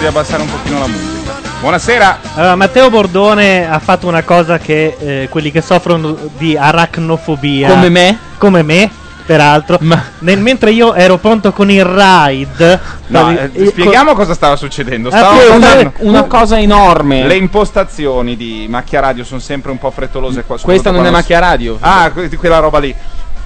di abbassare un pochino la musica. Buonasera. Allora, Matteo Bordone ha fatto una cosa che eh, quelli che soffrono di aracnofobia Come me? come me peraltro nel, mentre io ero pronto con il ride No, eh, eh, spieghiamo cosa stava succedendo. Ah, Stavo una- guardando- una cosa enorme. Le impostazioni di macchia radio sono sempre un po' frettolose qua. Questa non è macchia radio. Ah, quella roba lì.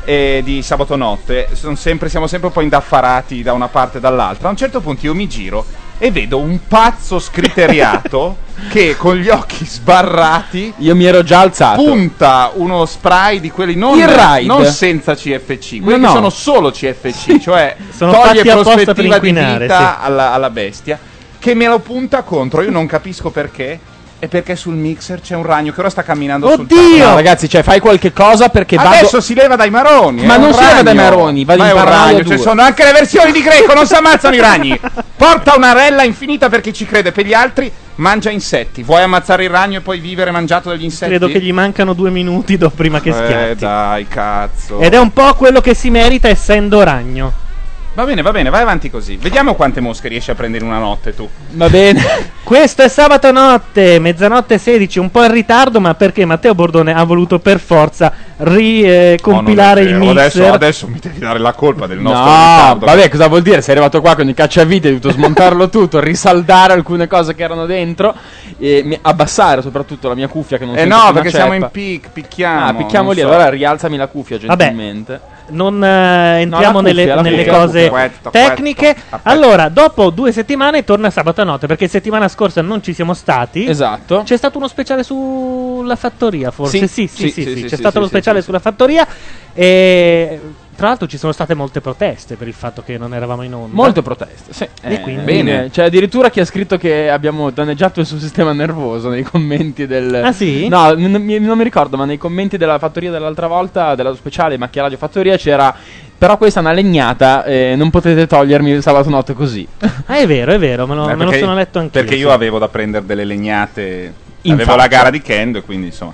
eh, di sabato notte. Sono sempre, siamo sempre un po' indaffarati da una parte e dall'altra. A un certo punto io mi giro e vedo un pazzo scriteriato che con gli occhi sbarrati. Io mi ero già alzato. Punta uno spray di quelli non, Il ride. non senza CFC, quelli No, che no. sono solo CFC, cioè Sono toglie prospettiva di vita sì. alla, alla bestia, che me lo punta contro. Io non capisco perché. E perché sul mixer c'è un ragno che ora sta camminando sul tavolo. No, ragazzi, cioè, fai qualche cosa perché vado. Adesso si leva dai maroni. Ma è non si leva dai maroni, vado Ma in è un ragno. Ci sono anche le versioni di greco, non si ammazzano i ragni. Porta una rella infinita per chi ci crede, per gli altri mangia insetti. Vuoi ammazzare il ragno e poi vivere mangiato dagli insetti? credo che gli mancano due minuti do- prima che Eh, schiatti dai, cazzo. ed è un po' quello che si merita essendo ragno Va bene, va bene, vai avanti così. Vediamo quante mosche riesci a prendere in una notte tu. Va bene. Questo è sabato notte, mezzanotte 16, un po' in ritardo, ma perché Matteo Bordone ha voluto per forza ricompilare No, non è il mixer. Adesso, adesso mi devi dare la colpa del nostro No, ritardo. vabbè, cosa vuol dire? Sei arrivato qua con i cacciavite, hai dovuto smontarlo tutto, risaldare alcune cose che erano dentro e abbassare soprattutto la mia cuffia che non Eh sento no, perché siamo in ceppa. pic, picchiamo. Ah, picchiamo lì, so. allora rialzami la cuffia Vabbè. Non eh, entriamo cuffia, nelle, la nelle cuffia. cose Aspetta, tecniche. aspetta. Allora, dopo due settimane torna sabato notte, perché settimana scorsa non ci siamo stati. Esatto. C'è stato uno speciale sulla fattoria, forse? Sì, Sì, sì, sì, sì, sì, sì, c'è stato lo sì, speciale sulla fattoria e tra l'altro ci sono state molte proteste per il fatto che non eravamo in onda. Molte proteste, sì. E Eh, quindi- bene. C'è addirittura chi ha scritto che abbiamo danneggiato il suo sistema nervoso nei commenti del. Ah, sì? No, n- mi- non mi ricordo, ma nei commenti della fattoria dell'altra volta, della speciale Macchia Radio Fattoria, c'era. Però questa è una legnata, eh, non potete togliermi il sabato notte così. Ah, è vero, è vero, me lo, Eh, me lo sono letto anche Perché io avevo da prendere delle legnate. In avevo la gara di Kendo e quindi insomma.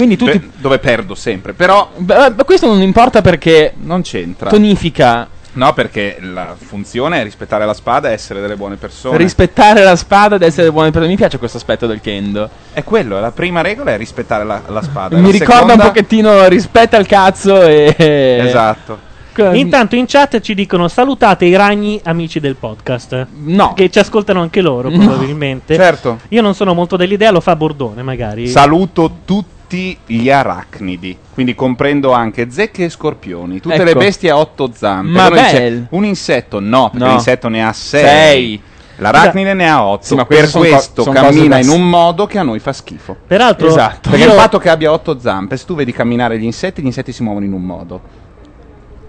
Quindi tu Beh, ti- Dove perdo sempre. Però Beh, questo non importa perché non c'entra. tonifica. No, perché la funzione è rispettare la spada e essere delle buone persone. Rispettare la spada ed essere buone persone. Mi piace questo aspetto del kendo. è quello, la prima regola è rispettare la, la spada. Mi La ricorda seconda- un pochettino rispetta il cazzo e. Esatto. Intanto in chat ci dicono salutate i ragni amici del podcast. No. Che ci ascoltano anche loro, No. probabilmente. Certo. Io non sono molto dell'idea, lo fa Bordone magari. Saluto tutti gli arachnidi, quindi comprendo anche zecche e scorpioni, tutte Ecco. le bestie a otto zampe. Ma Uno dice, bel. un insetto no, perché No. l'insetto ne ha sei. Sei. L'arachnide ne ha otto. Sì, ma per queste son co- questo son cammina da- in un modo che a noi fa schifo. Peraltro, Esatto. Perché io- il fatto che abbia otto zampe, se tu vedi camminare gli insetti, gli insetti si muovono in un modo.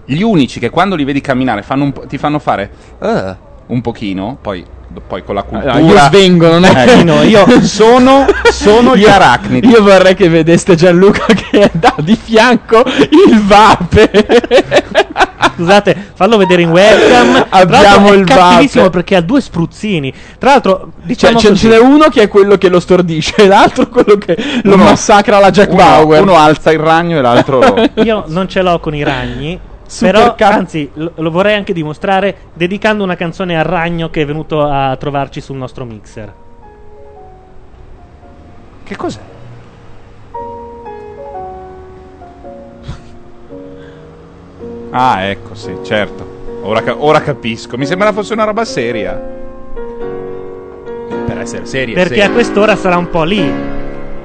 Gli unici che quando li vedi camminare fanno un po- ti fanno fare "Ah", un pochino, poi, poi con la cultura. Ah, io svengo, non è Eh, no, io sono, sono gli arachnidi. Io vorrei che vedeste Gianluca che dà di fianco il vape. Scusate, fallo vedere in webcam. Abbiamo è il vape. perché ha due spruzzini. Tra l'altro, Cioè, diciamo ce, così, ce n'è uno che è quello che lo stordisce, e l'altro quello che lo Uno- massacra la Jack uno, Bauer. uno alza il ragno e l'altro lo... io non ce l'ho con i ragni. Super però, cap- anzi, lo, lo vorrei anche dimostrare dedicando una canzone al ragno che è venuto a trovarci sul nostro mixer. Che cos'è? Ah, ecco, sì, certo. Ora, ca- ora capisco. Mi sembra fosse una roba seria. Per essere serie, Perché a quest'ora sarà un po' lì.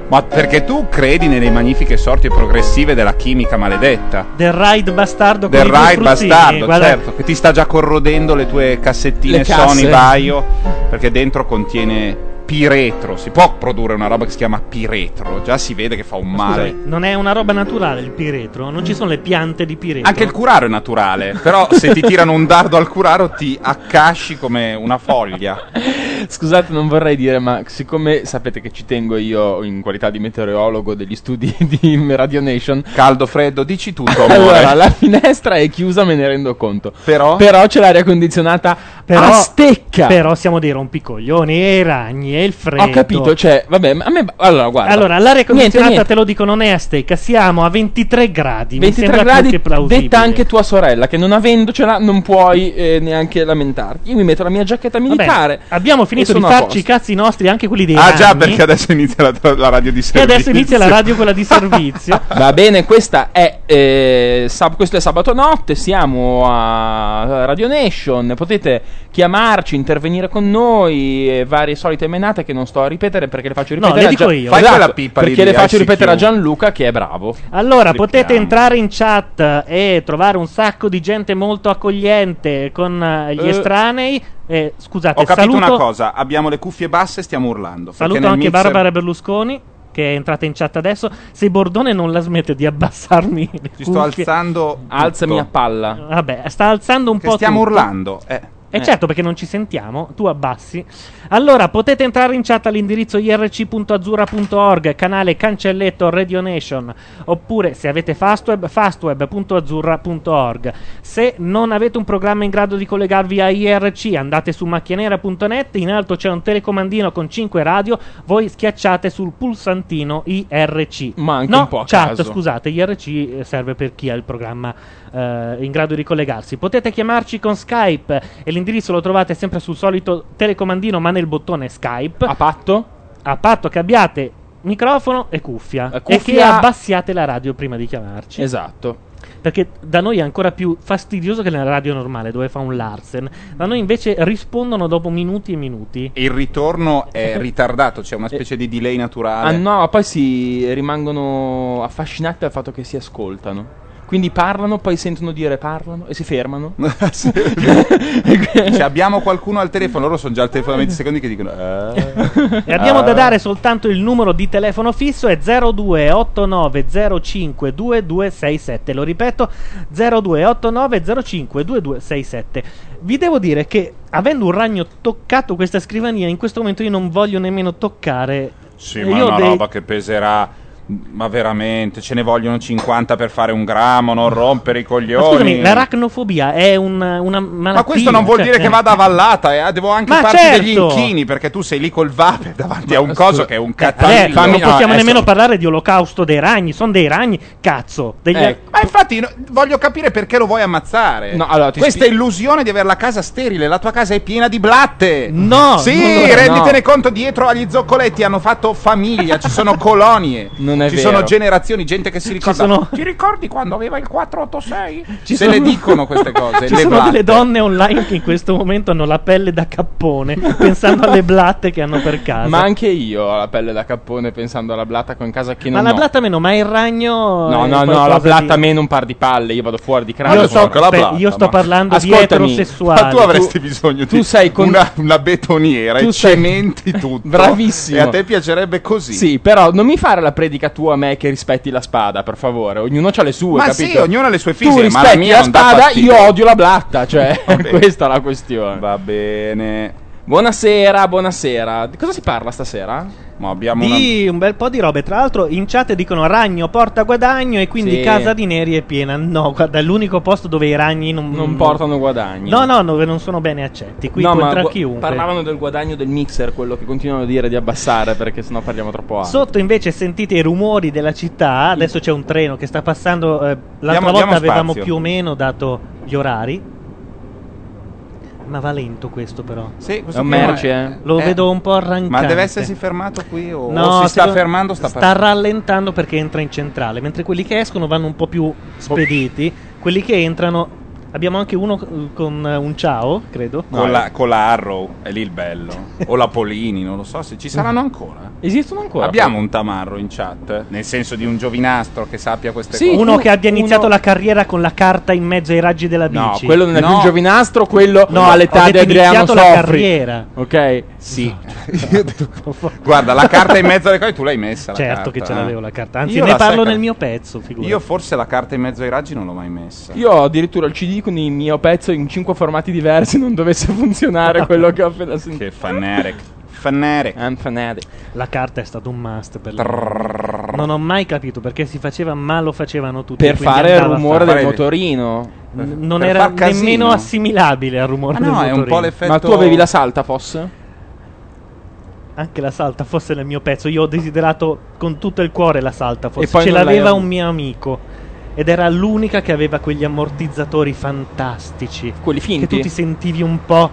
Ma perché tu credi nelle magnifiche sorti progressive della chimica maledetta? Del ride bastardo con Del ride bastardo, Guarda, certo, che ti sta già corrodendo le tue cassettine Le. Sony Vaio, perché dentro contiene piretro. Si può produrre una roba che si chiama piretro, già si vede che fa un male. Scusami, non è una roba naturale il piretro? Non ci sono le piante di piretro? Anche il curaro è naturale, però se ti tirano un dardo al curaro ti accasci come una foglia. Scusate, non vorrei dire, ma siccome sapete che ci tengo io in qualità di meteorologo degli studi di Radio Nation, Caldo, freddo, dici tutto, amore. allora la finestra è chiusa, me ne rendo conto. Però? Però c'è l'aria condizionata Però- a stecca. Però siamo dei rompicoglioni e i ragni e il freddo. Ho capito, cioè, vabbè, ma a me. Allora, guarda. Allora, l'aria Niente, condizionata, niente. te lo dico, non è a stecca. Siamo a 23 gradi. mi 23 sembra più gradi, detta anche tua sorella, che non avendocela non puoi eh, neanche lamentarti. Io mi metto la mia giacchetta Vabbè, militare. abbiamo finito e di farci i cazzi nostri, anche quelli dei Ah già, ragni. perché adesso inizia la, la radio di E servizio. adesso inizia la radio quella di servizio. Va bene, questa è, eh, sab- questo è sabato notte, siamo a Radio Nation, potete chiamarci, intervenire con noi, e varie solite menate che non sto a ripetere perché le faccio No, ripetere le a dico Gian- io. Fai Esatto, quella pippa perché le faccio ICQ. ripetere a Gianluca che è bravo. Allora, Clicchiamo. potete entrare in chat e trovare un sacco di gente molto accogliente con eh, gli Eh. estranei. Eh, scusate, Ho capito saluto, una cosa, abbiamo le cuffie basse e stiamo urlando. saluto nel anche mixer- Barbara Berlusconi che è entrata in chat adesso. Se Bordone non la smette di abbassarmi le Ti sto alzando Alzami tutto. a palla. Vabbè, sta alzando un Che po' stiamo tutto. urlando. Eh. E certo perché non ci sentiamo, tu abbassi. Allora, potete entrare in chat all'indirizzo irc.azzurra.org, canale cancelletto Radio Nation, oppure se avete Fastweb, fastweb.azzurra.org. Se non avete un programma in grado di collegarvi a IRC, andate su macchianera.net, in alto c'è un telecomandino con 5 radio, voi schiacciate sul pulsantino IRC. Ma anche no, un po' a chat, caso. scusate, IRC eh, serve per chi ha il programma eh, in grado di collegarsi. Potete chiamarci con Skype e l'indirizzo lo trovate sempre sul solito telecomandino, ma nel bottone Skype. A patto? A patto che abbiate microfono e cuffia, Eh, e che cuffia- abbassiate la radio prima di chiamarci. Esatto. Perché da noi è ancora più fastidioso che nella radio normale dove fa un Larsen. Da noi invece rispondono dopo minuti e minuti. Il ritorno è ritardato, c'è una specie di delay Ah naturale. no, ma poi si rimangono affascinati dal fatto che si ascoltano. Quindi parlano, poi sentono dire parlano e si fermano. Sì. Cioè, abbiamo qualcuno al telefono, loro sono già al telefono da 20 secondi che dicono eh. E abbiamo Ah. da dare soltanto il numero di telefono fisso è 0289052267. Lo ripeto, 0289052267. Vi devo dire che avendo un ragno toccato questa scrivania, in questo momento io non voglio nemmeno toccare. Sì, ma è una dei- roba che peserà. Ma veramente, ce ne vogliono 50 per fare un grammo, non rompere i Ma coglioni. scusami, l'aracnofobia è un- una malattia. Ma questo non vuol cioè, dire che vada a vallata, eh. devo anche Ma farti certo! degli inchini, perché tu sei lì col vape davanti a un scusa, coso che è un Eh, cattivo. non fammi- no, possiamo adesso- nemmeno parlare di olocausto dei ragni, sono dei ragni, cazzo. Degli Ecco. Ma infatti no, voglio capire perché lo vuoi ammazzare. No, allora, ti Questa spie- illusione di avere la casa sterile, la tua casa è piena di blatte. No, Sì, non renditene no. conto, dietro agli zoccoletti hanno fatto famiglia, ci sono colonie, Non è ci vero. sono generazioni, gente che si ricorda. sono- Ti ricordi quando aveva il 486? Ci Se sono- le dicono queste cose, Ci le sono blatte. delle donne online che in questo momento hanno la pelle da cappone, pensando alle blatte che hanno per casa. Ma anche io ho la pelle da cappone pensando alla blatta con casa che Ma non la ho. blatta meno, ma il ragno. No, è no, no, qualcosa la blatta di- meno un par di palle, io vado fuori di cranio. Io, sto, anche la beh, blatta, io sto ma- parlando Ascoltami, di eterosessuali. Ma tu avresti bisogno tu di sei con- una, una betoniera Tu e sei- cementi tutto. Bravissimo. E a te piacerebbe così. Sì, però non mi fare la predica tu a me che rispetti la spada, per favore. Ognuno ha le sue, Ma capito? sì, ognuno ha le sue Tu fisse, ma la rispetti mia la spada, io odio la blatta, cioè, questa è la questione. Va bene. Buonasera, buonasera. Di cosa si parla stasera? Ma abbiamo una... Di un bel po' di robe. Tra l'altro, in chat dicono ragno porta guadagno e quindi Sì. casa di neri è piena. No, guarda, è l'unico posto dove i ragni non, Non portano guadagni. No, no, dove non sono bene accetti. Qui no, entrare gu- chiunque. parlavano del guadagno del mixer, quello che continuano a dire di abbassare perché sennò parliamo troppo alto. Sotto invece sentite i rumori della città. Adesso c'è un treno che sta passando. eh, l'altra Diamo- volta diamo avevamo spazio. più o meno dato gli orari. Ma va lento questo, però. Sì, questo È un è- eh. Lo eh. vedo un po' arrancante. Ma deve essersi fermato qui o, No, o si sta fermando sta, sta partendo? rallentando perché entra in centrale, mentre quelli che escono vanno un po' più spediti. Quelli che entrano abbiamo anche uno eh, con eh, un ciao, credo. Con, la, con la Arrow, è lì il bello. o la Polini, non lo so se ci saranno ancora. Esistono ancora? Abbiamo un tamarro in chat, nel senso di un giovinastro che sappia queste Sì, cose. Uno uno- che abbia iniziato uno- la carriera con la carta in mezzo ai raggi della bici. No, quello non è No. più un giovinastro, quello No, all'età di Adriano iniziato la carriera. Ok. Sì. Guarda, la carta in mezzo alle cose tu l'hai messa. la Certo che ce eh. l'avevo la carta. Anzi, Io ne la parlo sai- nel mio pezzo, figurati. Io forse la carta in mezzo ai raggi non l'ho mai messa. Io ho addirittura il CD con il mio pezzo in cinque formati diversi, non dovesse funzionare quello che ho appena sentito. Che fanatic. Fanatic. I'm fanatic. La carta è stato un must per. Non ho mai capito perché si faceva, ma lo facevano tutti. Per fare il rumore del motorino. N- non Per era nemmeno assimilabile al rumore Ma del no, è un motorino. po' l'effetto- Ma tu avevi la salta, fosse? Anche la salta fosse nel mio pezzo. Io ho desiderato con tutto il cuore la salta fosse. E Ce l'aveva un mio amico. Ed era l'unica che aveva quegli ammortizzatori fantastici. Quelli finti? Che tu ti sentivi un po'.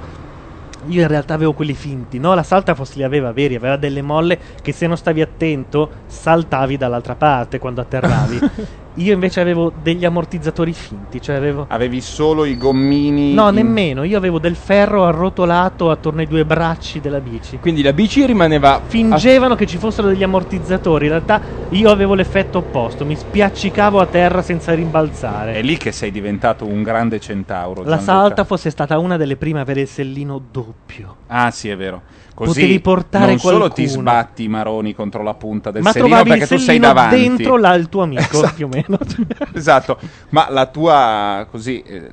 Io in realtà avevo quelli finti. No, la salta fosse li aveva veri. Aveva delle molle che se non stavi attento saltavi dall'altra parte quando atterravi. Io invece avevo degli ammortizzatori finti. Cioè avevo. Avevi solo i gommini. No, in- nemmeno. Io avevo del ferro arrotolato attorno ai due bracci della bici. Quindi la bici rimaneva. Fingevano che ci fossero degli ammortizzatori. In realtà io avevo l'effetto opposto. Mi spiaccicavo a terra senza rimbalzare. È lì che sei diventato un grande centauro. La Gianluca. salta fosse stata una delle prime a avere il sellino doppio. Ah, sì, è vero. Così Potevi portare non solo ti qualcuno. sbatti i maroni contro la punta del Ma il perché tu sei davanti. dentro là il tuo amico, Esatto. più o meno. esatto, ma la tua così eh,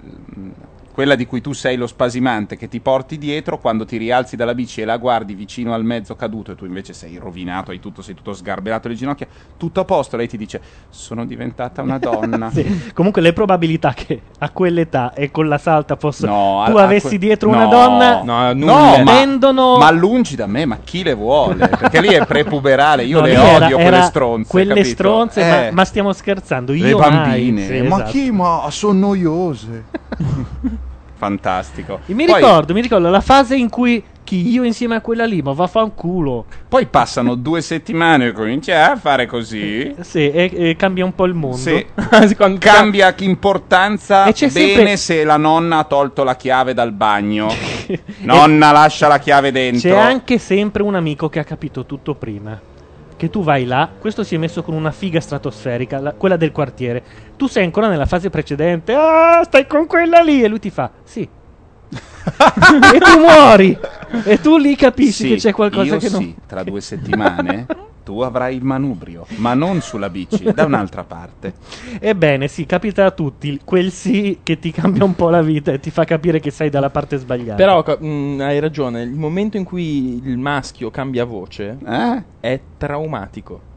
quella di cui tu sei lo spasimante che ti porti dietro quando ti rialzi dalla bici e la guardi vicino al mezzo caduto e tu invece sei rovinato, hai tutto, sei tutto sgarbellato le ginocchia, tutto a posto, lei ti dice "Sono diventata una donna". Sì. Comunque le probabilità che a quell'età e con la salta fosse No, tu a- a avessi que- dietro no, una donna No, No, ma, tendono ma lungi da me, ma chi le vuole? Perché lì è prepuberale, io No, le odio era- quelle era stronze. Quelle capito? stronze, Eh, ma, ma stiamo scherzando. Io le mai. bambine, Sì, ma esatto. chi? Ma sono noiose. Fantastico. Mi Poi- ricordo, mi ricordo la fase in cui chi io insieme a quella lì, ma vaffanculo. Poi passano due settimane e cominci a fare così. Sì, e, e cambia un po' il mondo. Sì. Quando- Cambia importanza E c'è bene sempre- se la nonna ha tolto la chiave dal bagno. Nonna, lascia la chiave dentro. C'è anche sempre un amico che ha capito tutto prima. Che tu vai là, questo si è messo con una figa stratosferica, la- quella del quartiere. Tu sei ancora nella fase precedente. Ah, stai con quella lì. E lui ti fa, sì. e tu muori. E tu lì capisci Sì, che c'è qualcosa io che non. sì, tra due settimane tu avrai il manubrio, ma non sulla bici, da un'altra parte. Ebbene, sì, capita a tutti. Quel sì che ti cambia un po' la vita e ti fa capire che sei dalla parte sbagliata. Però ca- mh, hai ragione, il momento in cui il maschio cambia voce Eh? è traumatico.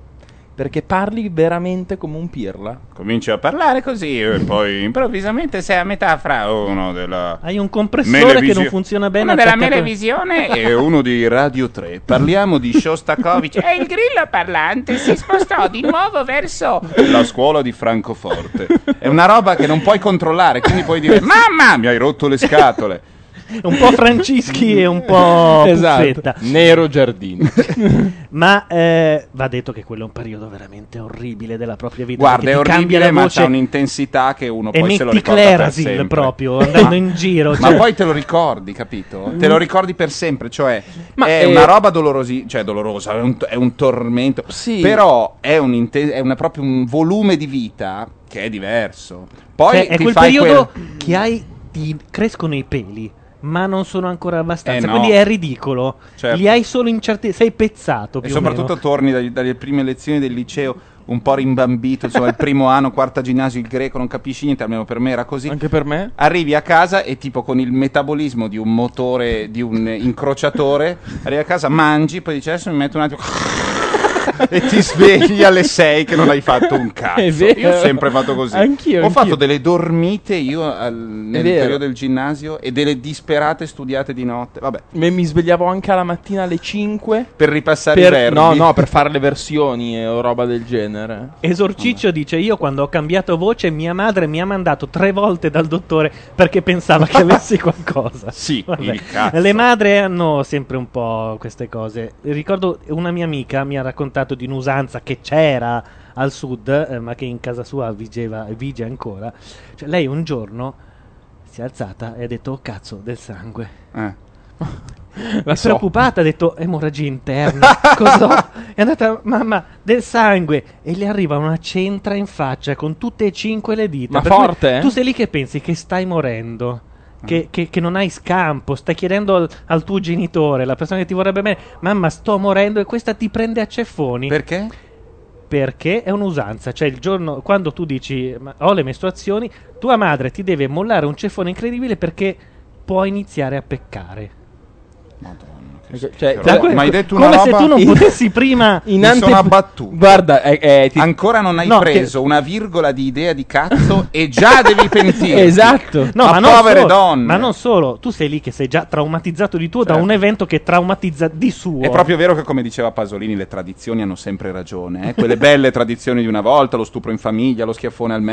Perché parli veramente come un pirla. Cominci a parlare così e poi improvvisamente sei a metà fra uno della Hai un compressore che non funziona bene. uno della Melevisione e uno di Radio 3. Parliamo di Shostakovich e il grillo parlante si spostò di nuovo verso la scuola di Francoforte. È una roba che non puoi controllare, quindi puoi dire "Mamma, mi hai rotto le scatole". un po' Francischi e un po' esatto. Puzzetta. Nero Giardino. Ma eh, va detto che quello è un periodo veramente orribile della propria vita. Guarda, è orribile, ma c'ha un'intensità che uno e poi se lo ricorda per Clarasil sempre. proprio andando Ma- in giro. Ma cioè- poi te lo ricordi, capito? Te lo ricordi per sempre, cioè Ma, è eh, una roba dolorosi, cioè dolorosa, è un, è un tormento. Sì. Però è, un inte- è una- proprio un volume di vita che è diverso. Poi cioè, è quel fai periodo quel- che hai ti crescono i peli. Ma non sono ancora abbastanza, Eh, no. quindi è ridicolo. Certo. Li hai solo in certi. Sei pezzato. E soprattutto meno. torni dai- dalle prime lezioni del liceo un po' rimbambito, insomma, il primo anno, quarta ginnasio, il greco, non capisci niente, almeno per me era così. Anche per me? Arrivi a casa e tipo con il metabolismo di un motore, di un incrociatore, arrivi a casa, mangi, poi dici adesso mi metto un attimo e ti svegli alle 6 che non hai fatto un cazzo. È vero. Io ho sempre fatto così. Anch'io, Ho anch'io. fatto delle dormite io al- nel periodo del ginnasio e delle disperate studiate di notte. Vabbè, Me- mi svegliavo anche alla mattina alle 5 per ripassare i per, verbi. no, no, per fare le versioni e o roba del genere. Esorciccio dice: Io quando ho cambiato voce, mia madre mi ha mandato tre volte dal dottore perché pensava che avessi qualcosa. Sì, Vabbè. il cazzo. Le madri hanno sempre un po' queste cose. Ricordo una mia amica mi ha raccontato di un'usanza che c'era al sud, eh, ma che in casa sua vigeva, vige ancora. Cioè, lei un giorno si è alzata e ha detto: Oh cazzo, del sangue. Eh. La so. preoccupata, ha detto emorragia interna. Cos'ho? È andata, mamma, del sangue. E le arriva una centra in faccia con tutte e cinque le dita. Ma forte, eh? Tu sei lì che pensi che stai morendo. Che, che- che non hai scampo, stai chiedendo al, al tuo genitore, la persona che ti vorrebbe bene, mamma sto morendo e questa ti prende a ceffoni. Perché? Perché è un'usanza, cioè il giorno quando tu dici "Ma ho le mestruazioni, tua madre ti deve mollare un ceffone incredibile perché può iniziare a peccare. Cioè, Da que- Ma hai detto come una se roba- tu non potessi prima in Mi sono abbattuto. Guarda, eh, eh, ti- Ancora non hai No, preso una virgola di idea di cazzo e già devi pentirti. Esatto. No, Ma ma, non povere solo, donne. Ma non solo, tu sei lì che sei già traumatizzato di tuo da Certo. un evento che traumatizza di suo. È proprio vero che, come diceva Pasolini, le tradizioni hanno sempre ragione. eh. Quelle belle tradizioni di una volta, lo stupro in famiglia, lo schiaffone al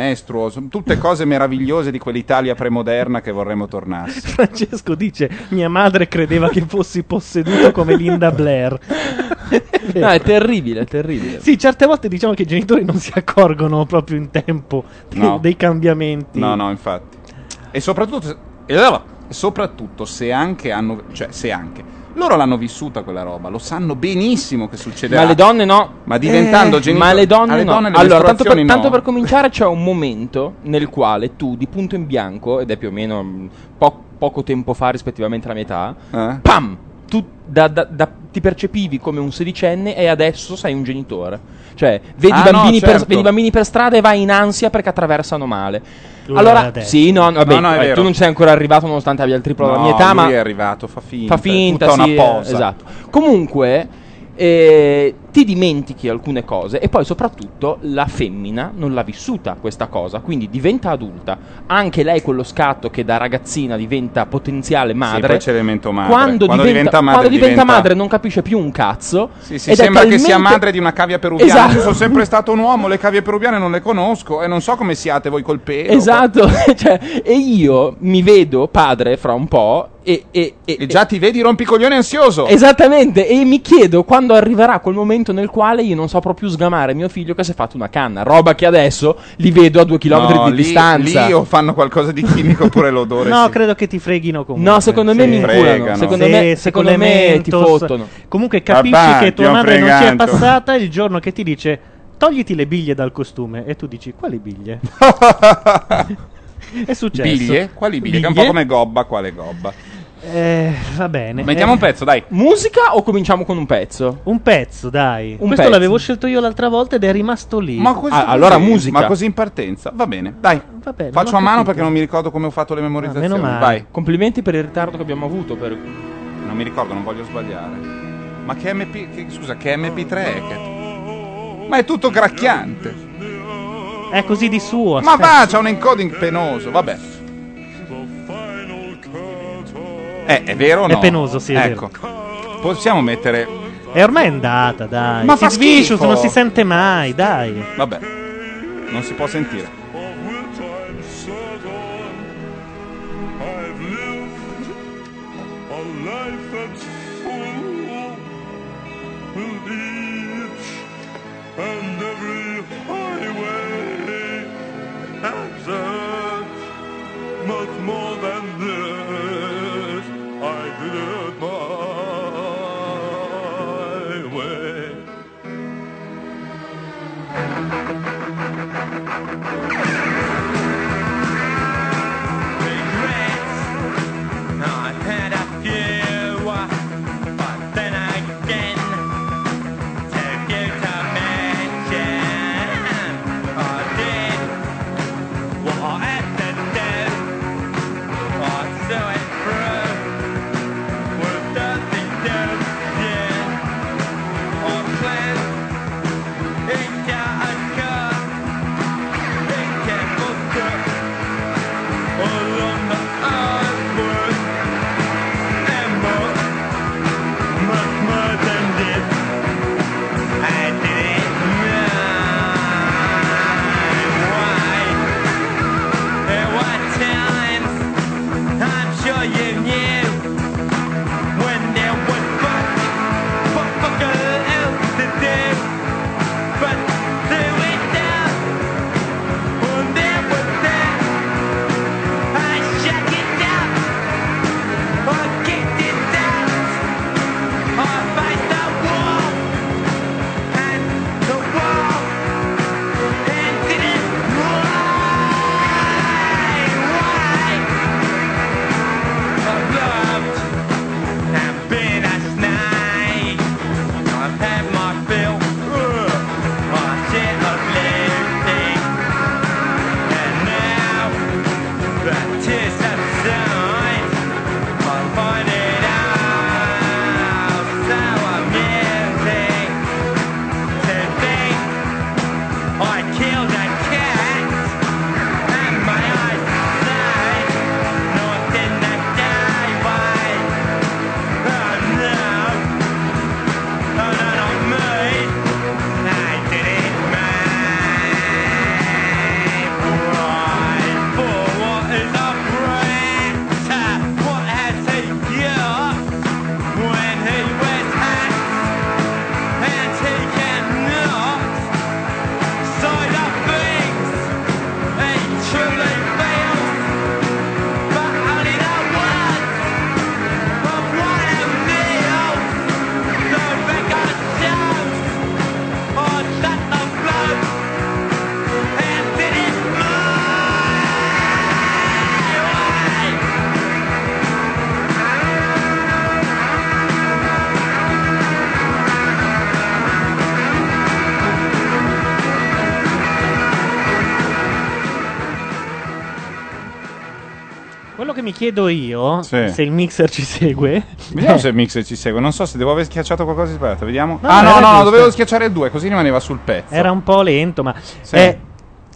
sono tutte cose meravigliose di quell'Italia premoderna che vorremmo tornasse. Francesco dice: Mia madre credeva che fossi posseduto come Linda Blair. no, è terribile, è terribile. Sì, certe volte diciamo che i genitori non si accorgono proprio in tempo de- No. dei cambiamenti. No, no, infatti. E soprattutto, se- e allora, soprattutto se anche hanno, cioè se anche loro l'hanno vissuta quella roba, lo sanno benissimo che succederà. Ma le donne no. Ma diventando Eh, genitori- Ma le donne alle no. donne le allora, tanto per, mestruazioni tanto no. per cominciare, c'è un momento nel quale tu, di punto in bianco, ed è più o meno mh, po- poco tempo fa, rispettivamente alla metà, Eh? pam! Tu da- da- da- ti percepivi come un sedicenne e adesso sei un genitore. Cioè, vedi, Ah, bambini, no, per, certo. vedi bambini per strada e vai in ansia perché attraversano male. Tu allora, sì, no, vabbè, No, no, vero. tu non sei ancora arrivato nonostante abbia il triplo della No, mia età, lui ma è arrivato, fa finta. fa finta, sì, una posa. eh, esatto. Comunque, eh, ti dimentichi alcune cose e poi soprattutto la femmina non l'ha vissuta questa cosa, quindi diventa adulta. Anche lei quello scatto che da ragazzina diventa potenziale Sì, madre. l'elemento madre. Quando, diventa, madre, quando diventa diventa- madre non capisce più un cazzo. Sì, sì, sembra che sia talmente- madre di una cavia peruviana. Esatto. Io sono sempre stato un uomo, le cavie peruviane non le conosco e non so come siate voi col pelo. Esatto, cioè, e io mi vedo padre fra un po' e, e- e- E già ti vedi rompicoglione ansioso. Esattamente, e mi chiedo quando arriverà quel momento nel quale io non saprò più sgamare mio figlio che si è fatto una canna, roba che adesso li vedo a due chilometri No, di lì- distanza. Lì o fanno qualcosa di chimico oppure l'odore. No, sì. credo che ti freghino comunque. No, secondo me Sì. mi Fregano. inculano. Secondo Sì, me, secondo me ti fottono. Comunque capisci Vabbè, che tua madre non si è passata il giorno che ti dice togliti le biglie dal costume e tu dici quali biglie? è successo. Biglie? Quali biglie? Che è un po' Biglie? come gobba, quale gobba. Eh, va bene. Mettiamo Eh, un pezzo, dai. Musica o cominciamo con un pezzo? un pezzo, dai. Un Questo pezzo. l'avevo scelto io l'altra volta ed è rimasto lì. Ma così, Ah, allora musica. Ma così in partenza. Va bene, dai. Va bene, Faccio a mano capito. perché non mi ricordo come ho fatto le memorizzazioni. Ah, meno male. Vai. Complimenti per il ritardo che abbiamo avuto. Per... Non mi ricordo, non voglio sbagliare. Ma che MP. Che, scusa, che MP3 è? Che... Ma è tutto gracchiante. È così di suo. Ma aspetta. va, c'ha un encoding penoso. Vabbè. Eh, è vero o È no? penoso, sì, è Ecco. Possiamo mettere. È ormai andata, dai. Ma fa Sid Vicious schifo. non si sente mai, dai. Vabbè. Non si può sentire. Che mi chiedo io, Sì. se il mixer ci segue, Vediamo se il mixer ci segue. Non so se devo aver schiacciato qualcosa di sbagliato. Vediamo. No, ah, no, era no, giusto. dovevo schiacciare il 2, così rimaneva sul pezzo. era un po' lento, ma... Eh,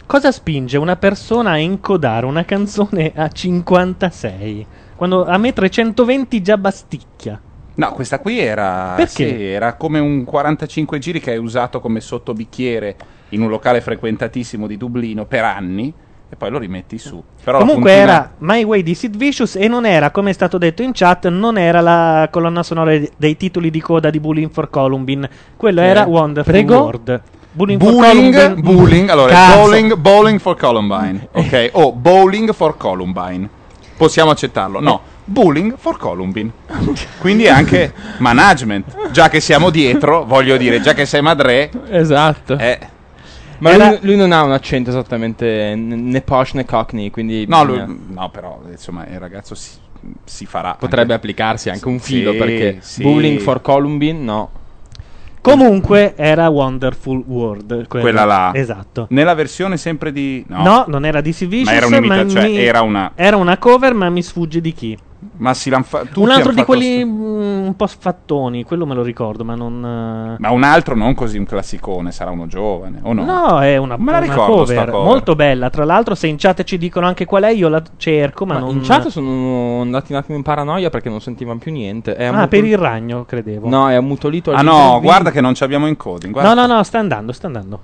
cosa spinge una persona a incodare una canzone a 56? Quando a me 320 già basticchia. No, questa qui era. Perché? sì, era come un 45 giri che hai usato come sottobicchiere in un locale frequentatissimo di Dublino per anni. E poi lo rimetti su. Però Comunque puntina- era My Way di Sid Vicious e non era, come è stato detto in chat, non era la colonna sonora dei titoli di coda di Bullying for Columbine. Quello Che era? Wonderful Prego? World. Bullying, Columbine. bowling, allora Cazzo. bowling, bowling for Columbine, ok? O bowling for Columbine. Possiamo accettarlo? No, bowling for Columbine. Quindi è anche management. Già che siamo dietro, voglio dire, già che sei madre, Esatto. eh, Ma Era- lui, lui non ha un accento esattamente né posh né cockney, quindi no, bisogna- lui- no, però insomma, il ragazzo si, si farà. potrebbe anche- applicarsi anche un Sì, filo perché sì. Bowling for Columbine no. Comunque era Wonderful World. Quella, Quella là. Esatto. Nella versione sempre di. No, No, non era di Vicious, Ma era un'imita- cioè, mi- era una- era una cover, ma mi sfugge di chi. Ma si l'han fa- un altro di quelli sto- mm, un po' sfattoni, quello me lo ricordo, ma non... eh, Ma un altro non così un classicone, sarà uno giovane, o no? No, è una, Me la una cover, cover. molto bella. Tra l'altro, se in chat ci dicono anche qual è, io la cerco, ma, Ma non... in chat sono andati un attimo in paranoia perché non sentivano più niente. È Ah, ammutol- per il ragno, credevo. No, è ammutolito Ah no, guarda che non ci abbiamo encoding. guarda. no, no, no, sta andando, sta andando.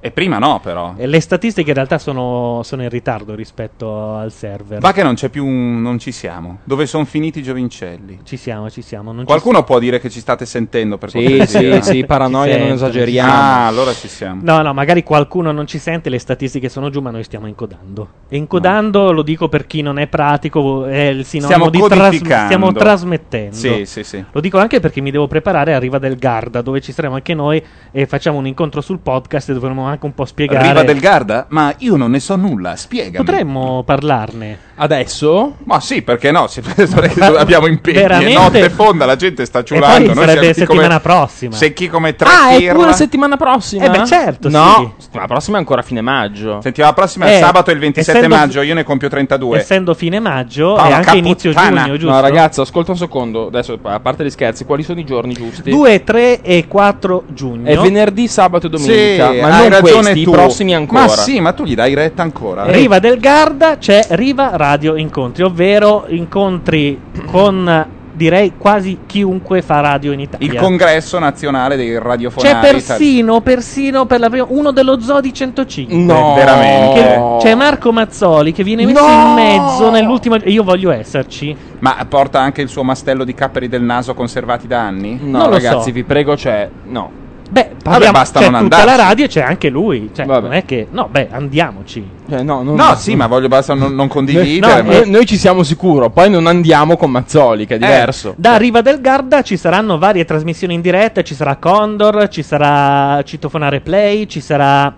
E prima no, però. E le statistiche in realtà sono, sono in ritardo rispetto al server. Va che non c'è più un... non ci siamo. Dove sono finiti i giovincelli? Ci siamo, ci siamo. Non ci Qualcuno può dire che ci state sentendo per Sì, cortesia? sì, sì, paranoia, Ci non esageriamo. Ah, allora ci siamo. No, no, magari qualcuno non ci sente, le statistiche sono giù, ma noi stiamo incodando. E incodando, lo dico per chi non è pratico, è il sinonimo Stiamo di tras- codificando. stiamo trasmettendo. Sì, sì, sì. Lo dico anche perché mi devo preparare a Riva del Garda, dove ci saremo anche noi e facciamo un incontro sul podcast e dovremo anche un po' spiegare. Riva del Garda? Ma io non ne so nulla, spiegami. Potremmo parlarne. Adesso? Ma sì, perché no? Si- abbiamo impegni, è Veramente? notte fonda, la gente sta E ciulando. poi noi sarebbe chi come- settimana prossima. Secchi come tre Ah, è pirla. pure settimana prossima? Eh beh, certo, No, sì. settimana prossima è ancora fine maggio. Settimana prossima è Eh, sabato il 27 essendo- maggio, io ne compio 32. Essendo fine maggio Paola, e anche caputtana. inizio giugno, giusto? No, ragazzi, ascolta un secondo. Adesso, a parte gli scherzi, quali sono i giorni giusti? 2, 3 e 4 giugno. È venerdì, sabato e domenica. Sì, ma hai non ragione questi, tu. i prossimi ancora. Ma sì, ma tu gli dai retta ancora. Riva del Garda c'è Riva Radio Incontri, ovvero incontri con direi quasi chiunque fa radio in Italia. Il congresso nazionale dei radiofonari. C'è persino, persino per la prima, uno dello Zodi 105. No, veramente. Che- c'è Marco Mazzoli che viene messo No! in mezzo nell'ultimo. e Io voglio esserci. Ma porta anche il suo mastello di capperi del naso conservati da anni? No, Non lo ragazzi, so. vi prego, c'è. No. Beh, parliamo, basta c'è non tutta la andarci. radio e c'è anche lui. Cioè, Vabbè. non è che. No, beh, andiamoci. Cioè, no, non- No, sì, ma voglio basta non, non condividere. No, ma- Noi, noi ci siamo sicuro, poi non andiamo con Mazzoli, che è diverso. Da Riva del Garda ci saranno varie trasmissioni in diretta. Ci sarà Condor, ci sarà Citofonare Play, ci sarà.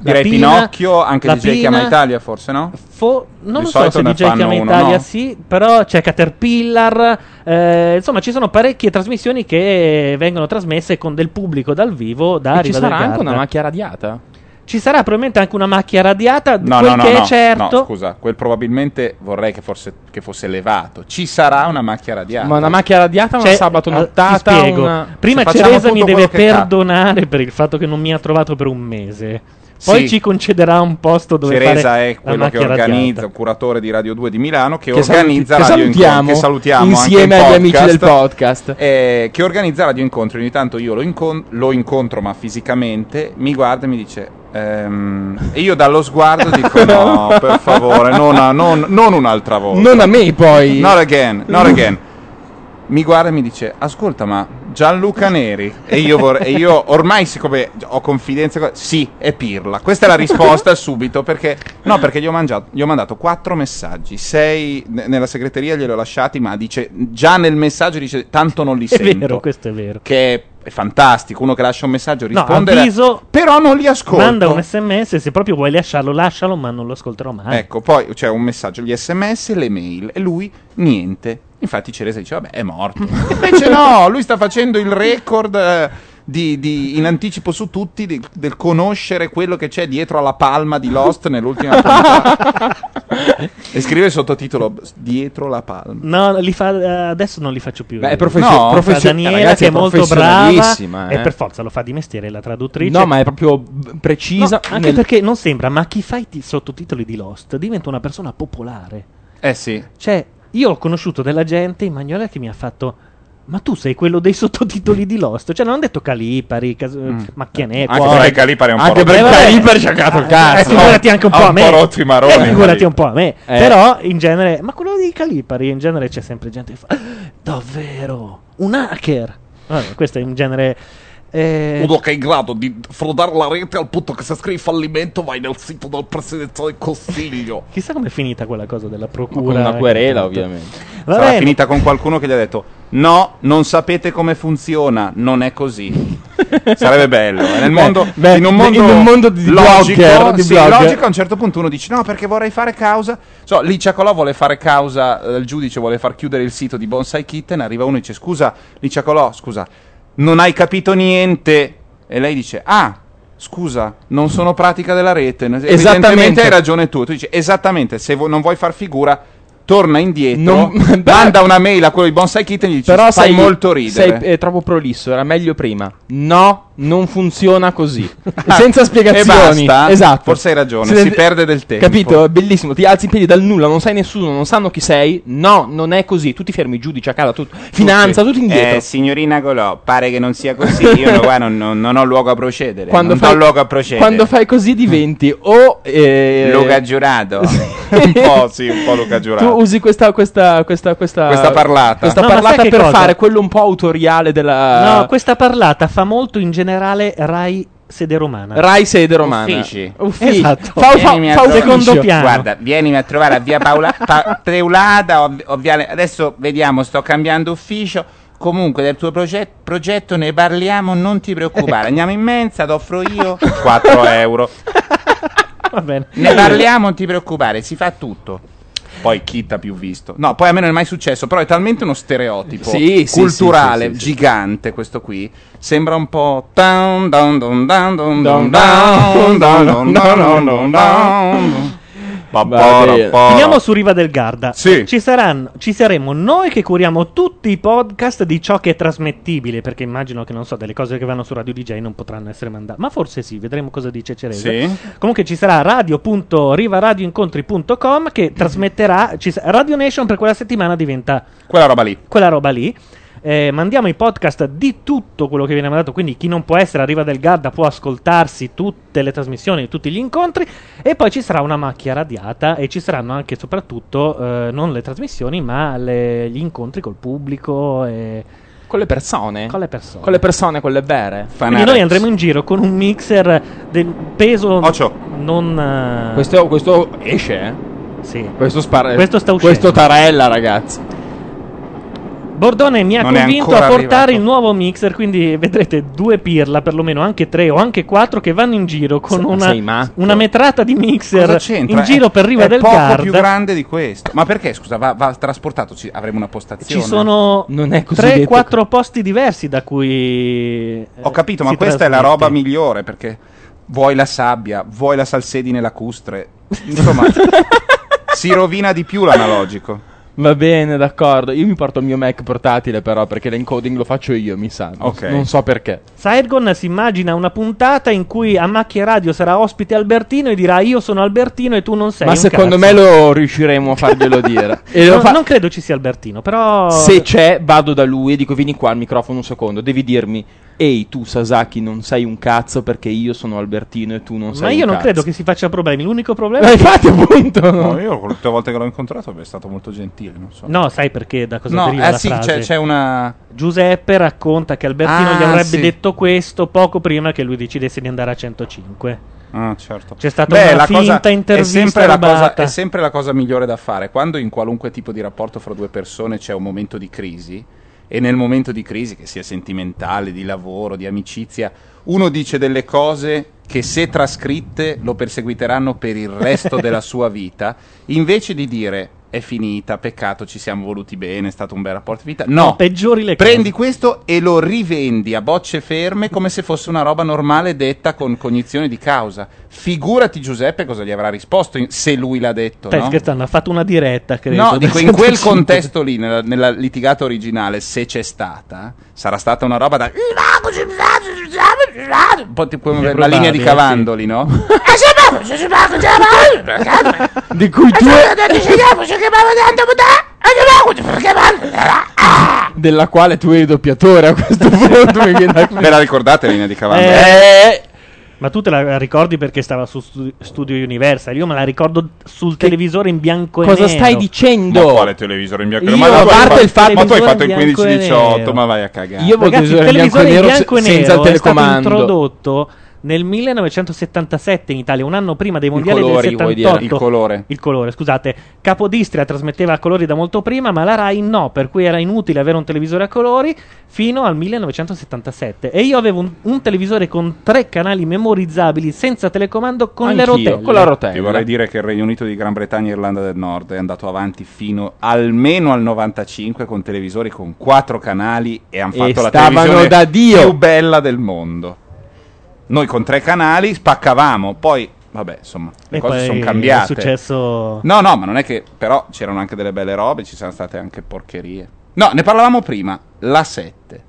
Direi Pina, Pinocchio, anche DJ Chiama Pina. Italia, forse no? Fo- non Di lo so se DJ Chiama uno, Italia no? sì, però c'è Caterpillar, eh, insomma ci sono parecchie trasmissioni che vengono trasmesse con del pubblico dal vivo da E ci sarà anche una macchia radiata? Ci sarà probabilmente anche una macchia radiata, No, quel no, no, che no, è certo. no, scusa, quel probabilmente vorrei che, forse, che fosse elevato. Ci sarà una macchia radiata. Ma una macchia radiata, una Cioè, sabato ah, nottata, ti spiego. una... Prima Ceresa mi deve perdonare per il fatto che non mi ha trovato per un mese. Poi Sì. ci concederà un posto dove Ceresa fare è quello che organizza, il curatore di Radio 2 di Milano, che, Che organizza saluti- Radio Incontri, che salutiamo insieme anche in agli amici podcast, del podcast. eh, che organizza Radio Incontri. Ogni tanto io lo, incon- lo incontro, ma fisicamente mi guarda e mi dice. ehm, e io dallo sguardo dico: No, per favore, non, a- non- non un'altra volta. Non a me, poi. Not again, not again. Mi guarda e mi dice: Ascolta, ma Gianluca Neri. E io, vor- e io ormai, siccome ho confidenza, con- sì, è Pirla. Questa è la risposta subito. Perché, no, perché gli ho, mangiato- gli ho mandato quattro messaggi. Sei ne- nella segreteria, glieli ho lasciati, ma dice già nel messaggio dice: Tanto non li È sento. vero, questo è vero. Che è, è fantastico. Uno che lascia un messaggio No, risponde. avviso, però non li ascolto. manda un sms, se proprio vuoi lasciarlo, lascialo, ma non lo ascolterò mai. Ecco, poi c'è un messaggio, gli sms, le mail e lui niente. Infatti Ceresa dice, vabbè, è morto. Invece no, lui sta facendo il record eh, di, di- in anticipo su tutti di- del conoscere quello che c'è dietro alla palma di Lost nell'ultima puntata. E scrive il sottotitolo dietro la palma. No, li fa, eh, adesso non li faccio più. Beh, è Lo professio- fa professio- Daniela ragazzi, che è è molto brava professionalissima, e eh. per forza lo fa di mestiere la traduttrice. No, ma è proprio precisa. No, anche nel- perché non sembra, ma chi fa i ti- sottotitoli di Lost diventa una persona popolare. Eh sì. Cioè, io ho conosciuto della gente in Magnolia che mi ha fatto. Ma tu sei quello dei sottotitoli di Lost? Cioè, non hanno detto Calipari, Cas- Macchianè, Anche Cuore. perché Calipari è un po' Anche perché Eh. Calipari ci ha cagato il Eh, cazzo. figurati anche un po' a un me. po' i maroni, Eh, figurati un po' a me. Eh. Però in genere, ma quello di Calipari in genere c'è sempre gente che fa davvero un hacker. Vabbè, questo è in genere eh, Uno che è in grado di frodare la rete al punto che se scrivi fallimento vai nel sito del Presidente del Consiglio. Chissà com'è finita quella cosa della procura. con una querela, ovviamente. Va Sarà bene. finita con qualcuno che gli ha detto no, non sapete come funziona, non è così. Sarebbe bello. eh. Nel mondo, beh, in un mondo, in un mondo di logico, blogger, di sì, blogger. logico, a un certo punto uno dice no perché vorrei fare causa. So, Licia Colò vuole fare causa, eh, il giudice vuole far chiudere il sito di Bonsai Kitten, arriva uno e dice scusa Licia Colò, scusa, non hai capito niente. E lei dice ah... Scusa, non sono pratica della rete. Evidentemente hai ragione tu. Tu dici esattamente, se vo- non vuoi far figura, torna indietro, Non- manda una mail a quello di Bonsai Kitten e gli dici Però fai sei molto ridere. Sei è troppo prolisso, era meglio prima. No, non funziona così. Senza spiegazioni. e basta? Esatto. Forse hai ragione, Se- si perde del tempo. Capito? È bellissimo. Ti alzi in piedi dal nulla, non sai nessuno, non sanno chi sei. No, non è così. Tu ti fermi, giudice a casa, tu- finanza, tutto indietro. Eh, signorina Colò, pare che non sia così. Io no, qua non, non- non ho luogo a procedere. quando, non fai, do luogo a procedere. quando fai così diventi o eh, Luca Giurato. un po', sì, un po' Luca Tu Giurato. usi questa, questa, questa, questa, Questa parlata. questa No, ma parlata per cosa? fare quello un po' autoriale della No, questa parlata fa molto in generale Rai sede romana. Rai sede romana. Uffici. Uffici. Esatto. Fa, fa, Vienimi a fa trovare- ufficio. secondo piano. Guarda, vienimi a trovare a via Paola, pa- Preulada o, o Adesso vediamo, sto cambiando ufficio. Comunque, del tuo proget- progetto ne parliamo, non ti preoccupare. Ecco. Andiamo in mensa, ti offro io 4 euro. Va bene. Ne parliamo, non ti preoccupare, si fa tutto. Poi chi t'ha più visto? No, poi a me non è mai successo, però è talmente uno stereotipo Sì, culturale, sì, sì, sì, sì. gigante questo qui. Sembra un po'... down, down, down, down, down, Down, down, down, down, down, down, Finiamo su Riva del Garda. Sì. Ci, saranno, ci saremo noi che curiamo tutti i podcast di ciò che è trasmettibile, perché immagino che non so, delle cose che vanno su Radio DJ non potranno essere mandate. Ma forse sì, vedremo cosa dice Cerese. Sì. Comunque ci sarà radio.rivaradioincontri.com che trasmetterà sa- Radio Nation per quella settimana diventa Quella roba lì. quella roba lì. Eh, mandiamo i podcast di tutto quello che viene mandato, quindi chi non può essere a Riva del Garda può ascoltarsi tutte le trasmissioni, tutti gli incontri e poi ci sarà una macchia radiata e ci saranno anche e soprattutto eh, non le trasmissioni ma le- gli incontri col pubblico e Con le persone. con le persone. Con le persone, quelle vere. Quindi noi andremo in giro con un mixer del peso Ocio. non... eh, Questo, questo esce, eh? sì. Questo spara. Questo sta uscendo. Questo tarella, ragazzi. Bordone mi ha Non è convinto a portare arrivato. il nuovo mixer, quindi vedrete due pirla, perlomeno anche tre o anche quattro, che vanno in giro con una, una metrata di mixer in giro È- per Riva è del poco Garda. più grande di questo. Ma perché, scusa, va, va trasportato? Ci- avremo una postazione? Ci sono Non è così detto 3-4 posti diversi da cui. eh, Ho capito, ma questa è la trasmette. roba migliore perché vuoi la sabbia, vuoi la salsedine lacustre. Insomma, si rovina di più l'analogico. Va bene, d'accordo. Io mi porto il mio Mac portatile, però, perché l'encoding lo faccio io, mi sa. Non, Ok. non so perché. Sidegon si immagina una puntata in cui a Macchia Radio sarà ospite Albertino e dirà io sono Albertino e tu non sei Ma un secondo cazzo". me lo riusciremo a farglielo dire. E lo No, fa- Non credo ci sia Albertino, però Se c'è, vado da lui e dico: Vieni qua al microfono un secondo. Devi dirmi: Ehi, tu, Sasaki, non sei un cazzo perché io sono Albertino e tu non sei Ma un io non cazzo. credo che si faccia problemi. L'unico problema Ma è che infatti, appunto. No, io tutte le volte che l'ho incontrato è stato molto gentile, non so. No, sai perché da cosa No, deriva eh la sì, frase? c'è, c'è una... Giuseppe racconta che Albertino Ah, gli avrebbe sì. detto questo poco prima che lui decidesse di andare a 105. Ah, certo. C'è stata Beh, una cosa- finta è intervista sempre, la cosa, rubata. è sempre la cosa migliore da fare. Quando in qualunque tipo di rapporto fra due persone c'è un momento di crisi, e nel momento di crisi, che sia sentimentale, di lavoro, di amicizia, uno dice delle cose che se trascritte lo perseguiteranno per il resto della sua vita, invece di dire è finita, peccato, ci siamo voluti bene, è stato un bel rapporto di vita. No, No, peggiori le prendi questo e lo rivendi a bocce ferme come se fosse una roba normale detta con cognizione di causa. Figurati Giuseppe cosa gli avrà risposto in- se lui l'ha detto, Stai no? scherzando, ha fatto una diretta, credo. No, dico in quel 105. contesto lì, nella, nella litigata originale, se c'è stata, sarà stata una roba da. Un po' tipo come È la linea di Cavandoli, no? Di cui tu della quale tu eri doppiatore a questo punto Ve la ricordate la linea di Cavandoli? Eh, Ma tu te la ricordi perché stava su Stu- Studio Universal? Io me la ricordo sul televisore in bianco e cosa nero. stai Ma dicendo? quale televisore in bianco e nero? Ma a tu hai parte fatto- il fatto- ma tu hai fatto il televisore in bianco e 15-18, nero. ma vai a cagare. Io voglio Ragazzi, il televisore in bianco e nero bianco e se- senza nero il è stato telecomando. introdotto nel 1977 in Italia, un anno prima dei mondiali colori, del vuoi 78. dire? Il colore. Il colore, scusate. Capodistria trasmetteva a colori da molto prima, ma la Rai no, per cui era inutile avere un televisore a colori fino al 1977. E io avevo un, un televisore con tre canali memorizzabili senza telecomando con le Anch'io, rotelle. con la rotella. Ti vorrei dire che il Regno Unito di Gran Bretagna e Irlanda del Nord è andato avanti fino almeno al 95 con televisori con quattro canali e hanno E fatto la stavano televisione da Dio. più bella del mondo. Noi con tre canali spaccavamo, poi vabbè, insomma, le E cose sono cambiate. È successo. No, no, ma non è che però c'erano anche delle belle robe, ci sono state anche porcherie. No, ne parlavamo prima, la 7.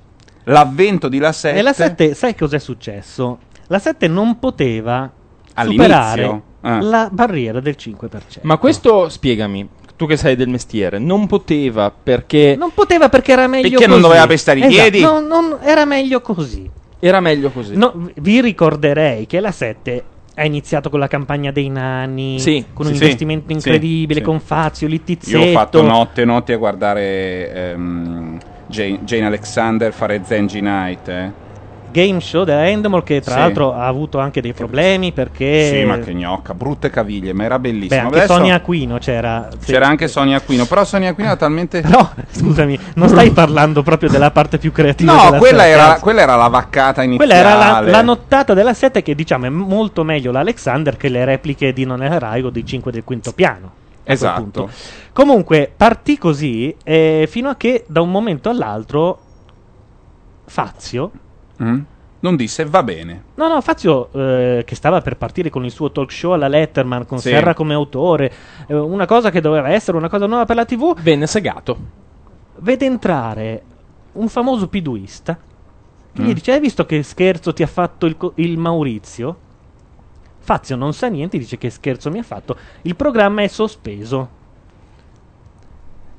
L'avvento di la 7 E la 7, sai cos'è successo? La 7 non poteva All'inizio? superare Ah. la barriera del 5%. Ma questo, spiegami, tu che sei del mestiere, non poteva perché Non poteva perché era meglio Perché non così. doveva pestare i Esatto, piedi? no, non- era meglio così. Era meglio così. No, vi ricorderei che la 7 ha iniziato con la campagna dei nani, Sì, con un sì, investimento sì, incredibile, con Fazio, Littizzetto. Io ho fatto notte e notti a guardare ehm, Jane, Jane Alexander fare Zenji Night. Eh. Game show della Endemol che tra Sì. l'altro ha avuto anche dei problemi perché... Sì, ma che gnocca, brutte caviglie, ma era Beh, bellissimo. anche Adesso Sonia Aquino c'era. Sì. c'era anche Sonia Aquino, però Sonia Aquino era talmente... Però, scusami, non stai parlando proprio della parte più creativa No, della quella era, quella era la vaccata iniziale. Quella era la, la nottata della 7 che diciamo è molto meglio l'Alexander che le repliche di Non era Rai o di 5 del quinto piano. Esatto. Comunque partì così eh, fino a che da un momento all'altro Fazio Mm? Non disse va bene. No, no, Fazio eh, che stava per partire con il suo talk show alla Letterman con Sì. Serra come autore, eh, una cosa che doveva essere una cosa nuova per la TV, Venne segato. vede entrare un famoso piduista che Mm. gli dice: Hai visto che scherzo ti ha fatto il, co- il Maurizio? Fazio non sa niente, dice che scherzo mi ha fatto. Il programma è sospeso.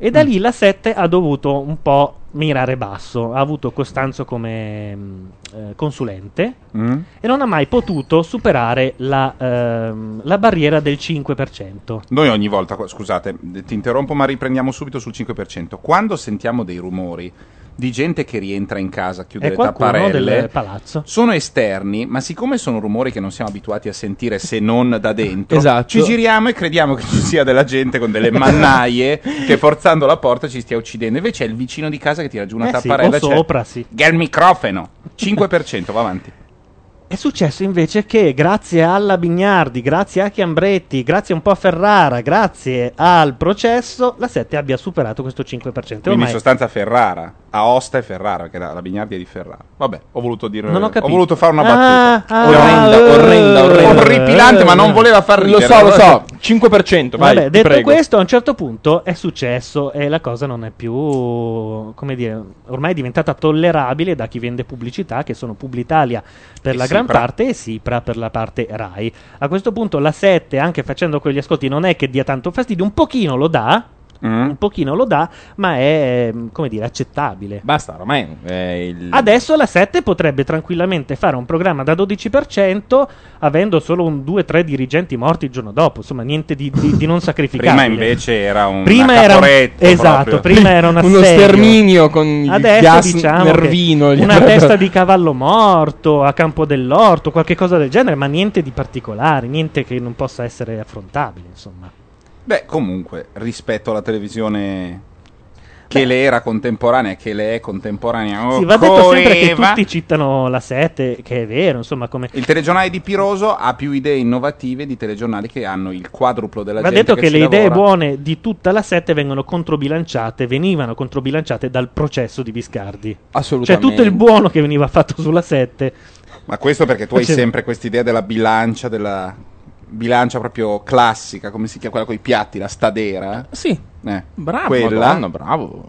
E Mm. da lì la 7 ha dovuto un po' mirare basso. Ha avuto Costanzo come mm, eh, consulente Mm? e non ha mai potuto superare la, ehm, la barriera del 5%. Noi ogni volta, scusate, ti interrompo ma riprendiamo subito sul 5%. Quando sentiamo dei rumori di gente che rientra in casa, chiude È le tapparelle, palazzo. sono esterni, ma siccome sono rumori che non siamo abituati a sentire se non da dentro, Esatto. ci giriamo e crediamo che ci sia della gente con delle mannaie che forzando la porta ci stia uccidendo. Invece è il vicino di casa che tira giù una Eh sì, tapparella. o c'è- sopra, sì. Che è il microfono. 5%, va avanti. È successo invece che grazie alla Bignardi, grazie a Chiambretti, grazie un po' a Ferrara, grazie al processo, la 7 abbia superato questo 5%. Quindi in Ormai sostanza Ferrara, Aosta e Ferrara, perché la, la Bignardi è di Ferrara. Vabbè, ho voluto dire non ho capito. voluto fare una Ah, battuta. ah, Orrenda, eh, orrenda, orrenda. Orripilante, ma non voleva far Lo ridere. so, lo so. 5%, vai. Vabbè, ti detto prego. questo, a un certo punto è successo e la cosa non è più, come dire, ormai è diventata tollerabile da chi vende pubblicità, che sono Publitalia per E la gran parte e Sipra per la parte Rai. A questo punto la 7, anche facendo quegli ascolti, non è che dia tanto fastidio, un pochino lo dà, Mm? un pochino lo dà, ma è, mm, come dire, accettabile. Basta, ormai è il... Adesso la 7 potrebbe tranquillamente fare un programma da 12% avendo solo un 2-3 dirigenti morti il giorno dopo, insomma niente di, di- di non sacrificabile. Prima invece era un Prima era esatto, proprio. prima era un Uno sterminio con il Adesso gas diciamo nervino. una testa di cavallo morto a campo dell'orto, qualche cosa del genere, ma niente di particolare, niente che non possa essere affrontabile, insomma. Beh, comunque, rispetto alla televisione che le era contemporanea, che le è contemporanea. Sì, va detto sempre che tutti citano la 7, che è vero, insomma, come... Il telegiornale di Piroso ha più idee innovative di telegiornali che hanno il quadruplo della Va gente detto che, ci le idee lavora. buone di tutta la 7 vengono controbilanciate, venivano controbilanciate dal processo di Biscardi. Cioè Assolutamente. tutto il buono che veniva fatto sulla 7 Ma questo perché tu hai sempre quest'idea della bilancia, della bilancia proprio classica, come si chiama quella con i piatti, la stadera. Sì, Eh, bravo, quella. Madonna, bravo.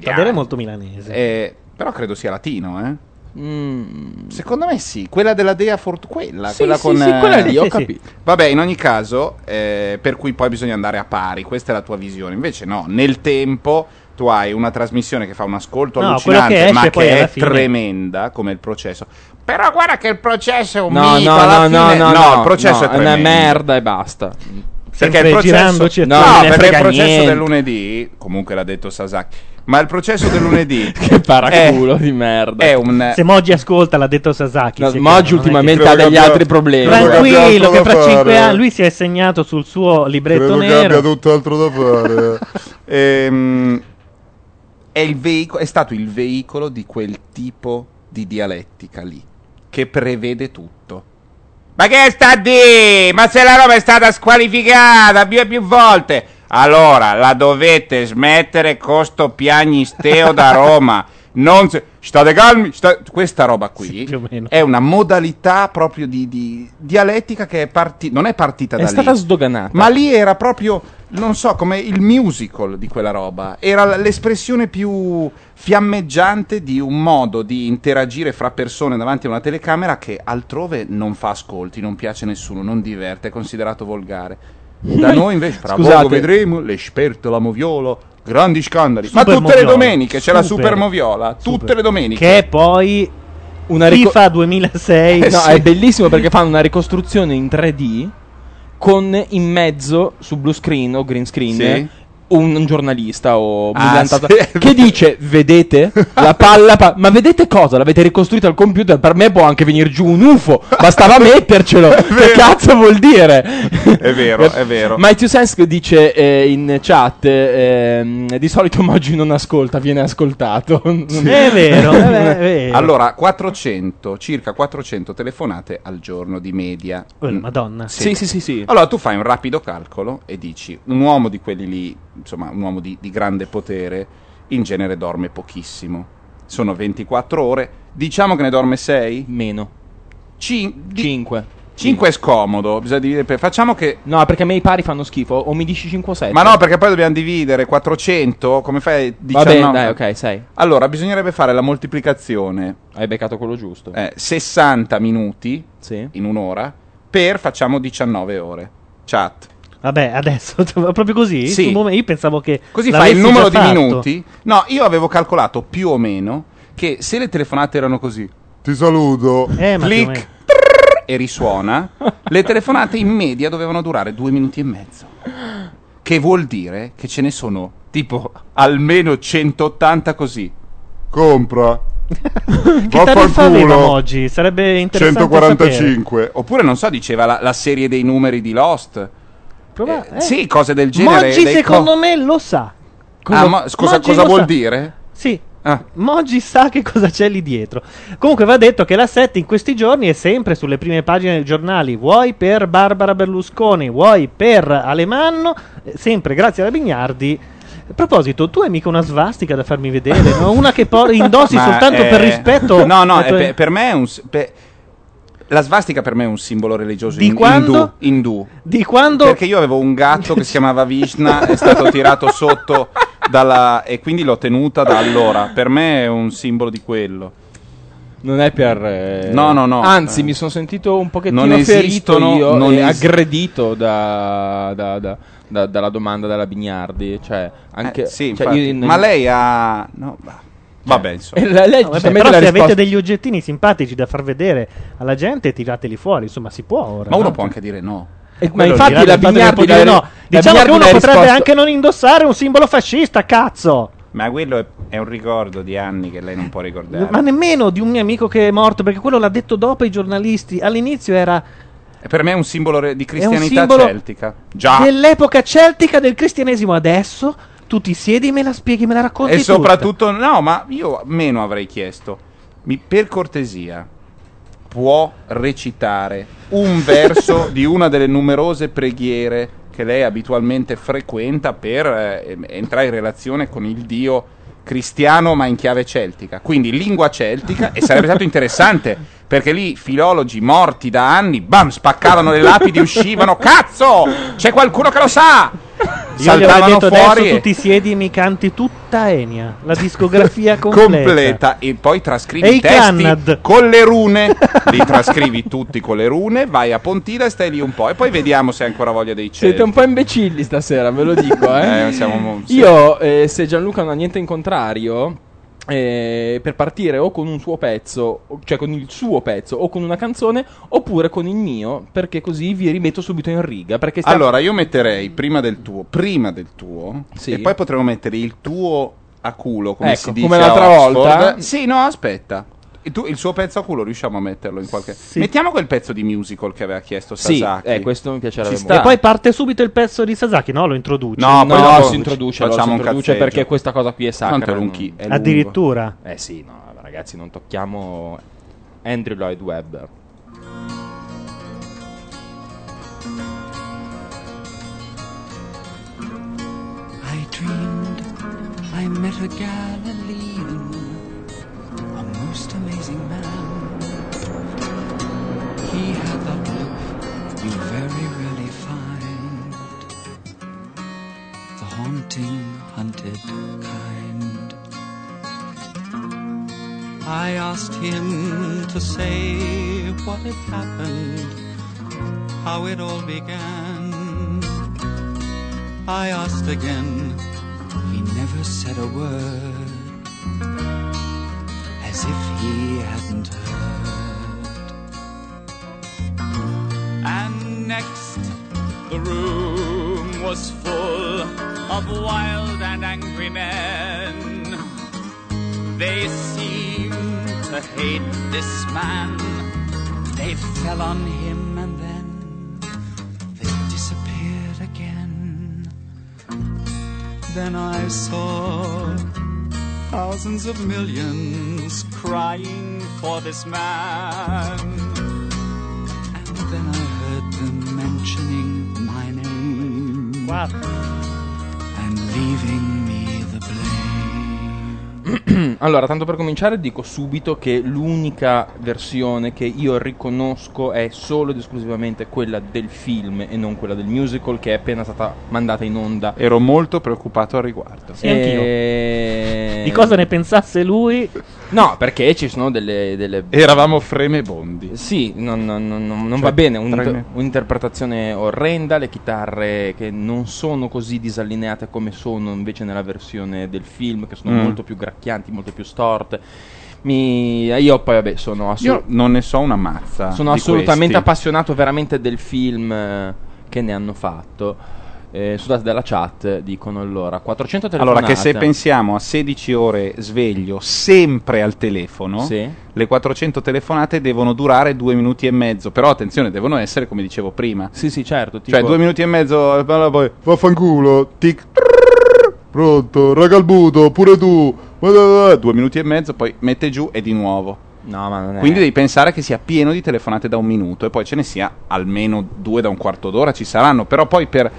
Cadere molto milanese. Eh, però credo sia latino, eh. Mm. Secondo me sì, quella della Dea Fort quella, Sì, quella sì, con sì, quella eh, lì, ho sì, sì. capito. Vabbè, in ogni caso, eh, per cui poi bisogna andare a pari, questa è la tua visione. Invece no, nel tempo tu hai una trasmissione che fa un ascolto No, allucinante, che ma esce che è fine- tremenda, come il processo. Però guarda che il processo è un No, mito, no, alla no, no, no, no, il processo no, è una merda e basta. Perché Sempre il processo, no, perché il processo niente. del lunedì, comunque l'ha detto Sasaki, ma il processo del lunedì Che paraculo di merda. è un Se Moggi ascolta, l'ha detto Sasaki. No, Moggi è ultimamente ha che degli abbia- altri problemi. Che Tranquillo, che fra cinque anni lui si è segnato sul suo libretto Credo che nero. abbia tutt'altro da fare. Ehm, è, il veico- è stato il veicolo di quel tipo di dialettica lì, che prevede tutto. Ma che sta di? Ma se la roba è stata squalificata più e più volte, allora la dovete smettere con sto piagnisteo da Roma. Non se- State calmi, sta- questa roba qui Sì, è una modalità proprio di, di dialettica che è parti- non è partita È da stata lì. sdoganata. Ma lì era proprio, non so, come il musical di quella roba. Era l'espressione più fiammeggiante di un modo di interagire fra persone davanti a una telecamera che altrove non fa ascolti, non piace a nessuno, non diverte, è considerato volgare. Da noi invece, fra Scusate. poco vedremo l'esperto, la moviola, grandi scandali. Ma Super tutte le moviola. domeniche c'è la Super. moviola, tutte Super. le domeniche. Che è poi Una rico- FIFA 2006. Eh, No, sì. è bellissimo perché fanno una ricostruzione in 3D con in mezzo su blue screen o green screen Sì. Un, giornalista o Ah, sì. che dice vedete la palla pa- ma vedete cosa l'avete ricostruita al computer per me può anche venire giù un UFO bastava mettercelo che cazzo vuol dire È vero, è vero. My Two Sense dice eh, in chat ehm, di solito Moggi non ascolta viene ascoltato È vero, è vero, è vero. Allora, 400, circa 400 telefonate al giorno di media. Oh, Mm. Madonna. sì sì sì sì Allora tu fai un rapido calcolo e dici, un uomo di quelli lì, insomma, un uomo di, di grande potere, in genere dorme pochissimo. Sono 24 ore, diciamo che ne dorme 6? meno 5 5 è scomodo, bisogna dividere per... Facciamo che... No, perché a me i pari fanno schifo. O mi dici 5 o 7? Ma no, perché poi dobbiamo dividere 400, come fai? Va 19? bene, dai, ok, 6. Allora, bisognerebbe fare la moltiplicazione Hai beccato quello giusto. eh, 60 minuti Sì. in un'ora per facciamo 19 ore. Chat. Vabbè, adesso proprio così? Sì. Sul momento- Io pensavo che Così fai il numero di fatto. minuti. No, io avevo calcolato più o meno che se le telefonate erano così, Ti saluto. Eh, clic meno. e risuona, le telefonate in media dovevano durare due minuti e mezzo. Che vuol dire che ce ne sono tipo almeno 180 così. Compra. Che tariffa aveva Vaffanculo. oggi? Sarebbe interessante sapere. 145. Oppure non so, diceva la, la serie dei numeri di Lost. Prova- Eh, eh. Sì, cose del genere. Moggi secondo co- me lo sa. Ah, mo- scusa, Moggi cosa vuol sa. dire? Sì. Ah. Moggi sa che cosa c'è lì dietro. Comunque va detto che la 7 in questi giorni è sempre sulle prime pagine dei giornali, vuoi per Barbara Berlusconi, vuoi per Alemanno, eh, sempre grazie alla Bignardi. A proposito, tu hai mica una svastica da farmi vedere, no? Una che por- indossi Ma, soltanto per eh, rispetto. No, no, è tue- per, per me è un. per- la svastica per me è un simbolo religioso Di in- quando? indù. indù. Di quando Perché io avevo un gatto che si chiamava Vishna, è stato tirato sotto dalla. e quindi l'ho tenuta da allora. Per me è un simbolo di quello. Non è per. eh, No, no, no. Anzi, Eh. mi sono sentito un pochettino Non ferito esistono, io non e es- aggredito da, da- da- da- dalla domanda della Bignardi. Cioè, anche. Eh, sì, cioè, io Ma lei ha. No, bah. Vabbè, insomma. E la- lei No, vabbè, però se risposto- avete degli oggettini simpatici da far vedere alla gente, tirateli fuori. Insomma, si può ora. Ma uno no? può anche dire no. Eh, ma infatti la Bignardi può dire no. Diciamo che uno potrebbe risposto- anche non indossare un simbolo fascista, cazzo! Ma quello è, è un ricordo di anni che lei non può ricordare. Ma nemmeno di un mio amico che è morto, perché quello l'ha detto dopo ai giornalisti. All'inizio era E per me è un simbolo re- di cristianità simbolo celtica. Già. dell'epoca celtica del cristianesimo. Adesso Tu ti siedi, me la spieghi, me la racconti E tutta. soprattutto, no, ma io meno avrei chiesto. Mi- per cortesia, può recitare un verso di una delle numerose preghiere che lei abitualmente frequenta per eh, entrare in relazione con il dio cristiano ma in chiave celtica. Quindi lingua celtica e sarebbe stato interessante perché lì filologi morti da anni, bam, spaccavano le lapidi, uscivano, cazzo! C'è qualcuno che lo sa! Io gli avrei Saltavano detto fuori adesso e- tu ti siedi e mi canti tutta Enia, la discografia completa. completa e poi trascrivi E i i testi Cannad. con le rune li trascrivi tutti con le rune vai a Pontida e stai lì un po' e poi vediamo se hai ancora voglia dei cieli Siete un po' imbecilli stasera, ve lo dico, eh. Eh, siamo mo- sì. Io, eh, se Gianluca non ha niente in contrario, eh, per partire o con un suo pezzo, cioè con il suo pezzo, o con una canzone, oppure con il mio, perché così vi rimetto subito in riga. Perché stiamo- allora io metterei prima del tuo prima del tuo Sì. e poi potremmo mettere il tuo a culo come Ecco, si dice come l'altra volta. sì no aspetta tu, il suo pezzo a culo riusciamo a metterlo in qualche Sì. mettiamo quel pezzo di musical che aveva chiesto Sì, Sasaki eh, questo mi piacerebbe Ci molto. sta. E poi parte subito il pezzo di Sasaki, no? Lo introduci. No, No, poi no, si introduce, facciamo si un introduce cazzeggio. perché questa cosa qui è sacra. Non- è lungo. Addirittura. Eh sì, no, ragazzi, non tocchiamo Andrew Lloyd Webber. I dreamed I met a most amazing man. He had that look you very rarely find, the haunting, hunted kind. I asked him to say what had happened, how it all began. I asked again, he never said a word, as if he hadn't heard. And next, the room was full of wild and angry men. They seemed to hate this man. They fell on him and then They disappeared again. Then I saw thousands of millions, crying for this man. and then I heard them mentioning my name Guarda. and leaving me the blame. Allora, tanto per cominciare, dico subito che l'unica versione che io riconosco è solo ed esclusivamente quella del film e non quella del musical che è appena stata mandata in onda. ero molto preoccupato al riguardo Sì, anch'io. E- Di cosa ne pensasse lui? No, perché ci sono delle. delle- eravamo fremebondi Sì, non, non- non- non Cioè, va bene. un- un'interpretazione orrenda. Le chitarre che non sono così disallineate come sono invece nella versione del film, che sono Mm. molto più gracchianti, molto più storte. Mi- io poi, vabbè, sono, io non ne so una mazza sono assolutamente questi. appassionato veramente del film eh, che ne hanno fatto. Eh, scusate, dalla chat dicono allora 400 telefonate. Allora, che se pensiamo a 16 ore sveglio sempre al telefono, Sì. le 400 telefonate devono durare due minuti e mezzo. Però attenzione, devono essere come dicevo prima. Sì, sì, certo. Tipo... Cioè, due minuti e mezzo, e poi vaffanculo, tic, pronto, ragalbuto, pure tu. Due minuti e mezzo, poi mette giù e di nuovo. No, ma non è. Quindi devi pensare che sia pieno di telefonate da un minuto e poi ce ne sia almeno due da un quarto d'ora, ci saranno. Però poi per,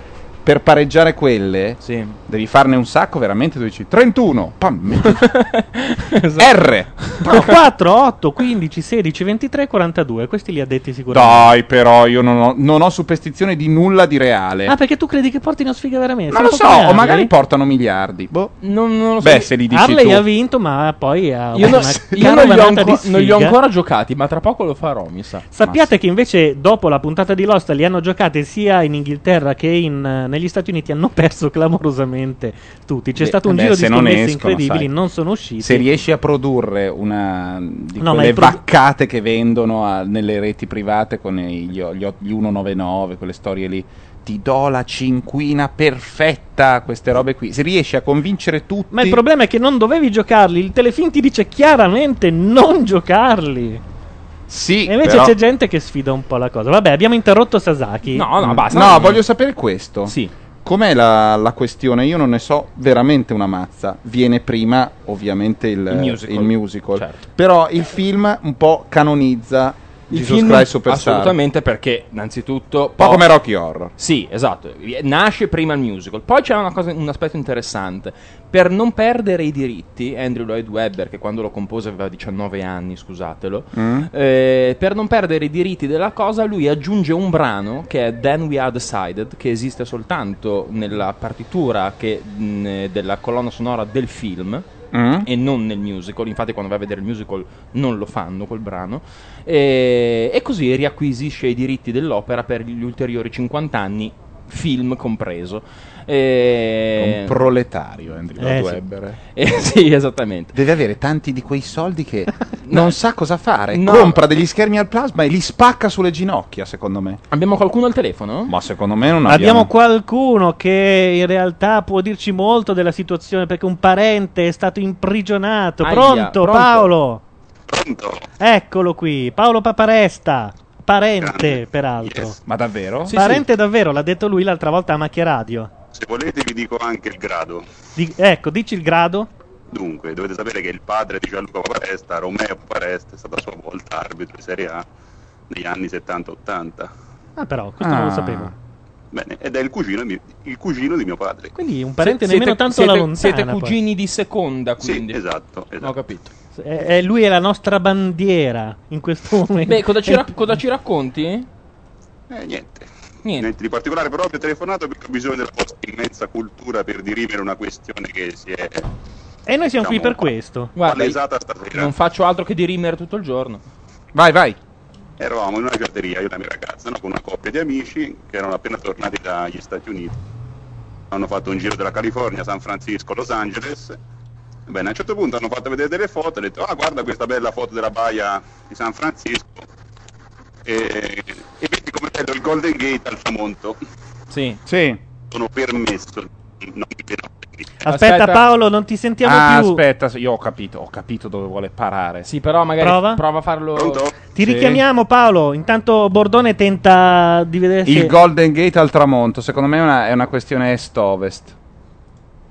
per pareggiare quelle Sì. devi farne un sacco veramente. Tu dici 31, pam, Esatto. R. No, 4, 8, 15, 16, 23, 42. Questi li ha detti sicuramente. Dai, però io non ho, non ho superstizione di nulla di reale. Ah, perché tu credi che portino sfiga veramente? non lo so, o magari Harley. portano miliardi. Boh. Non, non lo so. Beh, se li dici Harley tu. ha vinto, ma poi ha Io, no- io non, li ho caravanata di anco- non li ho ancora giocati, ma tra poco lo farò, mi sa. Sappiate che invece dopo la puntata di Lost li hanno giocate sia in Inghilterra che in, eh, negli Stati Uniti hanno perso clamorosamente tutti. C'è Beh, stato un beh, giro di scommesse escono, incredibili, sai. non sono usciti. Se riesci a produrre una di No, quelle produ- vaccate che vendono a- nelle reti private con gli, gli, gli 199, quelle storie lì, ti do la cinquina perfetta, queste robe qui. Se riesci a convincere tutti... Ma il problema è che non dovevi giocarli. Il telefilm ti dice chiaramente non giocarli. Sì, E invece però- c'è gente che sfida un po' la cosa. Vabbè, abbiamo interrotto Sasaki. No, no, basta. No, voglio sapere questo. Sì. Com'è la, la questione? Io non ne so veramente una mazza. Viene prima, ovviamente, il, Il musical. musical. Certo. Però il film un po' canonizza Il Jesus film Christ Superstar. assolutamente perché innanzitutto Un po' come Rocky Horror. Sì, esatto. Nasce prima il musical. Poi c'è una cosa, un aspetto interessante. Per non perdere i diritti, Andrew Lloyd Webber, che quando lo compose aveva 19 anni, scusatelo, Mm? eh, per non perdere i diritti della cosa, lui aggiunge un brano che è Then We Are Decided, che esiste soltanto nella partitura che, mh, della colonna sonora del film. Mm? E non nel musical, infatti, quando vai a vedere il musical non lo fanno quel brano. E, e così riacquisisce i diritti dell'opera per gli ulteriori 50 anni, film compreso. E... Un proletario, Andrew Eh, Lloyd sì. Eh, sì, esattamente. Deve avere tanti di quei soldi che non sa cosa fare. No. Compra degli schermi al plasma e li spacca sulle ginocchia, secondo me. Abbiamo qualcuno al telefono? Ma secondo me non Abbiamo abbiamo... qualcuno che in realtà può dirci molto della situazione perché un parente è stato imprigionato. Aia, pronto, pronto? Paolo? Eccolo qui, Paolo Paparesta. Parente, peraltro. Ma davvero? parente davvero, l'ha detto lui l'altra volta a Macchia Radio. Se volete vi dico anche il grado. Di- ecco, dici il grado? Dunque, dovete sapere che il padre di Gianluca Paparesta, Romeo Paparesta, è stato a sua volta arbitro di Serie A negli anni 70-80. Ah, però, questo non lo Ah. sapevo. Bene, ed è il cugino, di- il cugino di mio padre. Quindi un parente Se- nemmeno siete- tanto siete, alla lontana. Siete poi. cugini di seconda, quindi. Sì, esatto, esatto. Ho capito. Eh, eh, lui è la nostra bandiera in questo momento. Beh, cosa ci, rac- cosa ci racconti? Eh, niente. Niente. di particolare, però vi ho telefonato perché ho bisogno della vostra immensa cultura per dirimere una questione che si è E noi siamo qui Diciamo, per questo. Guarda, non faccio altro che dirimere tutto il giorno. Vai, vai. Eravamo in una giarderia, io e la mia ragazza, no, con una coppia di amici che erano appena tornati dagli Stati Uniti. Hanno fatto un giro della California, San Francisco, Los Angeles. Bene, a un certo punto hanno fatto vedere delle foto e ho detto, ah guarda questa bella foto della baia di San Francisco. E, e come bello il Golden Gate al tramonto. Sì. Sì. Sono permesso, vedo. Aspetta, Aspetta. Paolo, non ti sentiamo Ah, più. aspetta, io ho capito, ho capito dove vuole parare. Sì, però magari Prova? prova a farlo. Pronto? Ti Sì. richiamiamo, Paolo. Intanto Bordone tenta di vedere se. Il Golden Gate al tramonto, secondo me è una, è una questione est-ovest.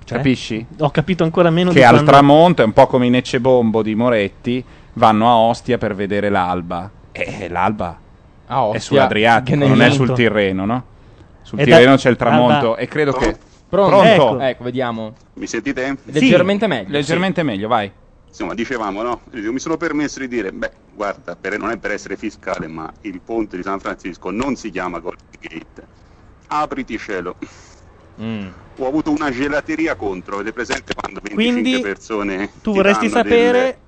Cioè? Capisci? Ho capito ancora meno Che di al quando- tramonto è un po' come i Neccebombo di Moretti, vanno a Ostia per vedere l'alba. E l'alba Ah, è ostia, sull'Adriatico, che ne non è sul Tirreno, no? Sul È Tirreno da- c'è il tramonto Alba. e credo che... Pronto? Ecco. Ecco, vediamo. Mi sentite? Leggermente meglio. Leggermente meglio, vai. Insomma, dicevamo, no? Io mi sono permesso di dire, beh, guarda, per- non è per essere fiscale, ma il ponte di San Francisco non si chiama Golden Gate. Apriti cielo. sì. Mm. Ho avuto una gelateria contro, avete presente quando 25 Quindi, persone Tu ti vorresti sapere. delle-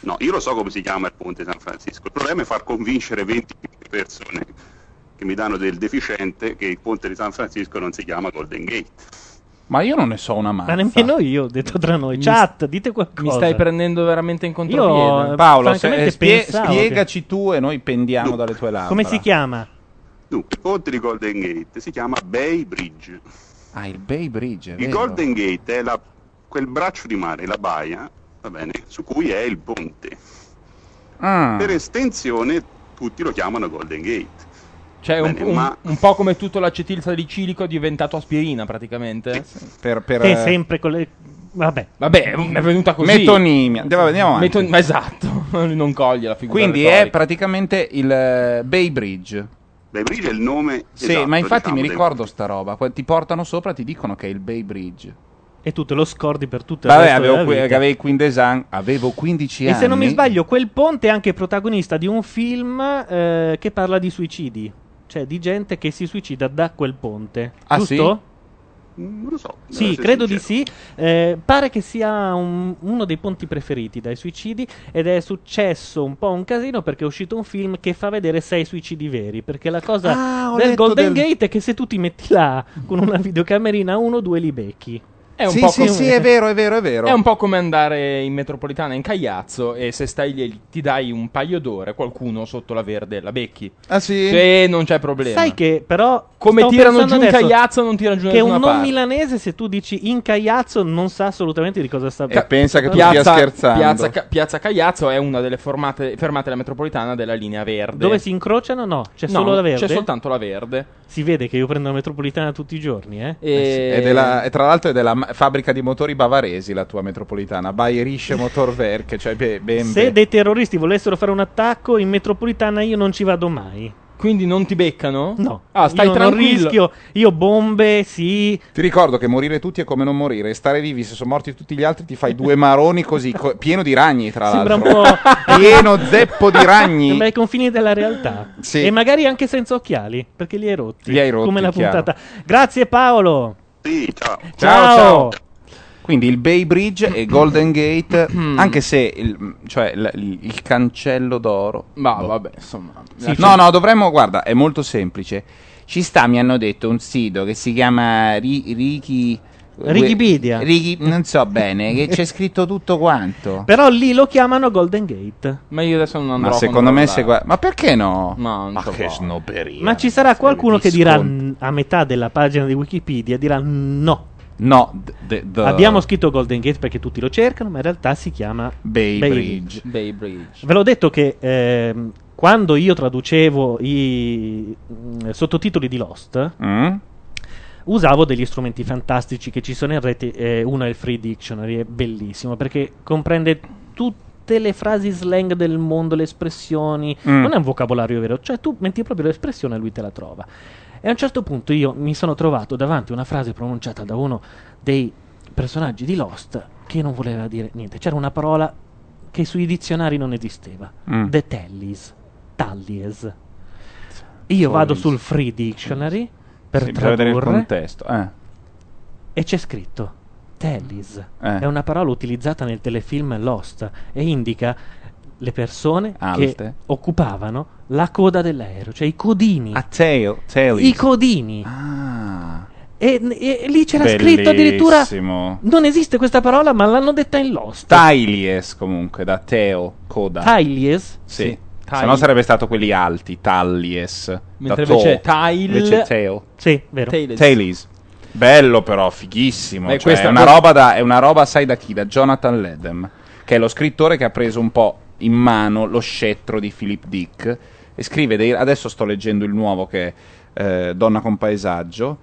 No, io lo so come si chiama il ponte di San Francisco. Il problema è far convincere 25 persone che mi danno del deficiente che il ponte di San Francisco non si chiama Golden Gate. Ma io non ne so una mazza. Ma nemmeno io, ho detto tra noi. Mi- Chat, dite qualcosa. Mi stai prendendo veramente in Io- contropiede. Paolo, se- eh, spie- spiegaci tu e noi pendiamo dalle tue labbra. Come si chiama? Dunque, il ponte di Golden Gate si chiama Bay Bridge. Ah, il Bay Bridge, è Il vero. Golden Gate è la- quel braccio di mare, la baia, va bene, su cui è il ponte. Ah. Per estensione tutti lo chiamano Golden Gate. Cioè, un, Bene, un- ma- un po' come tutto l'acetilsalicilico è diventato aspirina, praticamente. Per, per, Te eh, sempre con le. Vabbè. Vabbè, è venuta così. metonimia. Andiamo, andiamo avanti. Meton- esatto, non coglie la figura Quindi è retorica. praticamente il eh, Bay Bridge. Bay Bridge è il nome Sì, esatto, ma infatti diciamo, mi del- ricordo sta roba. Ti portano sopra, ti dicono che è il Bay Bridge. E tu te lo scordi per tutto il Vabbè, resto avevo, della qui- vita. avevi 15 anni. Avevo 15 E anni. se non mi sbaglio, quel ponte è anche protagonista di un film eh, che parla di suicidi. Cioè di gente che si suicida da quel ponte. Ah, Giusto? Mm, Non lo so. Sì, essere credo di sì. Eh, pare che sia un- uno dei ponti preferiti dai suicidi ed è successo un po' un casino perché è uscito un film che fa vedere sei suicidi veri. Perché la cosa Ah, ho del letto Golden del- Gate è che se tu ti metti là con una videocamerina uno o due li becchi. È un Sì, po' sì, come- sì, è vero, è vero, è vero. È un po' come andare in metropolitana in Cagliazzo e se stai lì ti dai un paio d'ore, qualcuno sotto la verde la becchi. Ah sì? E non c'è problema. Sai che però Come tirano giù in Cagliazzo non tirano giù Che un non parte. milanese, se tu dici in Cagliazzo, non sa assolutamente di cosa sta E pensa che tu Piazza, stia scherzando. Piazza, Ca- Piazza Cagliazzo è una delle formate- fermate della metropolitana della linea verde. Dove si incrociano? No, c'è No, solo la verde. C'è soltanto la verde. Si vede che io prendo la metropolitana tutti i giorni, eh? E... E, della- e tra l'altro è della ma- fabbrica di motori bavaresi la tua metropolitana, Bayerische Motorwerke, cioè be- ben Se dei terroristi volessero fare un attacco in metropolitana, io non ci vado mai. Quindi non ti beccano? No. Ah, stai io non tranquillo. rischio. Io bombe, sì. Ti ricordo che morire tutti è come non morire, stare vivi se sono morti tutti gli altri ti fai due maroni così, co- pieno di ragni tra Sembra un l'altro. po'. pieno zeppo di ragni. Sembra ai confini della realtà. Sì. E magari anche senza occhiali, perché li hai rotti. Li hai rotti, Come la chiaro. puntata. Grazie Paolo. Sì, ciao. Ciao, ciao. Quindi il Bay Bridge e Golden Gate, anche se il, cioè, il, il- il cancello d'oro. Ma boh. vabbè, insomma. Sì, no, no, dovremmo, guarda, è molto semplice. Ci sta, mi hanno detto, un sito che si chiama Ri- Riki... Wikipedia. Riki, non so bene, che c'è scritto tutto quanto. Però lì lo chiamano Golden Gate. Ma io adesso non andrò Ma secondo me se guarda... Ma perché no? No, Ma che qua. snobberia. Ma ci sarà qualcuno che dirà n- a metà della pagina di Wikipedia dirà no. No, d- d- the Abbiamo scritto Golden Gate perché tutti lo cercano, ma in realtà si chiama Bay, Bay Bridge. Bay Bridge. Ve l'ho detto che ehm, quando io traducevo i mm, sottotitoli di Lost, Mm? Usavo degli strumenti fantastici che ci sono in rete. eh, uno è il Free Dictionary, è bellissimo perché comprende tutte le frasi slang del mondo, le espressioni. Mm. Non è un vocabolario vero, cioè tu metti proprio l'espressione e lui te la trova. E a un certo punto io mi sono trovato davanti a una frase pronunciata da uno dei personaggi di Lost che non voleva dire niente. C'era una parola che sui dizionari non esisteva. Mm. The Tallies. Tallies. Io vado sul Free Dictionary per Sì, vedere il contesto. Eh. e c'è scritto Tallies. Eh. È una parola utilizzata nel telefilm Lost e indica le persone Alte. che occupavano la coda dell'aereo, cioè i codini. A tail, tail I codini. Ah, E, e- e lì c'era scritto addirittura bellissimo. non esiste questa parola, ma l'hanno detta in Lost. Tailies comunque, da tail, coda. Tailies? Sì. Sì. Se no sarebbe stato quelli alti, tallies. Mentre invece tile- Invece tail. Sì, vero. Tails. Tailies. Bello però, fighissimo. Beh, Cioè, questa- è, una roba da, è una roba, sai da chi? Da Jonathan Ledham, che è lo scrittore che ha preso un po' in mano lo scettro di Philip Dick e scrive dei... Adesso sto leggendo il nuovo che è eh, Donna con paesaggio.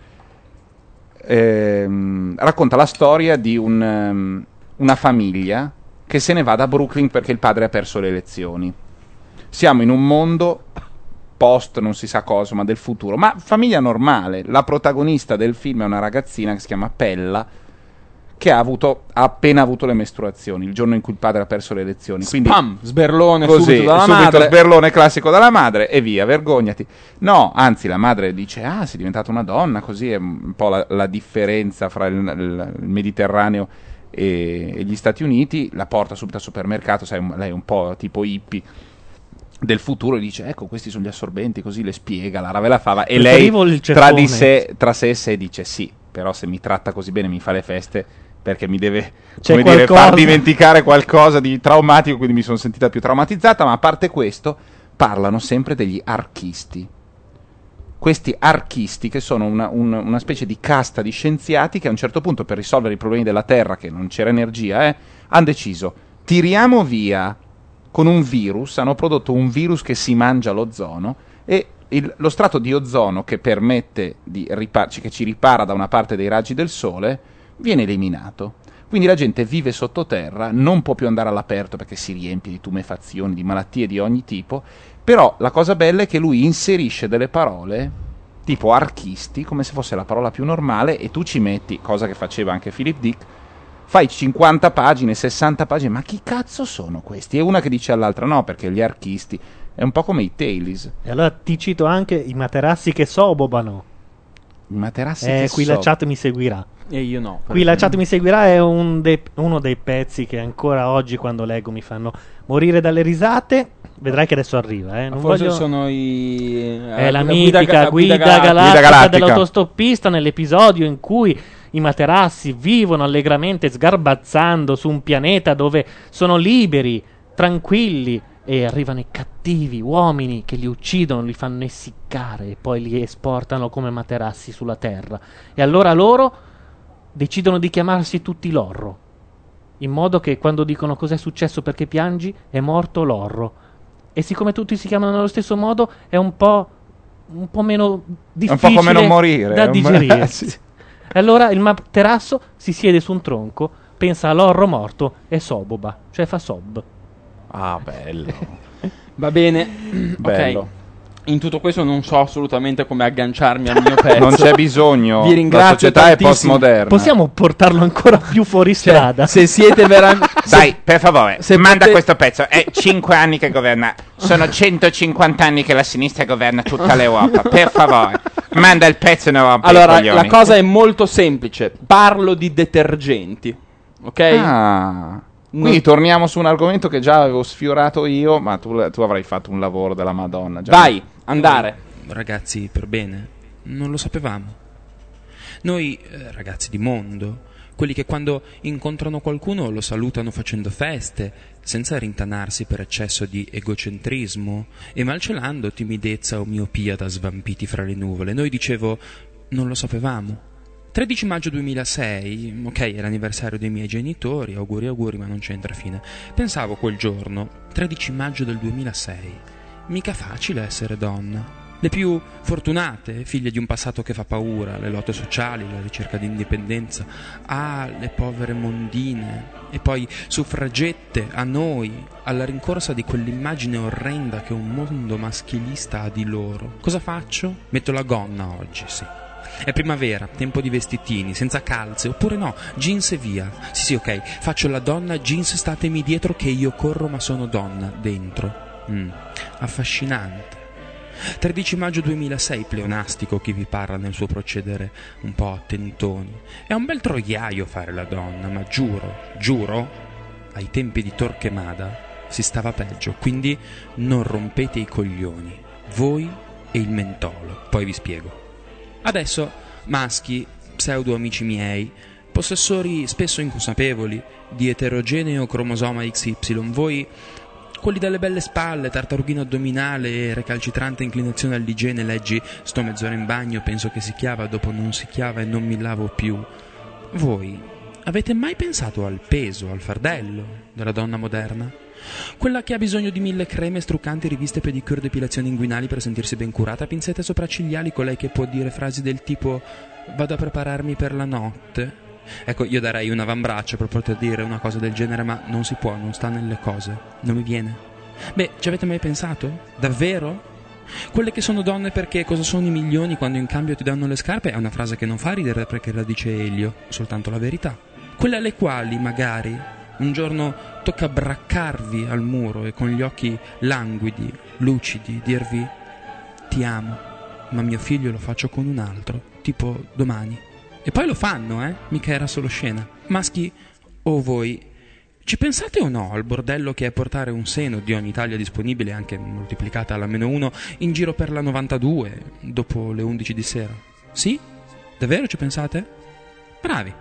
Ehm, racconta la storia di un, ehm, una famiglia che se ne va da Brooklyn perché il padre ha perso le elezioni. Siamo in un mondo post non si sa cosa, ma del futuro. Ma famiglia normale. La protagonista del film è una ragazzina che si chiama Pella, che ha, avuto, ha appena avuto le mestruazioni, il giorno in cui il padre ha perso le elezioni. Quindi Pam, sberlone così, subito dalla subito madre. sberlone classico dalla madre e via, vergognati. No, anzi, la madre dice: Ah, sei diventata una donna, così è un po' la, la differenza fra il, il- il Mediterraneo e, e gli Stati Uniti. La porta subito al supermercato, sai, un- lei è un po' tipo hippie del futuro e dice ecco questi sono gli assorbenti così le spiega la rave la fava e lei tra di sé tra sé e sé dice sì però se mi tratta così bene mi fa le feste perché mi deve come dire, far dimenticare qualcosa di traumatico quindi mi sono sentita più traumatizzata. Ma a parte questo parlano sempre degli archisti. Questi archisti che sono una, un- una specie di casta di scienziati che a un certo punto per risolvere i problemi della Terra che non c'era energia eh, hanno deciso tiriamo via con un virus, hanno prodotto un virus che si mangia l'ozono e il- lo strato di ozono che permette di ripa- che ci ripara da una parte dei raggi del sole viene eliminato. Quindi la gente vive sottoterra, non può più andare all'aperto perché si riempie di tumefazioni, di malattie di ogni tipo, però la cosa bella è che lui inserisce delle parole tipo archisti, come se fosse la parola più normale e tu ci metti, cosa che faceva anche Philip Dick, fai 50 pagine, 60 pagine, ma chi cazzo sono questi? E una che dice all'altra no, perché gli archisti è un po' come i Tailies. E allora ti cito anche i materassi che sobobano. I materassi Eh, che qui la so- chat mi seguirà. E io no. Qui la chat mi seguirà è un dei- uno dei pezzi che ancora oggi quando leggo mi fanno morire dalle risate. Vedrai che adesso arriva, eh. Non forse voglio- sono i... È la, eh, mitica ga- guida, ga- galattica, galattica. dell'autostoppista nell'episodio in cui i materassi vivono allegramente sgarbazzando su un pianeta dove sono liberi, tranquilli e arrivano i cattivi uomini che li uccidono, li fanno essiccare e poi li esportano come materassi sulla terra. E allora loro decidono di chiamarsi tutti l'orro, in modo che quando dicono cos'è successo perché piangi, è morto l'orro. E siccome tutti si chiamano nello stesso modo, è un po', un po' meno un difficile po' come non morire, da un- digerire. sì. E allora il materasso si siede su un tronco, pensa all'orro morto e soboba, cioè fa sob. Ah, bello. Va bene. Bello. Ok. In tutto questo non so assolutamente come agganciarmi al mio pezzo. Non c'è bisogno. Vi La ringrazio società è tantissimo. postmoderna. Possiamo portarlo ancora più fuori Cioè, strada? se siete veramente Dai, per favore, se manda potete- questo pezzo. È 5 anni che governa. Sono 150 anni che la sinistra governa tutta l'Europa. Per favore, manda il pezzo in Europa. Allora, la cosa è molto semplice. Parlo di detergenti. Ok? Ah. Quindi torniamo su un argomento che già avevo sfiorato io, ma tu, tu avrai fatto un lavoro della Madonna. Già. Vai, andare. Ragazzi, per bene, non lo sapevamo. Noi, eh, ragazzi di mondo, quelli che quando incontrano qualcuno lo salutano facendo feste, senza rintanarsi per eccesso di egocentrismo e malcelando timidezza o miopia da svampiti fra le nuvole. Noi dicevo, non lo sapevamo. 13 maggio 2006, ok, è l'anniversario dei miei genitori, auguri auguri, ma non c'entra fine. Pensavo quel giorno, 13 maggio del 2006, mica facile essere donna. Le più fortunate, figlie di un passato che fa paura, le lotte sociali, la ricerca di indipendenza, ah, le povere mondine, e poi suffragette, a noi, alla rincorsa di quell'immagine orrenda che un mondo maschilista ha di loro. Cosa faccio? Metto la gonna oggi, sì. È primavera, tempo di vestitini, senza calze, oppure no, jeans e via. Sì, sì, ok, faccio la donna, jeans statemi dietro che io corro ma sono donna, dentro. Mm, affascinante. 13 maggio 2006, pleonastico chi vi parla nel suo procedere un po' a tentoni. È un bel troiaio fare la donna, ma giuro, giuro, ai tempi di Torquemada si stava peggio, quindi non rompete i coglioni, voi e il mentolo, poi vi spiego. Adesso, maschi, pseudo amici miei, possessori spesso inconsapevoli di eterogeneo cromosoma XY, voi quelli dalle belle spalle, tartarughino addominale e recalcitrante inclinazione all'igiene, leggi sto mezz'ora in bagno, penso che si chiava, dopo non si chiava e non mi lavo più. Voi avete mai pensato al peso, al fardello della donna moderna? Quella che ha bisogno di mille creme, struccanti, riviste, pedicure, depilazioni inguinali per sentirsi ben curata, pinzette sopraccigliali, colei che può dire frasi del tipo vado a prepararmi per la notte. Ecco, io darei un avambraccio per poter dire una cosa del genere, ma non si può, non sta nelle cose, non mi viene. Beh, ci avete mai pensato? Davvero? Quelle che sono donne perché cosa sono i milioni quando in cambio ti danno le scarpe è una frase che non fa ridere perché la dice Elio, soltanto la verità. Quelle alle quali, magari, un giorno tocca braccarvi al muro e con gli occhi languidi, lucidi, dirvi ti amo, ma mio figlio lo faccio con un altro, tipo domani. E poi lo fanno, eh? Mica era solo scena. Maschi o voi, ci pensate o no al bordello che è portare un seno di ogni taglia disponibile, anche moltiplicata alla meno 1, in giro per la 92, dopo le 11 di sera? Sì? Davvero ci pensate? Bravi.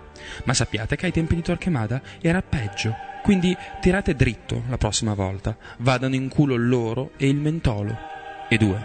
Ma sappiate che ai tempi di Torquemada era peggio. Quindi tirate dritto la prossima volta. Vadano in culo loro e il mentolo. E due.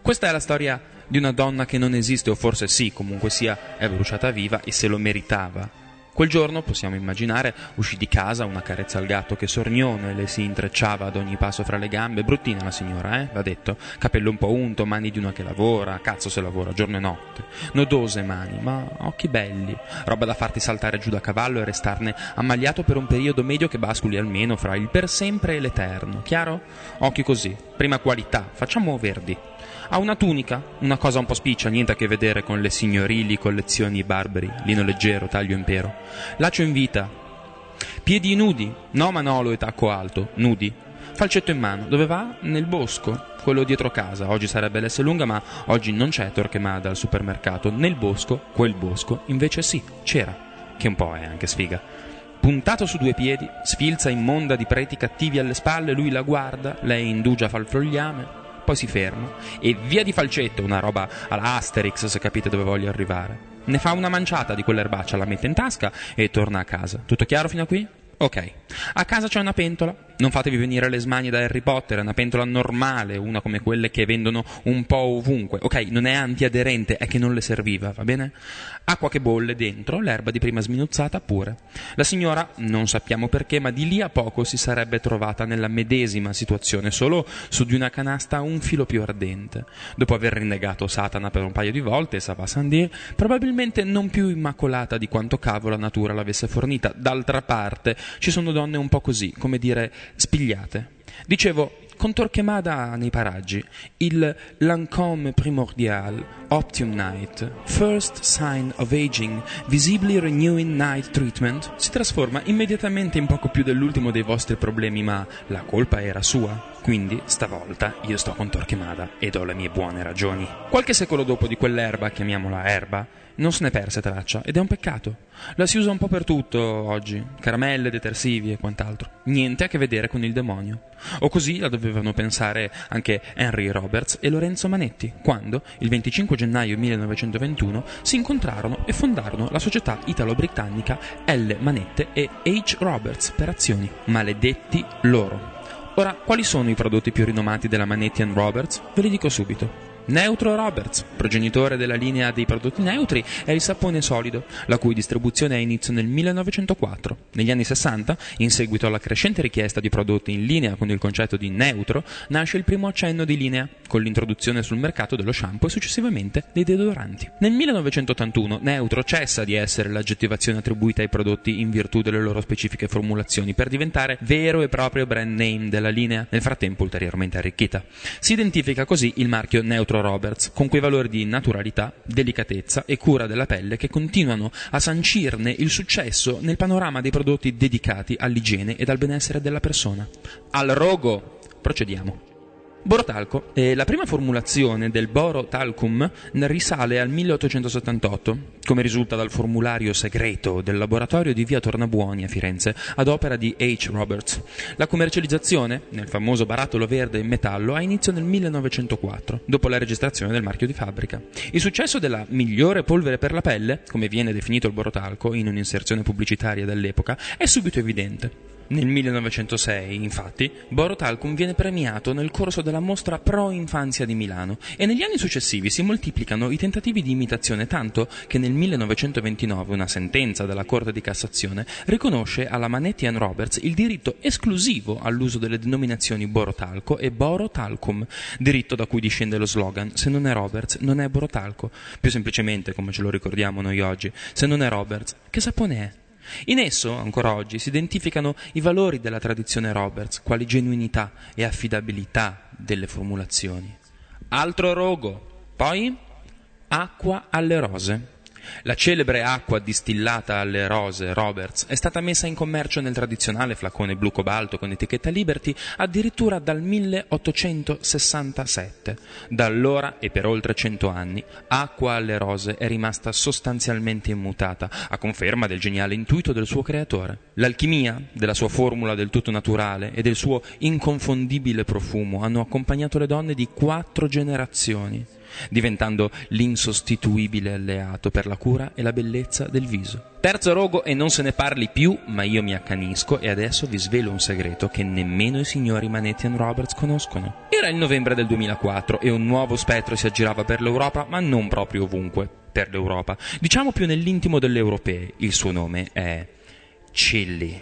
Questa è la storia di una donna che non esiste, o forse sì, comunque sia, è bruciata viva e se lo meritava. Quel giorno, possiamo immaginare, uscì di casa una carezza al gatto che sornione le si intrecciava ad ogni passo fra le gambe. Bruttina la signora, eh? Va detto. Capello un po' unto, mani di una che lavora, cazzo se lavora, giorno e notte. Nodose mani, ma occhi belli. Roba da farti saltare giù da cavallo e restarne ammaliato per un periodo medio che basculi almeno fra il per sempre e l'eterno. Chiaro? Occhi così. Prima qualità, facciamo verdi. Ha una tunica, una cosa un po' spiccia, niente a che vedere con le signorili collezioni barbari, lino leggero, taglio impero. Laccio in vita. Piedi nudi, no manolo e tacco alto, nudi. Falcetto in mano, dove va? Nel bosco, quello dietro casa. Oggi sarebbe l'S lunga, ma oggi non c'è Torquemada al supermercato. Nel bosco, quel bosco, invece sì, c'era. Che un po' è anche sfiga. Puntato su due piedi, sfilza immonda di preti cattivi alle spalle, lui la guarda, lei indugia fa il fogliame, poi si ferma e via di falcetto, una roba alla Asterix se capite dove voglio arrivare. Ne fa una manciata di quell'erbaccia, la mette in tasca e torna a casa. Tutto chiaro fino a qui? Ok. A casa c'è una pentola, Non fatevi venire le smanie da Harry Potter, è una pentola normale, una come quelle che vendono un po' ovunque. Ok, non è antiaderente, è che non le serviva, va bene? Acqua che bolle dentro, l'erba di prima sminuzzata pure. La signora, non sappiamo perché, ma di lì a poco si sarebbe trovata nella medesima situazione, solo su di una canasta un filo più ardente. Dopo aver rinnegato Satana per un paio di volte, ça va sans dire, probabilmente non più immacolata di quanto cavo la natura l'avesse fornita. D'altra parte, ci sono donne un po' così, come dire, spigliate. Dicevo, con Torquemada nei paraggi, il Lancôme primordial, Optium Night, First Sign of Aging, Visibly Renewing Night Treatment, si trasforma immediatamente in poco più dell'ultimo dei vostri problemi, ma la colpa era sua. Quindi, stavolta, io sto con Torquemada ed ho le mie buone ragioni. Qualche secolo dopo di quell'erba, chiamiamola erba, non se ne perse traccia ed è un peccato. La si usa un po' per tutto oggi, caramelle, detersivi e quant'altro. Niente a che vedere con il demonio. O così la dovevano pensare anche Henry Roberts e Lorenzo Manetti, quando, il 25 gennaio 1921, si incontrarono e fondarono la società italo-britannica L. Manette e H. Roberts per azioni. Maledetti loro. Ora, quali sono i prodotti più rinomati della Manetti Roberts? Ve li dico subito. Neutro Roberts, progenitore della linea dei prodotti neutri, è il sapone solido, la cui distribuzione ha inizio nel 1904. Negli anni 60, in seguito alla crescente richiesta di prodotti in linea con il concetto di neutro, nasce il primo accenno di linea, con l'introduzione sul mercato dello shampoo e successivamente dei deodoranti. Nel 1981 neutro cessa di essere l'aggettivazione attribuita ai prodotti in virtù delle loro specifiche formulazioni per diventare vero e proprio brand name della linea, nel frattempo ulteriormente arricchita. Si identifica così il marchio Neutro Roberts, con quei valori di naturalità, delicatezza e cura della pelle che continuano a sancirne il successo nel panorama dei prodotti dedicati all'igiene ed al benessere della persona. Al rogo! Procediamo. Borotalco. Eh, la prima formulazione del borotalcum risale al 1878, come risulta dal formulario segreto del laboratorio di via Tornabuoni a Firenze, ad opera di H. Roberts. La commercializzazione, nel famoso barattolo verde in metallo, ha inizio nel 1904, dopo la registrazione del marchio di fabbrica. Il successo della migliore polvere per la pelle, come viene definito il borotalco in un'inserzione pubblicitaria dell'epoca, è subito evidente. Nel 1906, infatti, Borotalcum viene premiato nel corso della mostra Pro Infanzia di Milano e negli anni successivi si moltiplicano i tentativi di imitazione tanto che nel 1929 una sentenza della Corte di Cassazione riconosce alla Manetti Roberts il diritto esclusivo all'uso delle denominazioni Borotalco e Borotalcum, diritto da cui discende lo slogan se non è Roberts non è Borotalco, più semplicemente come ce lo ricordiamo noi oggi, se non è Roberts che sapone è? In esso, ancora oggi, si identificano i valori della tradizione Roberts, quali genuinità e affidabilità delle formulazioni. Altro rogo, poi acqua alle rose. La celebre acqua distillata alle rose Roberts è stata messa in commercio nel tradizionale flacone blu cobalto con etichetta Liberty addirittura dal 1867. Da allora e per oltre cento anni, acqua alle rose è rimasta sostanzialmente immutata, a conferma del geniale intuito del suo creatore. L'alchimia della sua formula del tutto naturale e del suo inconfondibile profumo hanno accompagnato le donne di quattro generazioni diventando l'insostituibile alleato per la cura e la bellezza del viso. Terzo rogo e non se ne parli più, ma io mi accanisco e adesso vi svelo un segreto che nemmeno i signori Manetti Roberts conoscono. Era il novembre del 2004 e un nuovo spettro si aggirava per l'Europa, ma non proprio ovunque per l'Europa. Diciamo più nell'intimo delle europee. Il suo nome è Chilli.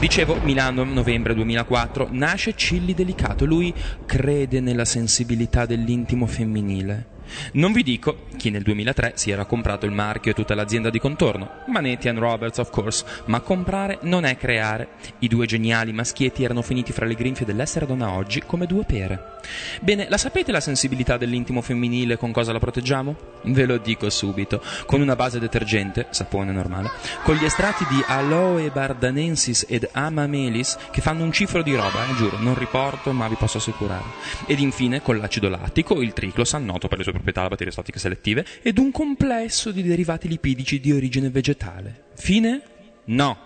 Dicevo, Milano, novembre 2004, nasce Cilli Delicato. Lui crede nella sensibilità dell'intimo femminile. Non vi dico chi nel 2003 si era comprato il marchio e tutta l'azienda di contorno, Manetti and Roberts of course, ma comprare non è creare. I due geniali maschietti erano finiti fra le grinfie dell'essere donna oggi come due pere. Bene, la sapete la sensibilità dell'intimo femminile con cosa la proteggiamo? Ve lo dico subito, con una base detergente, sapone normale, con gli estratti di Aloe bardanensis ed Amamelis che fanno un cifro di roba, eh, giuro, non riporto ma vi posso assicurare. Ed infine con l'acido lattico, il triclosan, noto per le sue proprietà batteriostatiche selettive, ed un complesso di derivati lipidici di origine vegetale. Fine? No.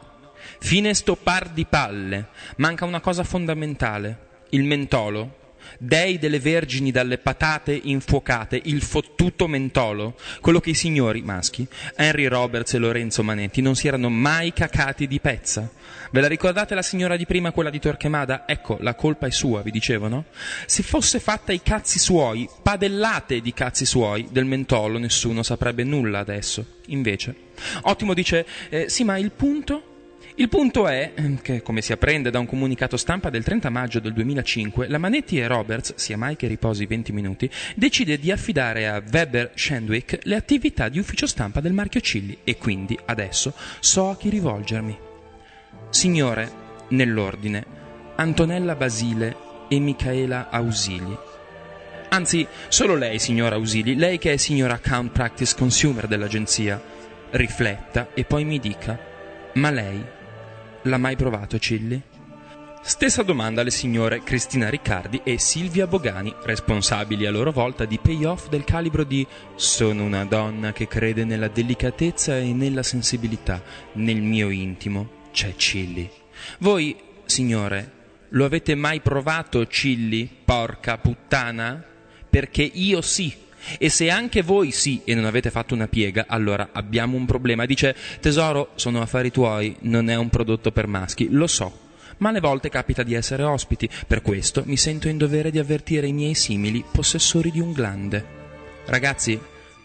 Fine sto par di palle. Manca una cosa fondamentale. Il mentolo. Dei delle vergini dalle patate infuocate, il fottuto mentolo, quello che i signori maschi, Henry Roberts e Lorenzo Manetti, non si erano mai cacati di pezza. Ve la ricordate la signora di prima, quella di Torquemada? Ecco, la colpa è sua, vi dicevano? Se fosse fatta i cazzi suoi, padellate di cazzi suoi, del mentolo nessuno saprebbe nulla adesso. Invece. Ottimo dice, eh, sì ma il punto? Il punto è ehm, che, come si apprende da un comunicato stampa del 30 maggio del 2005, la Manetti e Roberts, sia mai che riposi 20 minuti, decide di affidare a Weber Shandwick le attività di ufficio stampa del marchio Cilli e quindi adesso so a chi rivolgermi. Signore, nell'ordine, Antonella Basile e Michaela Ausili. Anzi, solo lei, signora Ausili, lei che è signora account practice consumer dell'agenzia. Rifletta e poi mi dica, ma lei l'ha mai provato Cilli? Stessa domanda alle signore Cristina Riccardi e Silvia Bogani, responsabili a loro volta di payoff del calibro di Sono una donna che crede nella delicatezza e nella sensibilità. Nel mio intimo c'è Cilli. Voi, signore, lo avete mai provato Cilli, porca puttana? Perché io sì. E se anche voi sì e non avete fatto una piega, allora abbiamo un problema. Dice, tesoro, sono affari tuoi, non è un prodotto per maschi, lo so. Ma alle volte capita di essere ospiti, per questo mi sento in dovere di avvertire i miei simili possessori di un glande. Ragazzi,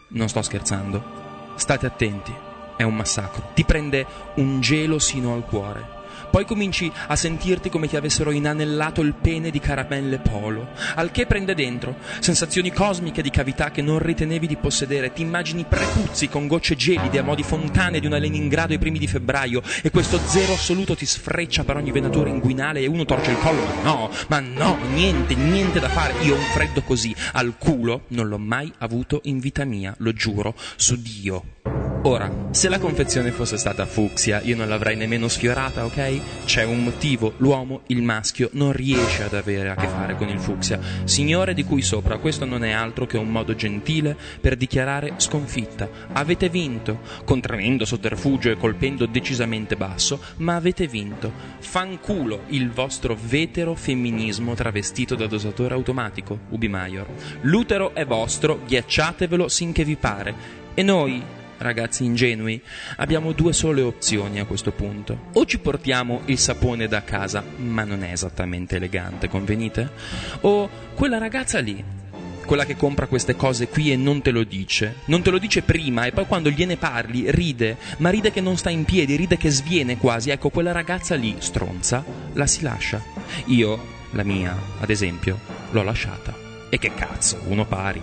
non sto scherzando. State attenti, è un massacro. Ti prende un gelo sino al cuore. Poi cominci a sentirti come ti avessero inanellato il pene di caramelle polo, al che prende dentro sensazioni cosmiche di cavità che non ritenevi di possedere, ti immagini prepuzzi con gocce gelide a mo' di fontane di una Leningrado ai primi di febbraio e questo zero assoluto ti sfreccia per ogni venatura inguinale e uno torce il collo, ma no, ma no, niente, niente da fare, io un freddo così al culo non l'ho mai avuto in vita mia, lo giuro, su Dio. Ora, se la confezione fosse stata fucsia, io non l'avrei nemmeno sfiorata, ok? C'è un motivo, l'uomo, il maschio, non riesce ad avere a che fare con il fucsia. Signore di cui sopra, questo non è altro che un modo gentile per dichiarare sconfitta. Avete vinto, con tremendo sotterfugio e colpendo decisamente basso, ma avete vinto. Fanculo il vostro vetero femminismo travestito da dosatore automatico, Ubi Maior. L'utero è vostro, ghiacciatevelo sinché vi pare. E noi, ragazzi ingenui, abbiamo due sole opzioni a questo punto. O ci portiamo il sapone da casa, ma non è esattamente elegante, convenite? O quella ragazza lì, quella che compra queste cose qui e non te lo dice. Non te lo dice prima e poi quando gliene parli ride, ma ride che non sta in piedi, ride che sviene quasi. Ecco, quella ragazza lì, stronza, la si lascia. Io, la mia, ad esempio, l'ho lasciata. E che cazzo, uno pari.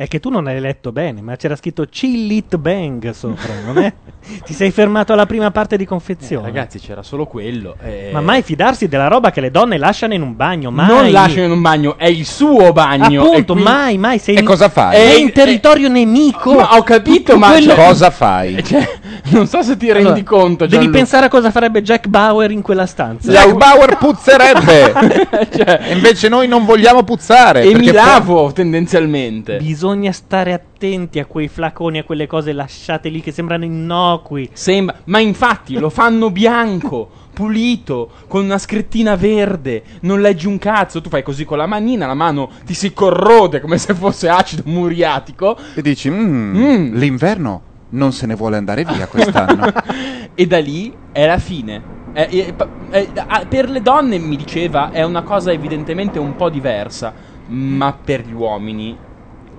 È che tu non hai letto bene, ma c'era scritto Chill It Bang sopra, non è? Ti sei fermato alla prima parte di confezione. Eh, ragazzi, c'era solo quello. eh. Ma mai fidarsi della roba che le donne lasciano in un bagno, mai. Non lasciano in un bagno, è il suo bagno. Appunto, e quindi- mai, mai. Sei E in- cosa fai? È Eh, in territorio nemico. Ma ho capito, ma Quello- cioè- Cosa fai? Cioè, non so se ti rendi Allora, conto. Devi Gianluca. pensare a cosa farebbe Jack Bauer in quella stanza. Jack Bauer puzzerebbe. Cioè, E invece noi non vogliamo puzzare. e mi lavo tendenzialmente. Bisogna stare attenti a quei flaconi, a quelle cose lasciate lì che sembrano innocui. Sembra, ma infatti lo fanno bianco, pulito, con una scrittina verde. Non leggi un cazzo. Tu fai così con la manina, la mano ti si corrode come se fosse acido muriatico. E dici, "Mm, Mm. l'inverno non se ne vuole andare via quest'anno. e da lì è la fine. Pa- eh, ah, per le donne, mi diceva, è una cosa evidentemente un po' diversa. Ma per gli uomini.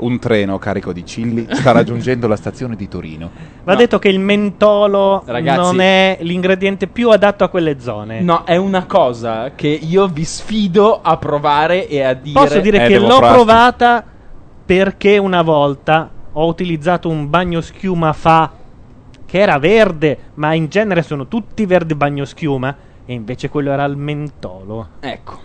Un treno carico di cilli sta raggiungendo la stazione di Torino. Va No. detto che il mentolo Ragazzi- non è l'ingrediente più adatto a quelle zone. No, è una cosa che io vi sfido a provare e a dire. Posso dire Eh, che l'ho provata perché una volta ho utilizzato un bagno schiuma fa che era verde, ma in genere sono tutti verdi bagno schiuma e invece quello era al mentolo. Ecco.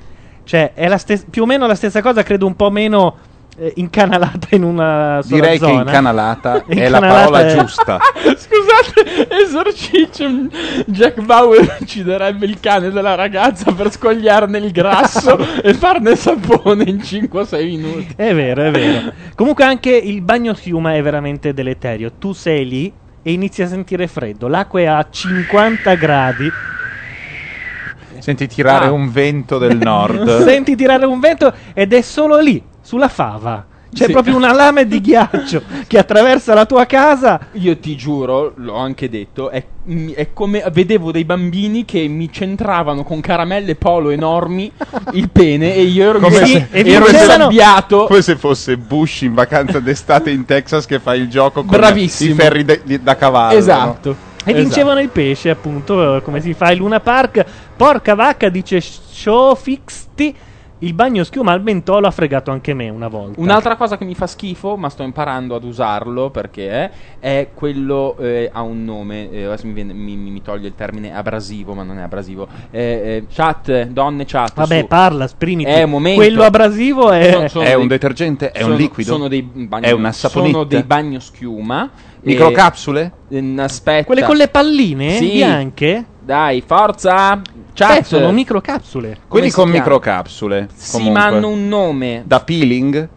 Cioè, è la stes- più o meno la stessa cosa, credo un po' meno eh, incanalata in una sola Direi che zona. incanalata è la Incanalata parola è- giusta. Scusate, esorciccio. Jack Bauer ucciderebbe il cane della ragazza per scogliarne il grasso e farne sapone in 5-6 minuti. È vero, è vero. Comunque anche il bagno schiuma è veramente deleterio. Tu sei lì e inizi a sentire freddo. L'acqua è a 50 gradi. Senti tirare Ah. un vento del nord. Senti tirare un vento ed è solo lì, sulla fava. C'è Sì. proprio una lame di ghiaccio che attraversa la tua casa. Io ti giuro, l'ho anche detto, è, è come vedevo dei bambini che mi centravano con caramelle polo enormi il pene e io ero, Come mi- se- ero come se- insabbiato. Come se fosse Bush in vacanza d'estate in Texas che fa il gioco con Bravissimo. i ferri de- di- da cavallo. Esatto. no? E vincevano il pesce, appunto, come si fa in Luna Park. Porca vacca, dice Showfixti. Il bagno schiuma al mentolo ha fregato anche me una volta. Un'altra cosa che mi fa schifo, ma sto imparando ad usarlo perché è, è quello eh, ha un nome. eh, adesso mi, viene- mi- mi- mi toglie il termine abrasivo, ma non è abrasivo. Eh, eh, chat, donne chat. Vabbè, su. parla, esprimiti. È un momento. Quello abrasivo è- Sono- sono È dei- un detergente? È un sono- liquido? Sono dei bagni, È una saponetta? Sono dei bagno schiuma. Microcapsule? Eh, aspetta. Quelle con le palline Sì. bianche? Dai, forza. Chat. Eh, sono microcapsule. Quelli si con chiama? microcapsule. Sì, comunque. ma hanno un nome. Da peeling?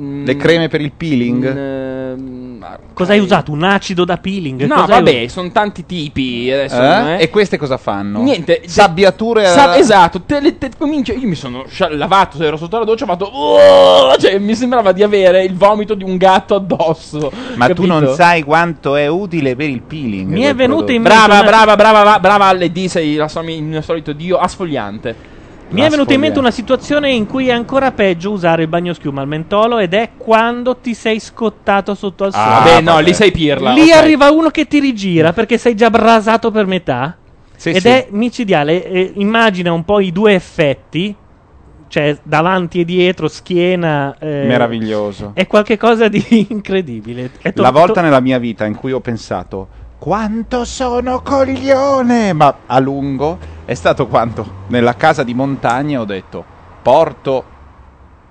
Mm, Le creme per il peeling? mm, Cosa hai usato? Un acido da peeling? No, Cosa hai vabbè, sono tanti tipi. Adesso, Eh? eh. E queste cosa fanno? Niente, Sabbiature a- Sa- esatto, te, le- te- comincio, io mi sono scia- lavato, ero sotto la doccia, ho fatto "Oh!" cioè mi sembrava di avere il vomito di un gatto addosso. Ma tu non sai quanto è utile per il peeling. Mi è quel venuto in prodotto. mente Brava, una- brava, brava, brava, brava alle D, sei la so- il mio solito dio asfogliante. Mi è venuta in mente una situazione in cui è ancora peggio usare il bagno schiuma al mentolo ed è quando ti sei scottato sotto al sole. Ah, vabbè, no, lì sei pirla. Lì ok. arriva uno che ti rigira perché sei già brasato per metà. Sì, ed sì. è micidiale. Eh, immagina un po' i due effetti, cioè davanti e dietro, schiena. eh, Meraviglioso. È qualcosa di incredibile. È to- La volta to- nella mia vita in cui ho pensato quanto sono coglione, ma a lungo è stato quando nella casa di montagna ho detto porto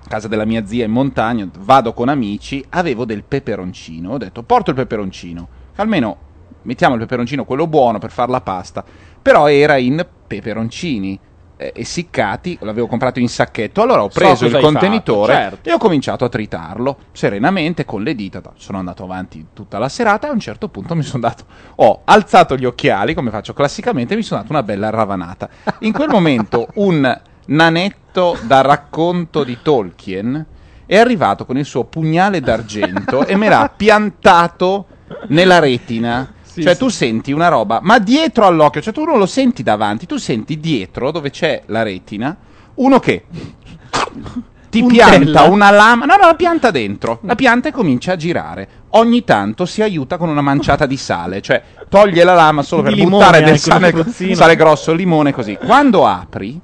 casa della mia zia in montagna, vado con amici, avevo del peperoncino, ho detto porto il peperoncino, almeno mettiamo il peperoncino quello buono per fare la pasta, però era in peperoncini eh, essiccati, l'avevo comprato in sacchetto, allora ho So preso il cosa hai contenitore fatto, certo. e ho cominciato a tritarlo serenamente con le dita. Sono andato avanti tutta la serata e a un certo punto mi sono dato. Ho alzato gli occhiali come faccio classicamente e mi sono dato una bella ravanata. In quel momento un nanetto da racconto di Tolkien è arrivato con il suo pugnale d'argento e me l'ha piantato nella retina. Cioè, tu senti una roba, ma dietro all'occhio, cioè tu non lo senti davanti, tu senti dietro dove c'è la retina, uno che ti Puntella. pianta una lama, no, no, la pianta dentro, la pianta e comincia a girare. Ogni tanto si aiuta con una manciata di sale, cioè toglie la lama solo per limone buttare del sale, sale grosso, limone così. Quando apri,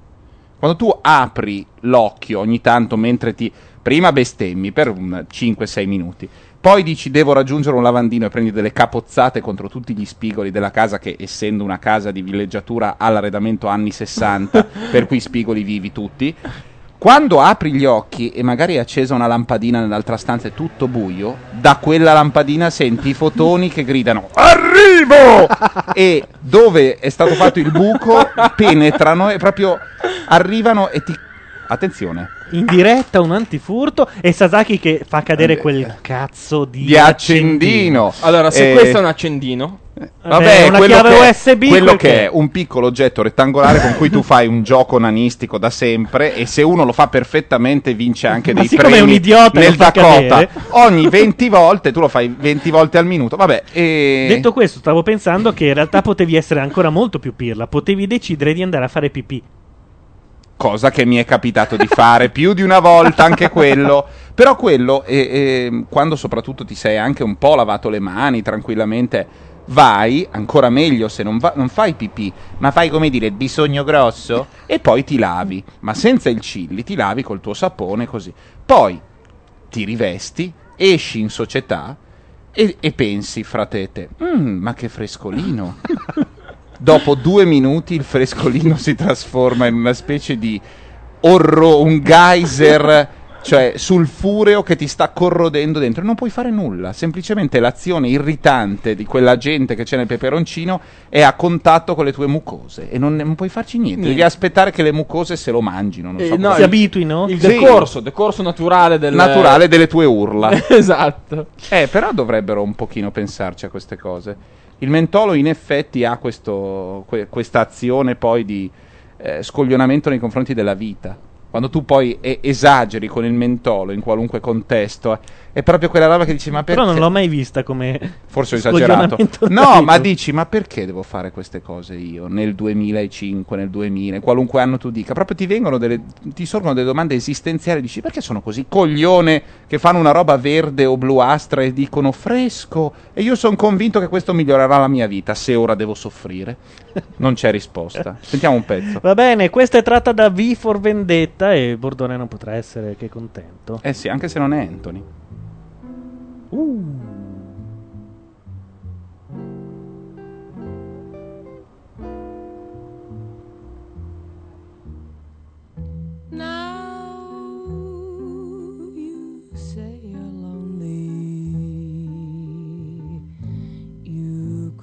quando tu apri l'occhio ogni tanto mentre ti prima bestemmi per un 5-6 minuti, poi dici devo raggiungere un lavandino e prendi delle capozzate contro tutti gli spigoli della casa che essendo una casa di villeggiatura ha l'arredamento anni 60, per cui spigoli vivi tutti. Quando apri gli occhi e magari è accesa una lampadina nell'altra stanza e tutto buio, da quella lampadina senti i fotoni che gridano Arrivo! e dove è stato fatto il buco penetrano e proprio arrivano e ti... Attenzione. In diretta un antifurto e Sasaki che fa cadere quel cazzo di, Di accendino. Allora, se Eh, questo è un accendino, Vabbè, una quello, chiave che, USB, quello quel che è un piccolo oggetto rettangolare con cui tu fai un gioco nanistico da sempre e se uno lo fa perfettamente vince anche Ma dei siccome è premi un idiota nel Dakota. cadere. Ogni 20 volte tu lo fai 20 volte al minuto. Vabbè, e... Detto questo, stavo pensando che in realtà potevi essere ancora molto più pirla. Potevi decidere di andare a fare pipì. Cosa che mi è capitato di fare più di una volta, anche quello. Però quello, e- e, quando soprattutto ti sei anche un po' lavato le mani tranquillamente, vai, ancora meglio se non, va- non fai pipì, ma fai come dire bisogno grosso e poi ti lavi, ma senza il chilli, ti lavi col tuo sapone così. Poi ti rivesti, esci in società e, e pensi, fratete, "Mm, ma che frescolino. Dopo due minuti il frescolino si trasforma in una specie di orro, un geyser cioè sulfureo che ti sta corrodendo dentro non puoi fare nulla. Semplicemente l'azione irritante di quella gente che c'è nel peperoncino è a contatto con le tue mucose e non, non puoi farci niente. Niente. Devi aspettare che le mucose se lo mangino. Non Eh, so no, il- abituino? il Sì. decorso, decorso naturale del naturale delle tue urla. esatto. Eh, però dovrebbero un pochino pensarci a queste cose. Il mentolo in effetti ha questo, que- questa azione poi di eh, scoglionamento nei confronti della vita. Quando tu poi e- esageri con il mentolo in qualunque contesto, eh, è proprio quella roba che dici: Ma perché? Però non l'ho mai vista come. Forse ho esagerato. No, ma dici, ma perché devo fare queste cose io nel 2005, nel 2000, in qualunque anno tu dica? Proprio ti vengono delle, ti sorgono delle domande esistenziali, dici perché sono così coglione che fanno una roba verde o bluastra e dicono fresco e io sono convinto che questo migliorerà la mia vita se ora devo soffrire. Non c'è risposta. Sentiamo un pezzo. Va bene, questa è tratta da V for Vendetta e Bordone non potrà essere che contento. Eh sì, anche se non è Anthony. Uh.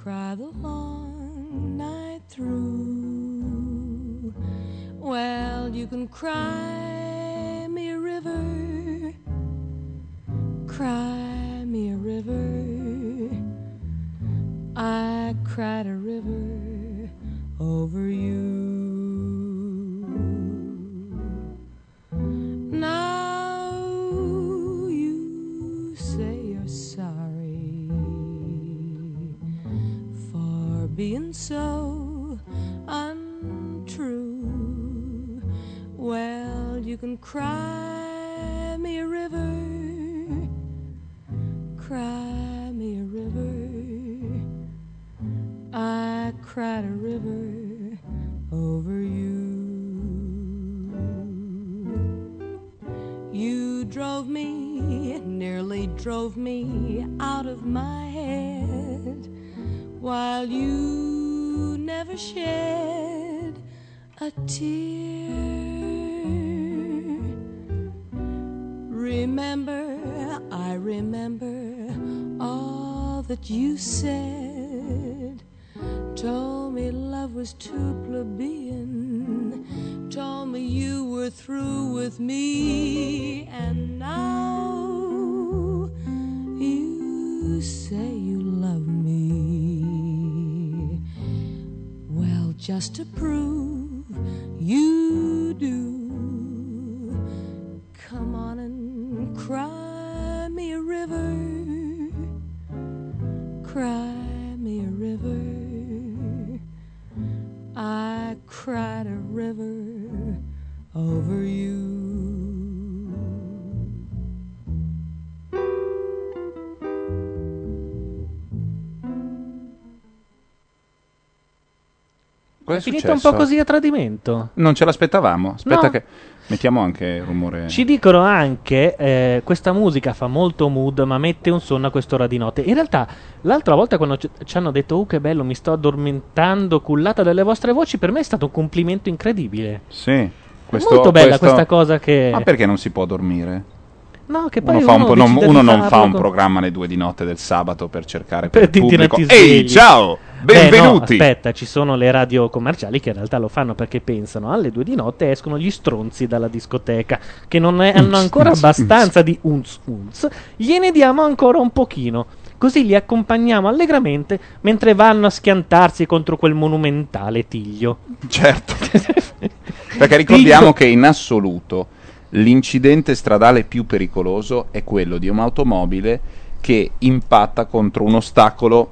cry the long through. Well, you can cry me a river. Cry me a river. I cried a river over you. Now you say you're sorry for being so untrue. Well, you can cry me a river, cry me a river. I cried a river over you. You drove me, nearly drove me out of my head, while you never shed a tear. Remember, I remember all that you said. Told me love was too plebeian. Told me you were through with me. And now just to prove you Finita un po' così a tradimento. Non ce l'aspettavamo. Aspetta No. che mettiamo anche il rumore. Ci dicono anche eh, questa musica fa molto mood, ma mette un sonno a quest'ora di notte. In realtà, l'altra volta quando ci, ci hanno detto "Oh, che bello, mi sto addormentando cullata dalle vostre voci", per me è stato un complimento incredibile. Sì. Questo, molto bella questo- questa cosa che Ma perché non si può dormire? No, che poi Uno, fa un po'- non, uno non fa un programma alle due di notte del sabato per cercare per per il pubblico. Ehi, svegli. Ciao! Beh, no, Benvenuti! aspetta, ci sono le radio commerciali che in realtà lo fanno perché pensano alle due di notte escono gli stronzi dalla discoteca che non è- hanno ancora abbastanza di unz unz, gliene diamo ancora un pochino. Così li accompagniamo allegramente mentre vanno a schiantarsi contro quel monumentale tiglio. Certo. Perché ricordiamo Dico- che in assoluto l'incidente stradale più pericoloso è quello di un'automobile che impatta contro un ostacolo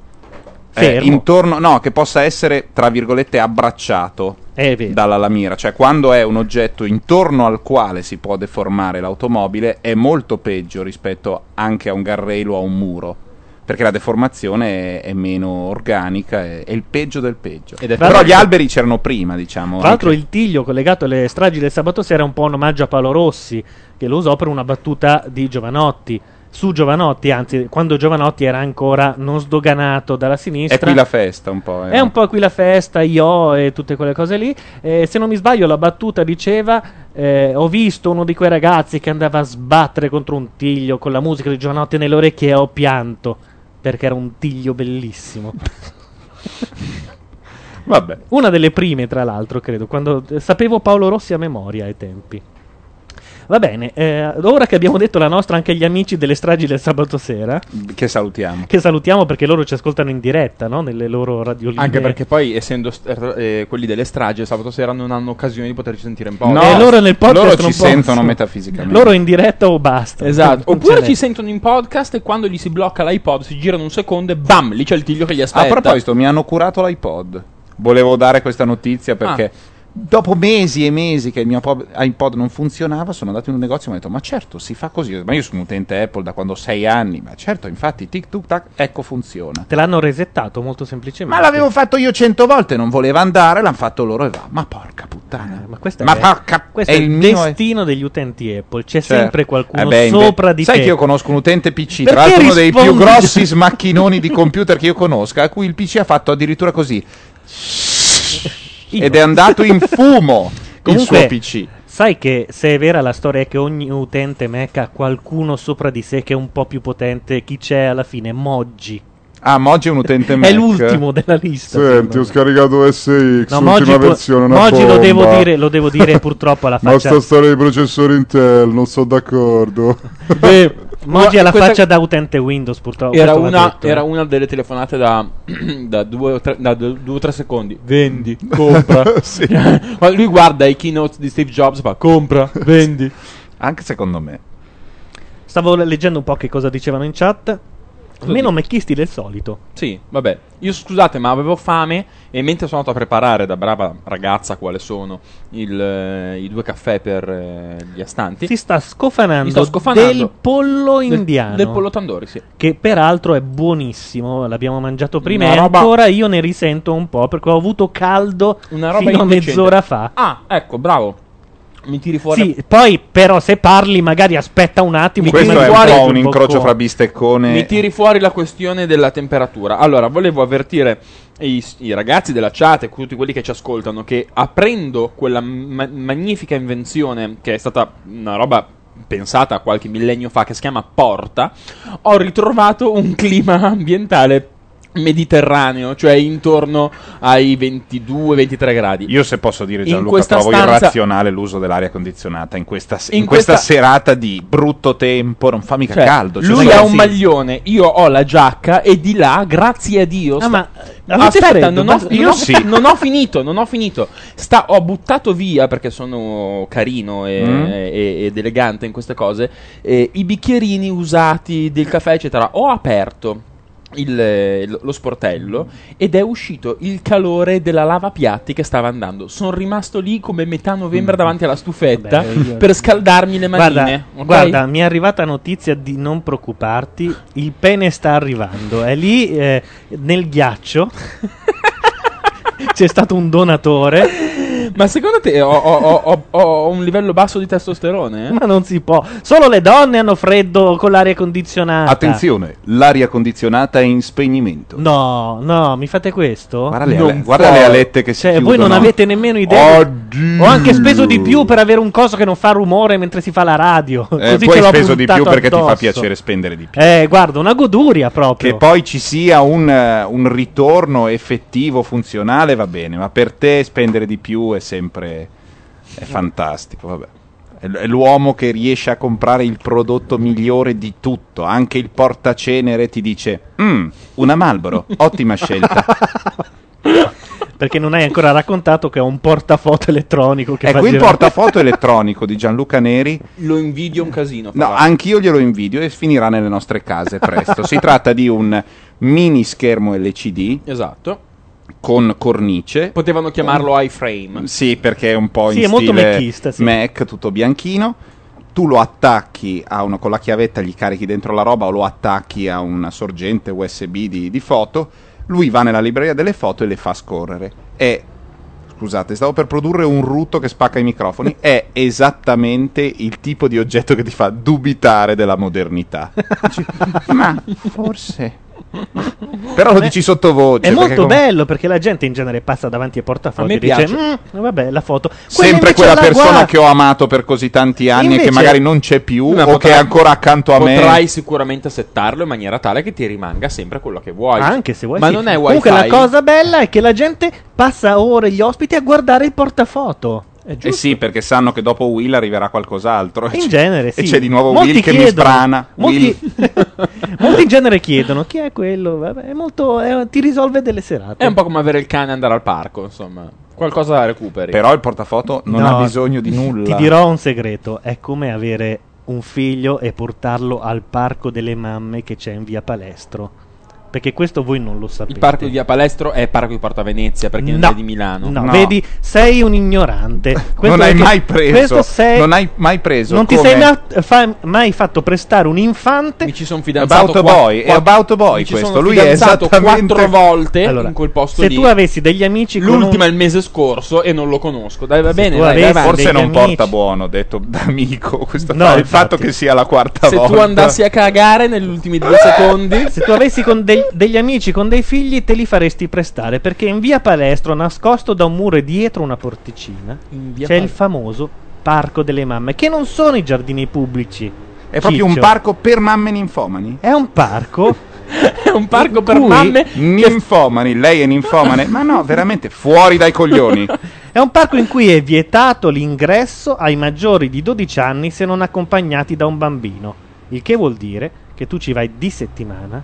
eh, intorno, no, che possa essere tra virgolette abbracciato dalla lamiera, cioè quando è un oggetto intorno al quale si può deformare l'automobile è molto peggio rispetto anche a un garrail o a un muro. Perché la deformazione è, è meno organica, è, è il peggio del peggio. Ed è Però gli alberi c'erano prima, diciamo. Tra l'altro anche- il tiglio collegato alle stragi del sabato sera è un po' un omaggio a Paolo Rossi, che lo usò per una battuta di Giovanotti. Su Giovanotti, anzi, quando Giovanotti era ancora non sdoganato dalla sinistra. È qui la festa un po'. eh. È un po' qui la festa, io e tutte quelle cose lì. Eh, se non mi sbaglio, la battuta diceva: eh, Ho visto uno di quei ragazzi che andava a sbattere contro un tiglio con la musica di Giovanotti nelle orecchie e ho pianto perché era un tiglio bellissimo. Vabbè. Una delle prime, tra l'altro, credo, quando eh, sapevo Paolo Rossi a memoria ai tempi. Va bene, eh, ora che abbiamo detto la nostra anche agli amici delle stragi del sabato sera, Che salutiamo. che salutiamo perché loro ci ascoltano in diretta, no? Nelle loro radioline. Anche perché poi, essendo st- eh, quelli delle stragi, sabato sera non hanno occasione di poterci sentire in No, podcast. e loro nel podcast loro non ci sentono possono. metafisicamente. Loro in diretta o basta. Esatto, Non oppure ci sentono in podcast e quando gli si blocca l'iPod si girano un secondo e bam, lì c'è il tiglio che gli aspetta. A proposito, mi hanno curato l'iPod. Volevo dare questa notizia perché Ah. Dopo mesi e mesi che il mio po- iPod non funzionava, sono andato in un negozio e mi ho detto: Ma certo, si fa così. Ma io sono utente Apple da quando ho sei anni. Ma certo, infatti, tic tuc tac, ecco funziona. Te l'hanno resettato molto semplicemente. Ma l'avevo fatto io cento volte, non voleva andare, l'hanno fatto loro e va. Ma porca puttana. Ma questo Ma è, porca- questo è è il il destino degli utenti Apple. C'è Certo. sempre qualcuno Eh beh, sopra di Sai te. che io conosco un utente PC, Perché tra l'altro uno dei più grossi smacchinoni di computer che io conosca, a cui il PC ha fatto addirittura così. Ed è andato in fumo il Comunque, suo PC. Sai che se è vera la storia è che ogni utente Mac ha qualcuno sopra di sé che è un po' più potente, chi c'è alla fine? Moggi. Ah, Moggi è un utente Mac. È l'ultimo della lista. Senti, ho scaricato SX, No, ultima Moggi, po- versione, una Moggi lo, devo dire, lo devo dire purtroppo alla Ma faccia. sta storia di processori Intel, non sono d'accordo. Beh, Moggi ha la faccia da utente Windows purtroppo. Era una, detto, era eh. una delle telefonate da, da, due o tre, da due due o tre secondi. Vendi, compra. Ma lui guarda i keynote di Steve Jobs e fa compra, vendi. Anche secondo me. Stavo leggendo un po' che cosa dicevano in chat. Meno mecchisti del solito. Sì, vabbè. Io scusate, ma avevo fame e mentre sono andato a preparare da brava ragazza quale sono il, eh, i due caffè per eh, gli astanti. Si sta scofanando, sto scofanando. del pollo Del- indiano. del pollo tandori, sì. Che peraltro è buonissimo. L'abbiamo mangiato prima Una e roba- ancora io ne risento un po' perché ho avuto caldo Una roba fino a mezz'ora fa. Ah, ecco, bravo. Mi tiri fuori. Sì, poi però se parli magari aspetta un attimo. Questo è un po' un incrocio fra bisteccone. Mi tiri fuori la questione della temperatura. Allora, volevo avvertire i, i ragazzi della chat e tutti quelli che ci ascoltano che aprendo quella ma- magnifica invenzione che è stata una roba pensata qualche millennio fa che si chiama Porta, ho ritrovato un clima ambientale mediterraneo, cioè intorno ai 22-23 gradi. Io se posso dire Gianluca, trovo stanza- irrazionale l'uso dell'aria condizionata in questa, in In questa questa- serata di brutto tempo, non fa mica Cioè, caldo. cioè, lui ha un sì. maglione, io ho la giacca e di là, grazie a Dio. Ah, sta- ma Aspetta, freddo? non ho, non ho- sì. non ho finito, non ho finito. Sta- ho buttato via perché sono carino e, Mm. e- ed elegante in queste cose. eh, I bicchierini usati del caffè, eccetera. Ho aperto. Il- lo sportello ed è uscito il calore della lavapiatti che stava andando. Sono rimasto lì come metà novembre davanti alla stufetta Vabbè, io- per scaldarmi le manine. Guarda, ok? guarda, mi è arrivata notizia di non preoccuparti. Il pene sta arrivando. È lì eh, nel ghiaccio. C'è stato un donatore. Ma secondo te ho, ho- ho- ho- ho un livello basso di testosterone? eh? Ma non si può. Solo le donne hanno freddo con l'aria condizionata. Attenzione, l'aria condizionata è in spegnimento. No, no, mi fate questo? Guarda le, ale- guarda le alette che si Cioè, voi chiudono. non avete nemmeno idea. Oddio. Ho anche speso di più per avere un coso che non fa rumore mentre si fa la radio. Eh, Così poi hai speso di più perché ti fa addosso. piacere spendere di più. Eh, guarda, una goduria proprio. Che poi ci sia un, eh, un ritorno effettivo, funzionale, va bene, ma per te spendere di più è sempre è fantastico. Vabbè. È l'uomo che riesce a comprare il prodotto migliore di tutto. Anche il portacenere ti dice: "Mm, una Marlboro, ottima scelta. Perché non hai ancora raccontato che ho un portafoto elettronico che fa Ecco il girare- portafoto elettronico di Gianluca Neri. Lo invidio un casino. No, anch'io glielo invidio e finirà nelle nostre case presto. si tratta di un mini schermo LCD Esatto. Con cornice. Potevano chiamarlo iFrame. Sì, perché è un po' Sì, in è molto stile sì. Mac, tutto bianchino. Tu lo attacchi a una, con la chiavetta, gli carichi dentro la roba o lo attacchi a una sorgente USB di, di foto. Lui va nella libreria delle foto e le fa scorrere. È scusate, stavo per produrre un rutto che spacca i microfoni. È esattamente il tipo di oggetto che ti fa dubitare della modernità. Dici, Ma forse. Però lo Beh, dici sottovoce. È molto com- bello perché la gente in genere passa davanti ai portafogli e dice: piace. "Mm, vabbè, la foto. Sempre invece quella persona guarda- che ho amato per così tanti anni e che Invece- magari non c'è più Ma o che potrai- è ancora accanto a me. Potrai sicuramente settarlo in maniera tale che ti rimanga sempre quello che vuoi. Anche se vuoi Ma sì. non è wifi. Comunque la cosa bella è che la gente passa ore gli ospiti a guardare il portafoto. Eh sì, perché sanno che dopo Will arriverà qualcos'altro. E In c'è- genere, sì. E c'è di nuovo Molti Will che mi chiedono- sbrana. molti- Will- Molti in genere chiedono chi è quello. Vabbè, è molto, è- ti risolve delle serate. È un po' come avere il cane e andare al parco, insomma. Qualcosa la recuperi. Però il portafoto non No, ha bisogno di nulla. Ti dirò un segreto: è come avere un figlio e portarlo al parco delle mamme che c'è in via Palestro. Perché questo voi non lo sapete. Il parco di Via Palestro è il parco di Porta Venezia per chi non No. è di Milano. No, vedi, sei un ignorante. Non hai è mai preso. sei- Non hai mai preso. non ti come- sei ma- fa- mai fatto prestare un infante. Mi ci sono fidanzato About a qua- boy, è qua- about a boy questo. Lui è esattamente quattro volte Allora, in quel posto se lì. tu avessi degli amici L'ultima un- il mese scorso e non lo conosco. Dai, va bene, tu dai, avanti. Forse degli non amici- porta buono, detto da amico. Questo No, fa- il fatto che sia la quarta Se volta. tu andassi a cagare negli ultimi due secondi, Se tu avessi con del- degli amici con dei figli, te li faresti prestare. Perché in via Palestro, nascosto da un muro e dietro una porticina, c'è il Pal- famoso parco delle mamme, che non sono i giardini pubblici. È proprio un Ciccio. parco per mamme ninfomani. È un parco. è un parco per cui- mamme. Ninfomani, lei è ninfomane. Ma no, veramente fuori dai coglioni. È un parco in cui è vietato l'ingresso ai maggiori di 12 anni se non accompagnati da un bambino. Il che vuol dire che tu ci vai di settimana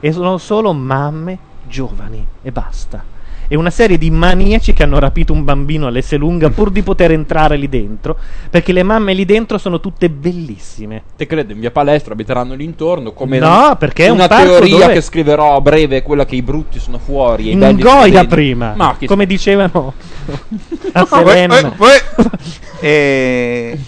e sono solo mamme giovani e basta. E una serie di maniaci che hanno rapito un bambino all'Esselunga pur di poter entrare lì dentro, perché le mamme lì dentro sono tutte bellissime. Te credo, in via Palestro abiteranno lì intorno. Come No, perché è un una parco teoria dove- che scriverò a breve è quella che i brutti sono fuori. E i In belli sono Goida dentro. prima, Ma che come dicevano a Eh, Selemme. eh, eh.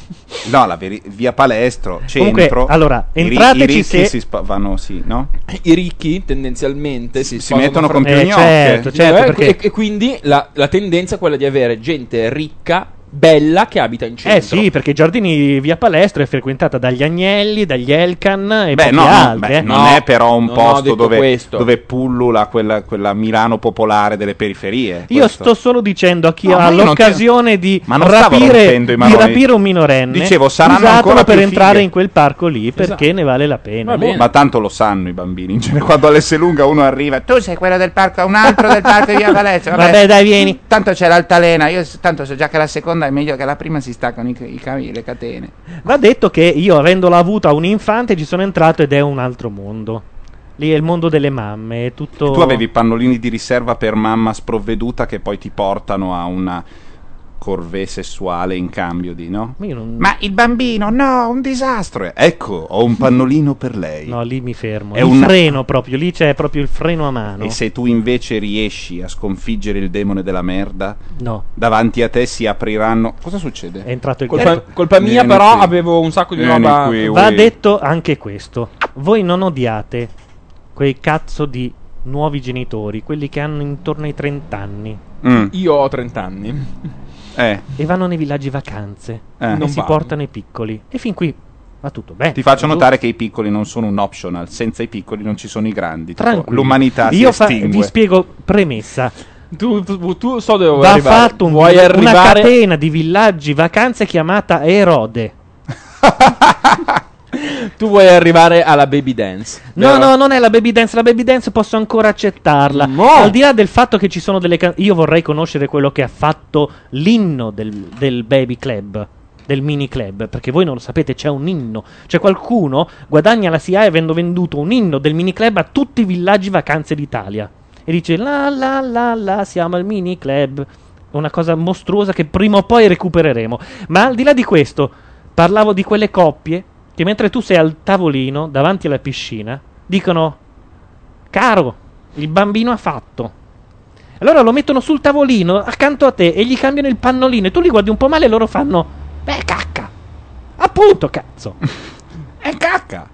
No, la veri- via Palestro, Comunque, centro. allora, i ri- entrateci i ricchi se- si spa- vanno, sì, no? I ricchi tendenzialmente si, Si mettono fra- con più Eh, gnocche. certo, certo, Eh, perché- e, e quindi la, la tendenza è quella di avere gente ricca, bella, che abita in centro. Eh sì, perché i giardini via Palestro è frequentata dagli Agnelli, dagli Elkan e Beh, no, altri. beh, eh. non No, è però un posto dove, questo. dove pullula quella, quella Milano popolare delle periferie. Io questo. sto solo dicendo a chi No, ha l'occasione di, Ma non stavo rapire, di rapire un minorenne. Dicevo, saranno ancora per entrare fighe. in quel parco lì perché ne vale la pena. Va bene. Ma tanto lo sanno i bambini. In genere, quando all'Esselunga uno arriva, tu sei quello del parco, un altro del parco di Via Palestro. Vabbè, dai, vieni. Tanto c'è l'altalena. Io tanto so già che la seconda è meglio che la prima si staccano i, i cavi- le catene. Va detto che io, avendola avuta un infante, ci sono entrato ed è un altro mondo. Lì è il mondo delle mamme, è tutto... Tu avevi pannolini di riserva per mamma sprovveduta che poi ti portano a una corvée sessuale in cambio di, no? Ma non- Ma il bambino, no, un disastro. Ecco, ho un pannolino per lei. No, lì mi fermo. È il un- freno proprio, lì c'è proprio il freno a mano. E se tu invece riesci a sconfiggere il demone della merda, No, davanti a te si apriranno. Cosa succede? è entrato il Colpa, gatto. colpa mia, Vieni però, qui. avevo un sacco di Vieni roba. qui. Va Ui. detto anche questo. Voi non odiate quei cazzo di nuovi genitori, quelli che hanno intorno ai 30 anni Mm, Io ho 30 anni. Eh, e vanno nei villaggi vacanze Eh. e Non si vanno. portano i piccoli. E fin qui va tutto bene. ti faccio Tu- notare che i piccoli non sono un optional. Senza i piccoli non ci sono i grandi. tipo, Tranquillo. l'umanità si Io fa- estingue. vi spiego premessa. Tu, tu- tu so dove vuoi Va arrivare. fatto un- vuoi una arrivare. catena di villaggi vacanze chiamata Erode. Tu vuoi arrivare alla baby dance. No, vero? no, non è la baby dance. La baby dance posso ancora accettarla. No. Al di là del fatto che ci sono delle canzoni. Io vorrei conoscere quello che ha fatto l'inno del, del baby club. Del mini club. Perché voi non lo sapete, c'è un inno. C'è qualcuno guadagna la SIAE avendo venduto un inno del mini club a tutti i villaggi vacanze d'Italia. E dice la la la la, siamo al mini club. È una cosa mostruosa che prima o poi recupereremo. Ma al di là di questo, parlavo di quelle coppie che mentre tu sei al tavolino davanti alla piscina dicono caro il bambino ha fatto allora lo mettono sul tavolino accanto a te e gli cambiano il pannolino e tu li guardi un po' male e loro fanno beh cacca appunto cazzo È cacca.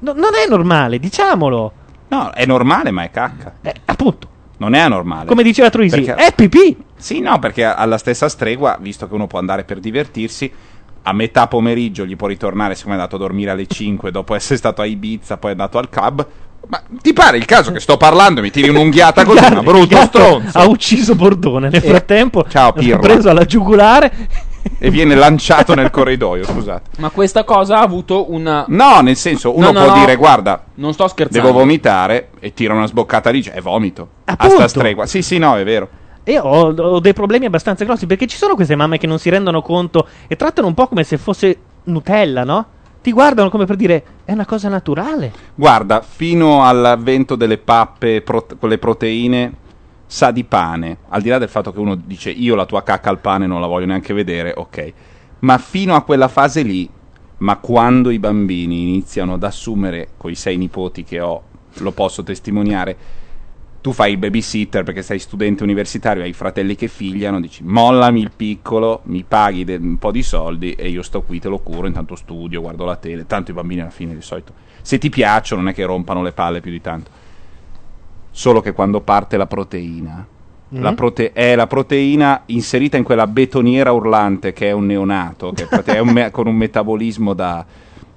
No- non è normale diciamolo No, è normale, ma è cacca. Eh, appunto Non è anormale. Come diceva Troisi, Perché- è pipì. Sì, no, perché alla stessa stregua, visto che uno può andare per divertirsi, a metà pomeriggio gli può ritornare, siccome è andato a dormire alle 5 dopo essere stato a Ibiza, poi è andato al club. Ma ti pare il caso che sto parlando e mi tiri un'unghiata così, ma brutto stronzo. Ha ucciso Bordone. Nel Eh, frattempo, ciao, ha Pirla. preso alla giugulare. E viene lanciato nel corridoio, scusate. Ma questa cosa ha avuto una. No, nel senso, uno No, no, può no. dire, guarda, Non sto scherzando. devo vomitare e tira una sboccata lì, cioè, è vomito. A Appunto. sta stregua. Sì, sì, no, è vero. E ho, ho dei problemi abbastanza grossi perché ci sono queste mamme che non si rendono conto e trattano un po' come se fosse Nutella, no? Ti guardano come per dire è una cosa naturale. Guarda, fino all'avvento delle pappe pro- con le proteine sa di pane, al di là del fatto che uno dice io la tua cacca al pane non la voglio neanche vedere, ok. Ma fino a quella fase lì, ma quando i bambini iniziano ad assumere, coi sei nipoti che ho, lo posso testimoniare, tu fai il babysitter perché sei studente universitario, hai fratelli che figliano, dici mollami il piccolo, mi paghi de- un po' di soldi e io sto qui, te lo curo, intanto studio, guardo la tele, tanto i bambini alla fine di solito, se ti piacciono non è che rompano le palle più di tanto. Solo che quando parte la proteina, Mm. la prote- è la proteina inserita in quella betoniera urlante che è un neonato, che è un me- con un metabolismo da,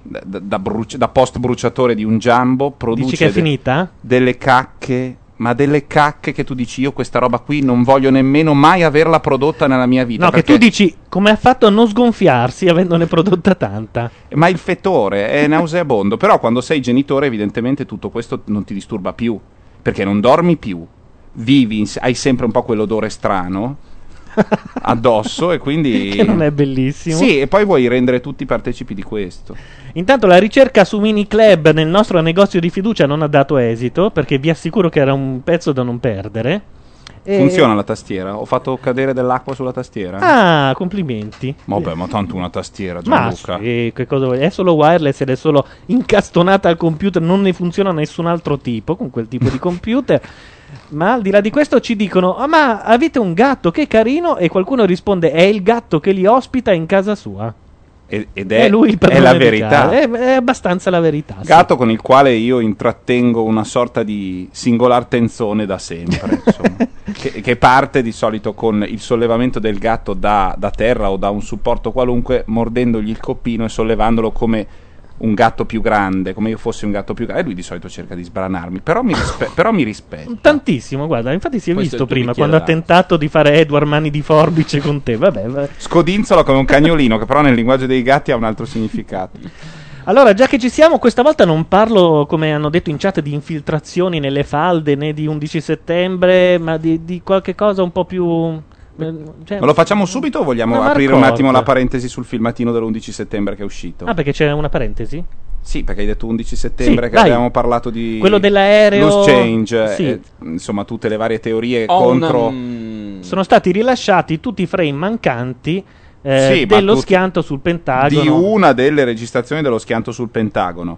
da, da bruci- da post bruciatore di un jumbo, produce Dici che è de- finita? delle cacche, ma delle cacche che tu dici io questa roba qui non voglio nemmeno mai averla prodotta nella mia vita. No, che perché- tu dici come ha fatto a non sgonfiarsi avendone prodotta tanta. Ma il fettore è nauseabondo, però quando sei genitore evidentemente tutto questo non ti disturba più, perché non dormi più, vivi, hai sempre un po' quell'odore strano addosso e quindi... Che non è bellissimo. Sì, e poi vuoi rendere tutti partecipi di questo. Intanto la ricerca su Mini Club nel nostro negozio di fiducia non ha dato esito perché vi assicuro che era un pezzo da non perdere. E- Funziona la tastiera? Ho fatto cadere dell'acqua sulla tastiera? Ah, complimenti. Vabbè, ma tanto una tastiera, Ma Gianluca. sì, che cosa vuoi? È solo wireless ed è solo incastonata al computer, non ne funziona nessun altro tipo con quel tipo di computer. Ma al di là di questo ci dicono: Ah, ma avete un gatto, che carino! E qualcuno risponde: È il gatto che li ospita in casa sua. Ed è, lui il è la verità. È, è abbastanza la verità. sì. Gatto con il quale io intrattengo una sorta di singolar tenzone da sempre, che, che parte di solito con il sollevamento del gatto da, da terra o da un supporto qualunque, mordendogli il coppino e sollevandolo come un gatto più grande, come io fossi un gatto più grande. E lui di solito cerca di sbranarmi, però mi, rispe- però mi rispetta. Tantissimo, guarda, infatti si è Questo è visto tuo prima quando ha tentato di fare Edward Mani di Forbice con te. Vabbè, vabbè. Scodinzolo come un cagnolino, che però nel linguaggio dei gatti ha un altro significato. Allora, già che ci siamo, questa volta non parlo, come hanno detto in chat, di infiltrazioni nelle falde né di 11 settembre, ma di, di qualche cosa un po' più. Cioè- Ma lo facciamo subito o vogliamo aprire un attimo la parentesi sul filmatino dell'11 settembre che è uscito? Ah, perché c'è una parentesi? Sì, perché hai detto 11 settembre Sì, che vai. abbiamo parlato di Quello dell'aereo- loose change, Sì. eh, insomma tutte le varie teorie Ho contro una- Sono stati rilasciati tutti i frame mancanti eh, Sì, ma dello schianto sul Pentagono. di una delle registrazioni dello schianto sul Pentagono.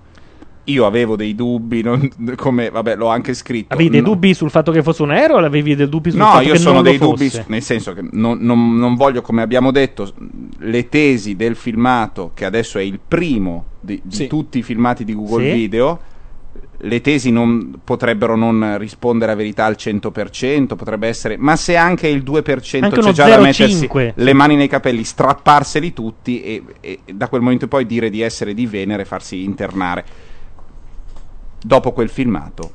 Io avevo dei dubbi, non- come vabbè, l'ho anche scritto. Avevi dei No- dubbi sul fatto che fosse un aereo o avevi dei dubbi sul No, fatto io che sono non dei lo dubbi, fosse? su- nel senso che non, non- non voglio, come abbiamo detto, le tesi del filmato, che adesso è il primo di, di Sì. tutti i filmati di Google Sì. Video, le tesi non, potrebbero non rispondere a verità al 100%, potrebbe essere, ma se anche il 2% Anche c'è già da 0,5, mettersi le mani nei capelli, strapparseli tutti e, e da quel momento in poi dire di essere di Venere e farsi internare. Dopo quel filmato,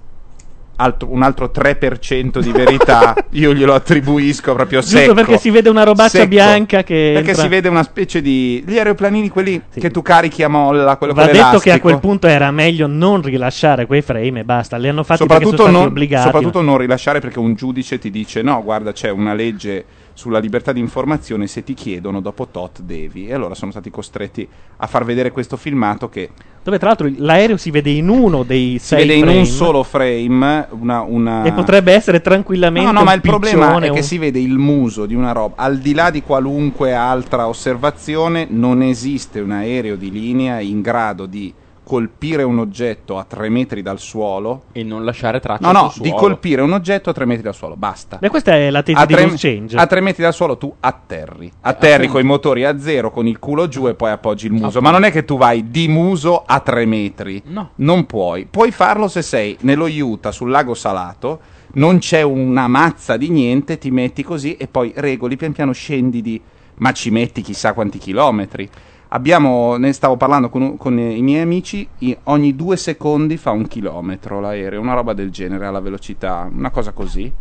altro- un altro 3% di verità io glielo attribuisco proprio Giusto secco. perché si vede una robaccia Secco. bianca che Perché entra- si vede una specie di gli aeroplanini quelli che tu carichi a molla, quello Va detto che a quel punto era meglio non rilasciare quei frame e basta. Li hanno fatti perché soprattutto, sono stati non, obbligati. soprattutto non rilasciare perché un giudice ti dice no guarda c'è una legge sulla libertà di informazione se ti chiedono dopo tot devi e allora sono stati costretti a far vedere questo filmato che Dove tra l'altro l'aereo si vede in uno dei si sei vede in frame un solo frame una, una- e potrebbe essere tranquillamente No, no, ma il problema è che un- si vede il muso di una roba. Al di là di qualunque altra osservazione, non esiste un aereo di linea in grado di colpire un oggetto a tre metri dal suolo. E non lasciare traccia No, no, sul di colpire un oggetto a tre metri dal suolo. Basta. Beh, questa è la tesi di loose change. a tre metri dal suolo tu atterri. Atterri appunto. con i motori a zero, con il culo giù e poi appoggi il muso. Ma non è che tu vai di muso a tre metri. No. Non puoi. Puoi farlo se sei nello Utah sul lago salato. non c'è una mazza di niente, ti metti così e poi regoli, pian piano scendi di... ma ci metti chissà quanti chilometri. Abbiamo, ne stavo parlando con, con i miei amici, ogni due secondi fa un chilometro l'aereo, una roba del genere alla velocità, una cosa così.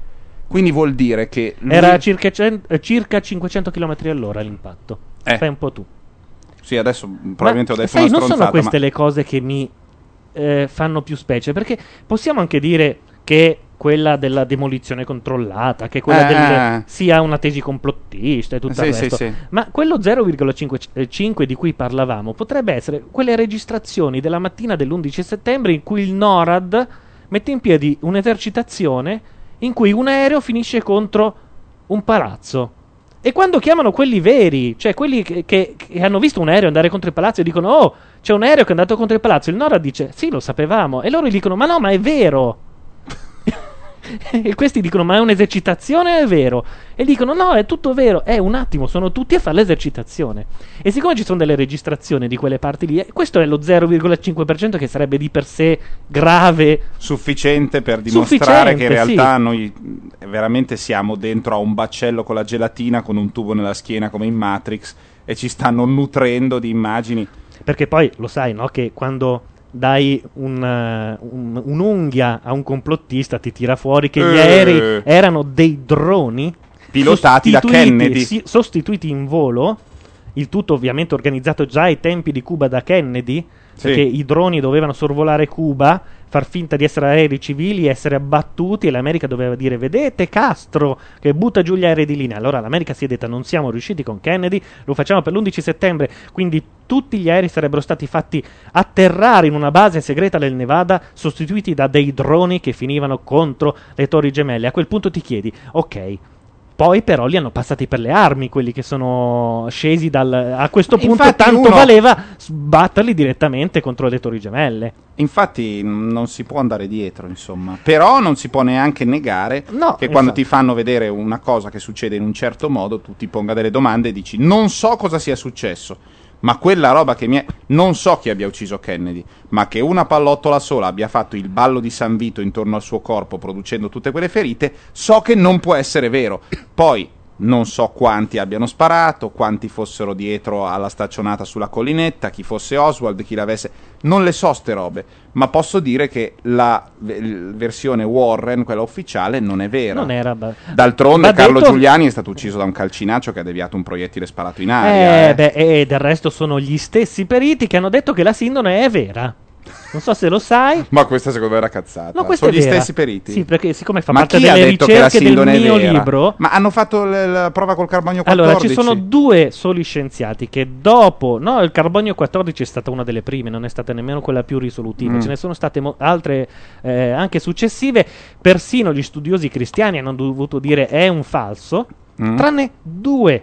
Quindi vuol dire che... lui- Era circa, cen- eh, circa 500 km all'ora l'impatto. Eh. Fai un po' tu. Sì, adesso probabilmente ho Ma detto sai, una non sono queste ma- le cose che mi eh, fanno più specie, perché possiamo anche dire che quella della demolizione controllata, che quella Eh. del, sia una tesi complottista e tutto Sì, il sì, resto. sì. Ma quello 0,5 di cui parlavamo potrebbe essere quelle registrazioni della mattina dell'11 settembre in cui il NORAD mette in piedi un'esercitazione in cui un aereo finisce contro un palazzo. E quando chiamano quelli veri, cioè quelli che, che- che hanno visto un aereo andare contro il palazzo e dicono: Oh, c'è un aereo che è andato contro il palazzo, il NORAD dice: Sì, lo sapevamo. E loro gli dicono: Ma no, ma è vero. e questi dicono: Ma è un'esercitazione o è vero? E dicono: No, è tutto vero. È un attimo, sono tutti a fare l'esercitazione. E siccome ci sono delle registrazioni di quelle parti lì, eh, questo è lo 0,5% che sarebbe di per sé grave. sufficiente per dimostrare che in Sufficiente, realtà sì. noi veramente siamo dentro a un baccello con la gelatina con un tubo nella schiena come in Matrix e ci stanno nutrendo di immagini. Perché poi lo sai, no? Che quando dai un, eh, un- un'unghia a un complottista ti tira fuori che gli Eh. aerei erano dei droni Pilotati da Kennedy. sì, sostituiti in volo. Il tutto ovviamente organizzato già ai tempi di Cuba da Kennedy, Sì. perché i droni dovevano sorvolare Cuba, far finta di essere aerei civili, essere abbattuti e l'America doveva dire vedete Castro che butta giù gli aerei di linea. Allora l'America si è detta non siamo riusciti con Kennedy, lo facciamo per l'11 settembre, quindi tutti gli aerei sarebbero stati fatti atterrare in una base segreta del Nevada, sostituiti da dei droni che finivano contro le torri gemelle. A quel punto ti chiedi, ok, poi però li hanno passati per le armi quelli che sono scesi dal... A questo punto Infatti tanto uno- valeva sbatterli direttamente contro le torri gemelle. Infatti mh, non si può andare dietro, insomma. Però non si può neanche negare No, che quando ti fanno vedere una cosa che succede in un certo modo, tu ti ponga delle domande e dici non so cosa sia successo, ma quella roba che mi è... Non so chi abbia ucciso Kennedy, ma che una pallottola sola abbia fatto il ballo di San Vito intorno al suo corpo producendo tutte quelle ferite, so che non può essere vero. Poi non so quanti abbiano sparato, quanti fossero dietro alla staccionata sulla collinetta, chi fosse Oswald, chi l'avesse. Non le so ste robe, ma posso dire che la versione Warren, quella ufficiale, non è vera. Non era... ba- D'altronde Va Carlo detto- Giuliani è stato ucciso da un calcinaccio che ha deviato un proiettile sparato in aria. Eh, eh. beh, e del resto sono gli stessi periti che hanno detto che la sindone è vera. Non so se lo sai. Ma questa secondo me era cazzata. No, questa Sono gli vera. stessi periti. Sì, perché siccome fa Ma parte delle ricerche del mio libro. Ma hanno fatto l- la prova col carbonio 14? Allora, ci sono due soli scienziati che dopo, no, il carbonio 14 è stata una delle prime, non è stata nemmeno quella più risolutiva, Mm. ce ne sono state mo- altre eh, anche successive, persino gli studiosi cristiani hanno dovuto dire è un falso, Mm. tranne due.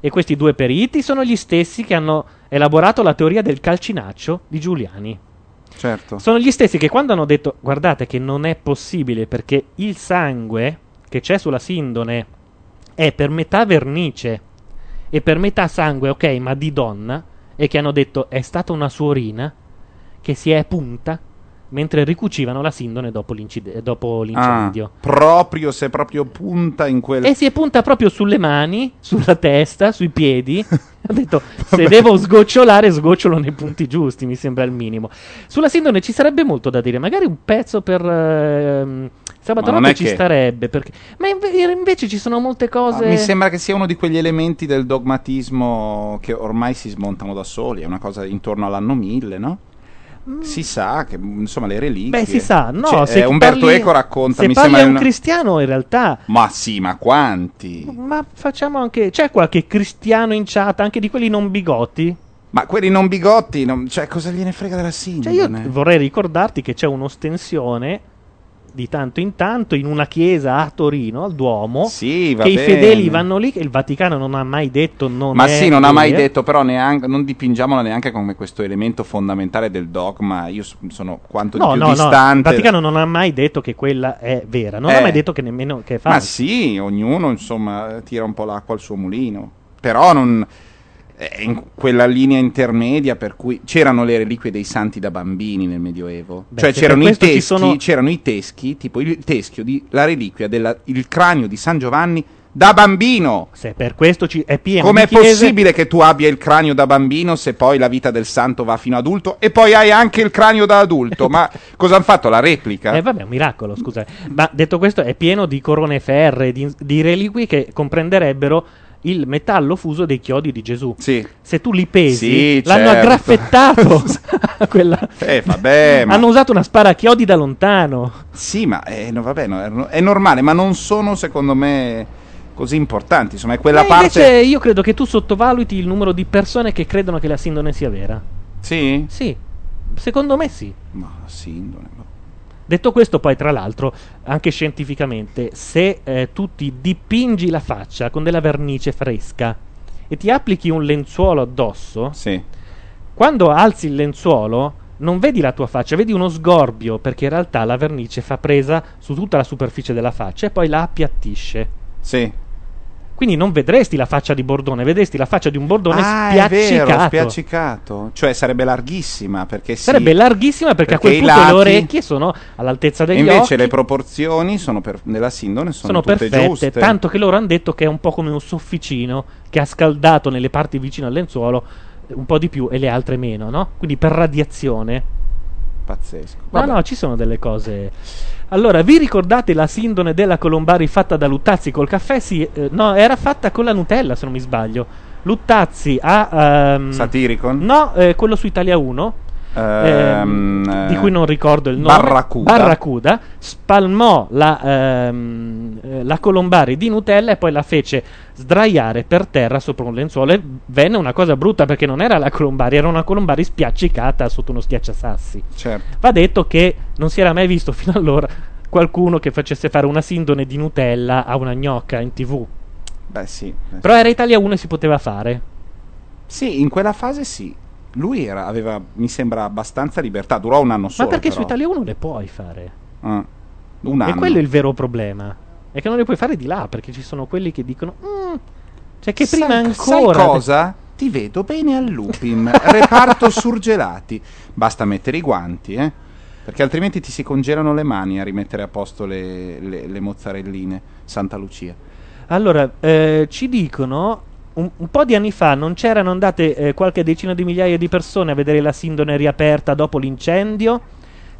E questi due periti sono gli stessi che hanno elaborato la teoria del calcinaccio di Giuliani. Certo. Sono gli stessi che quando hanno detto guardate che non è possibile perché il sangue che c'è sulla sindone è per metà vernice e per metà sangue, ok, ma di donna, e che hanno detto è stata una sua urina che si è punta mentre ricucivano la sindone dopo, dopo Ah, l'incendio. proprio se proprio punta in quel E si è punta proprio sulle mani, sulla testa, sui piedi. ha detto: Se devo sgocciolare, sgocciolo nei punti giusti. Mi sembra il minimo. Sulla sindone ci sarebbe molto da dire. Magari un pezzo per. ehm, sabato notte ci che- starebbe. Perché... Ma inve- invece ci sono molte cose. Ah, Mi sembra che sia uno di quegli elementi del dogmatismo che ormai si smontano da soli, è una cosa intorno all'anno 1000, no? Si sa che insomma le reliquie. Mm. Beh, si sa, no? Cioè, se eh, Umberto parli- Eco racconta. Se mi parli sembra un una- cristiano, in realtà. Ma sì, ma quanti? Ma facciamo anche. C'è qualche cristiano in chat, anche di quelli non bigotti? Ma quelli non bigotti, non- cioè cosa gliene frega della Cioè, sindone? io vorrei ricordarti che c'è un'ostensione di tanto in tanto in una chiesa a Torino, al Duomo, Sì, che i bene. fedeli vanno lì, che il Vaticano non ha mai detto non Ma sì, non ha mai detto, però neanche, non dipingiamola neanche come questo elemento fondamentale del dogma. Io sono quanto No, di più no, no, il distante. Vaticano non ha mai detto che quella è vera, non Eh. ha mai detto che nemmeno che è Ma falsa. sì, ognuno insomma tira un po' l'acqua al suo mulino. Però non. Eh, in quella linea intermedia per cui c'erano le reliquie dei santi da bambini nel Medioevo. Beh, cioè c'erano i, teschi, sono- c'erano i teschi, tipo il teschio di la reliquia del cranio di San Giovanni da bambino. Se per questo ci- è pieno Com'è di chiese- possibile che tu abbia il cranio da bambino se poi la vita del santo va fino adulto e poi hai anche il cranio da adulto? Ma cosa hanno fatto? La replica? Eh vabbè, un miracolo, scusa. Ma detto questo, è pieno di corone ferre, di, di reliquie che comprenderebbero il metallo fuso dei chiodi di Gesù. Se tu li pesi, Sì, l'hanno certo. aggraffettato. quella- Eh, vabbè, ma... Hanno usato una spara a chiodi da lontano. Sì, ma eh, no, vabbè, no, è normale, ma non sono secondo me così importanti. Insomma, è quella E parte. invece io credo che tu sottovaluti il numero di persone che credono che la sindone sia vera. Sì? Sì, secondo me sì. Ma sindone. ma- Detto questo, poi, tra l'altro, anche scientificamente, se eh, tu ti dipingi la faccia con della vernice fresca e ti applichi un lenzuolo addosso, quando alzi il lenzuolo non vedi la tua faccia, vedi uno sgorbio, perché in realtà la vernice fa presa su tutta la superficie della faccia e poi la appiattisce. Sì. Quindi non vedresti la faccia di Bordone, vedresti la faccia di un Bordone Ah, è spiaccicato. vero, spiaccicato. Cioè sarebbe larghissima perché sì. Sarebbe larghissima perché, a quel punto lati- le orecchie sono all'altezza degli invece occhi. le proporzioni sono per- nella sindone sono, sono perfette, giuste. tanto che loro hanno detto che è un po' come un sofficino che ha scaldato nelle parti vicine al lenzuolo un po' di più e le altre meno, no? Quindi per radiazione. Pazzesco. No, no, ci sono delle cose. Allora, vi ricordate la sindone della Colombari fatta da Luttazzi col caffè? Sì, eh, no, era fatta con la Nutella, se non mi sbaglio. Luttazzi ha. ehm, Satiricon? No, eh, quello su Italia 1. Ehm, ehm, di cui non ricordo il nome Barracuda. Barracuda spalmò la, ehm, eh, la Colombari di Nutella e poi la fece sdraiare per terra sopra un lenzuolo e venne una cosa brutta perché non era la Colombari era una Colombari spiaccicata sotto uno schiacciasassi Certo. va detto che non si era mai visto fino allora qualcuno che facesse fare una sindone di Nutella a una gnocca in tv Beh, sì. eh, però era Italia 1 e si poteva fare Sì, in quella fase sì. Lui era- aveva, mi sembra, abbastanza libertà. Durò un anno ma solo. perché su però. Italia 1 le puoi fare Ah, un anno. E quello è il vero problema. È che non le puoi fare di là, perché ci sono quelli che dicono... "Mm, cioè che prima sai, ancora... Sai cosa? Ti vedo bene al Lupin, reparto surgelati. Basta mettere i guanti, eh? Perché altrimenti ti si congelano le mani a rimettere a posto le, le- le mozzarelline. Santa Lucia. Allora, eh, ci dicono... Un, un po' di anni fa non c'erano andate eh, qualche decina di migliaia di persone a vedere la Sindone riaperta dopo l'incendio.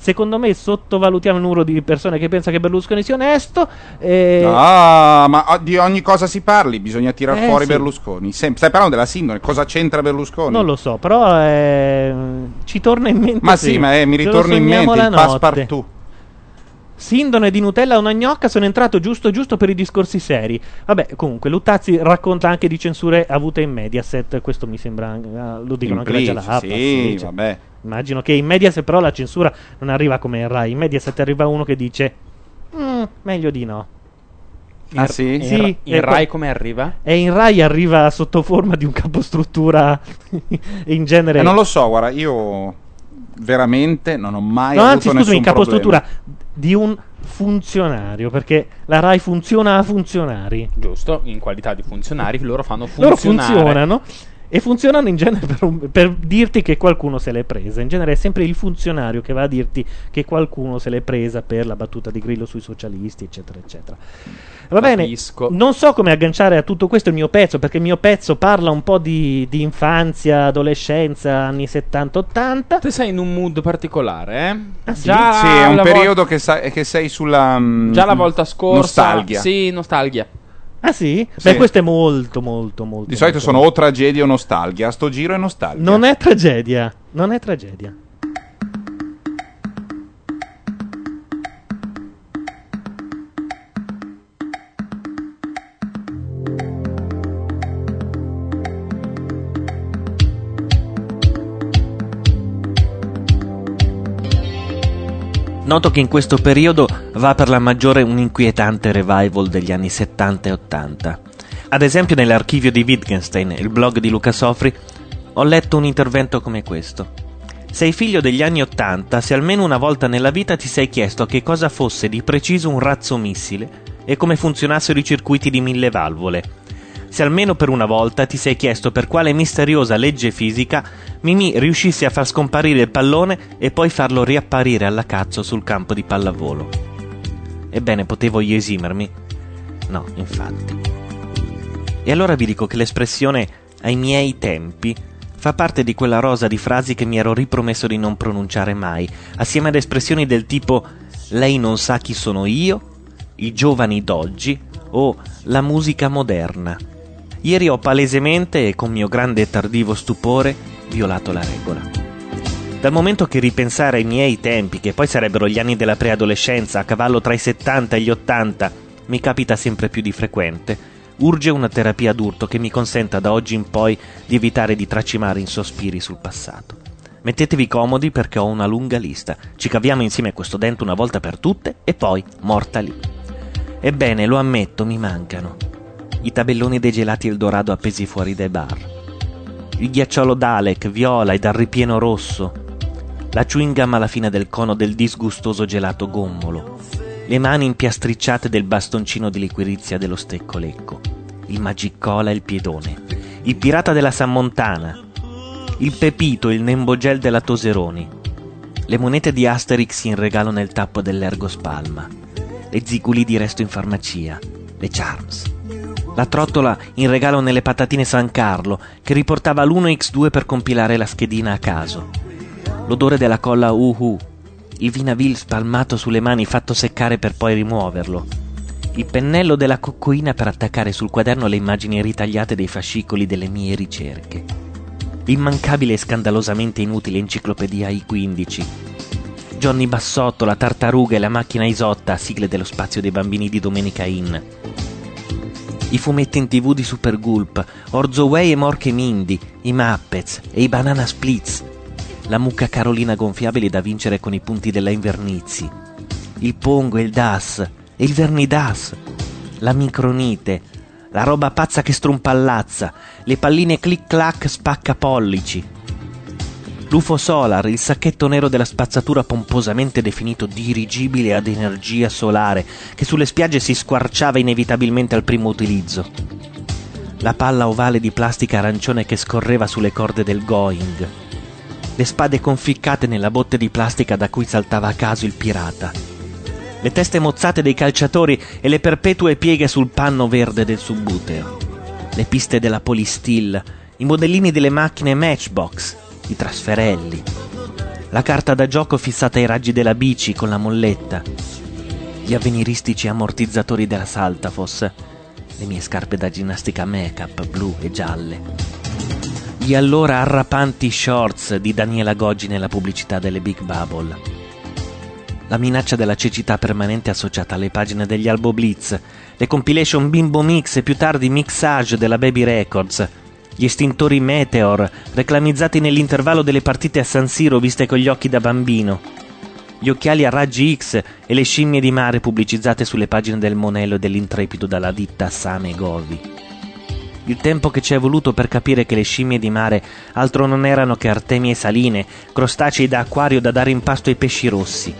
Secondo me sottovalutiamo il numero di persone che pensa che Berlusconi sia onesto. e- Ah, ma o- di ogni cosa si parli, bisogna tirar Eh, fuori sì. Berlusconi. Sem- stai parlando della sindone, cosa c'entra Berlusconi? Non lo so, però eh, ci torna in mente. Ma sì, ma eh, mi ritorna in mente il passepartout. Sindone di Nutella a una gnocca, sono entrato giusto giusto per i discorsi seri. Vabbè, comunque, Luttazzi racconta anche di censure avute in Mediaset, questo mi sembra, ah, lo dicono anche la Jalapa. sì, cioè, vabbè. Immagino che in Mediaset però la censura non arriva come in Rai, in Mediaset arriva uno che dice, "Mm, meglio di no. Ah, sì? Sì, In, in e Rai come arriva? E in Rai arriva sotto forma di un capostruttura in genere... Eh, non lo so, guarda, io veramente non ho mai No, avuto anzi, scusami, nessun in capostruttura problema. Di un funzionario, perché la Rai funziona a funzionari. Giusto, in qualità di funzionari loro fanno Loro funzionare. funzionano e funzionano in genere per, un- per dirti che qualcuno se l'è presa. In genere è sempre il funzionario che va a dirti che qualcuno se l'è presa per la battuta di Grillo sui socialisti, eccetera, eccetera. Va bene, Capisco. non so come agganciare a tutto questo il mio pezzo, perché il mio pezzo parla un po' di, di infanzia, adolescenza, anni 70-80. Te sei in un mood particolare, eh? Ah, sì? Già Sì, è un periodo che, sa- che sei sulla... mm, Già la volta scorsa. Nostalgia. Sì, nostalgia. Ah sì? Sì. Beh, questo è molto, molto, molto. Di solito molto sono o tragedia o nostalgia. A sto giro è nostalgia. Non è tragedia, non è tragedia. Noto che in questo periodo va per la maggiore un inquietante revival degli anni 70 e 80. Ad esempio nell'archivio di Wittgenstein, il blog di Luca Sofri, ho letto un intervento come questo. Sei figlio degli anni 80 se almeno una volta nella vita ti sei chiesto che cosa fosse di preciso un razzo missile e come funzionassero i circuiti di mille valvole. Se almeno per una volta ti sei chiesto per quale misteriosa legge fisica Mimì riuscisse a far scomparire il pallone e poi farlo riapparire alla cazzo sul campo di pallavolo. Ebbene, potevo io esimermi? No, infatti. E allora vi dico che l'espressione ai miei tempi fa parte di quella rosa di frasi che mi ero ripromesso di non pronunciare mai, assieme ad espressioni del tipo lei non sa chi sono io, i giovani d'oggi o la musica moderna. Ieri ho palesemente e con mio grande e tardivo stupore violato la regola. Dal momento che ripensare ai miei tempi, che poi sarebbero gli anni della preadolescenza, a cavallo tra i 70 e gli 80, mi capita sempre più di frequente, urge una terapia d'urto che mi consenta da oggi in poi di evitare di tracimare in sospiri sul passato. Mettetevi comodi perché ho una lunga lista. Ci caviamo insieme questo dente una volta per tutte e poi morta lì. Ebbene, lo ammetto, mi mancano. I tabelloni dei gelati Eldorado appesi fuori dai bar. Il ghiacciolo Dalek, viola e dal ripieno rosso. La chewing gum alla fine del cono del disgustoso gelato gommolo. Le mani impiastricciate del bastoncino di liquirizia dello stecco lecco. Il magicola e il piedone. Il pirata della Sammontana. Il pepito, il nembo gel della Toseroni. Le monete di Asterix in regalo nel tappo dell'Ergo Spalma le ziguli di resto in farmacia, le Charms. La trottola in regalo nelle patatine San Carlo, che riportava l'1x2 per compilare la schedina a caso. L'odore della colla Uhu, il vinavil spalmato sulle mani fatto seccare per poi rimuoverlo. Il pennello della coccoina per attaccare sul quaderno le immagini ritagliate dei fascicoli delle mie ricerche. L'immancabile e scandalosamente inutile enciclopedia I15, Johnny Bassotto, la tartaruga e la macchina Isotta, sigle dello spazio dei bambini di Domenica Inn. I fumetti in tv di Super Gulp, Orzo Way e Morche Mindy, i Muppets e i Banana Splits. La mucca Carolina gonfiabile da vincere con i punti della Invernizi. Il Pongo e il Das e il Vernidas. La micronite, la roba pazza che strumpallazza, le palline clic clac spacca pollici, L'UFO Solar, il sacchetto nero della spazzatura pomposamente definito dirigibile ad energia solare, che sulle spiagge si squarciava inevitabilmente al primo utilizzo. La palla ovale di plastica arancione che scorreva sulle corde del Going. Le spade conficcate nella botte di plastica da cui saltava a caso il pirata. Le teste mozzate dei calciatori e le perpetue pieghe sul panno verde del subbuteo. Le piste della Polistil, i modellini delle macchine Matchbox, i trasferelli, la carta da gioco fissata ai raggi della bici con la molletta, gli avveniristici ammortizzatori della Saltafos, le mie scarpe da ginnastica make-up blu e gialle, gli allora arrapanti shorts di Daniela Goggi nella pubblicità delle Big Bubble, la minaccia della cecità permanente associata alle pagine degli Albo Blitz, le compilation Bimbo Mix e più tardi Mixage della Baby Records, gli estintori Meteor, reclamizzati nell'intervallo delle partite a San Siro viste con gli occhi da bambino, gli occhiali a raggi X e le scimmie di mare pubblicizzate sulle pagine del Monello e dell'Intrepido dalla ditta Same Govi. Il tempo che ci è voluto per capire che le scimmie di mare altro non erano che artemie saline, crostacei da acquario da dare in pasto ai pesci rossi.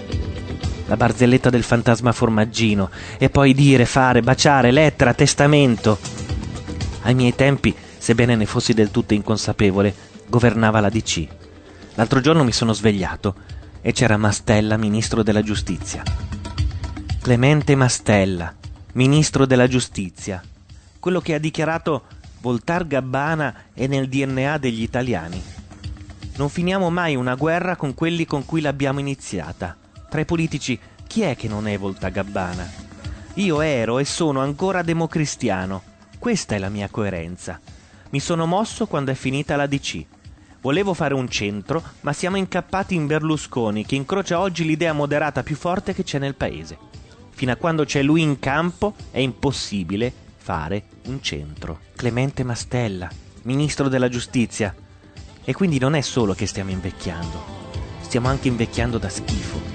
La barzelletta del fantasma formaggino, e poi dire, fare, baciare, lettera, testamento. Ai miei tempi sebbene ne fossi del tutto inconsapevole, governava la DC. L'altro giorno mi sono svegliato e c'era Mastella, ministro della giustizia. Clemente Mastella, ministro della giustizia, quello che ha dichiarato Voltar Gabbana è nel DNA degli italiani. Non finiamo mai una guerra con quelli con cui l'abbiamo iniziata. Tra i politici, chi è che non è Volta Gabbana? Io ero e sono ancora democristiano. Questa è la mia coerenza. Mi sono mosso quando è finita la DC. Volevo fare un centro, ma siamo incappati in Berlusconi, che incrocia oggi l'idea moderata più forte che c'è nel paese. Fino a quando c'è lui in campo è impossibile fare un centro. Clemente Mastella, ministro della giustizia. E quindi non è solo che stiamo invecchiando, stiamo anche invecchiando da schifo.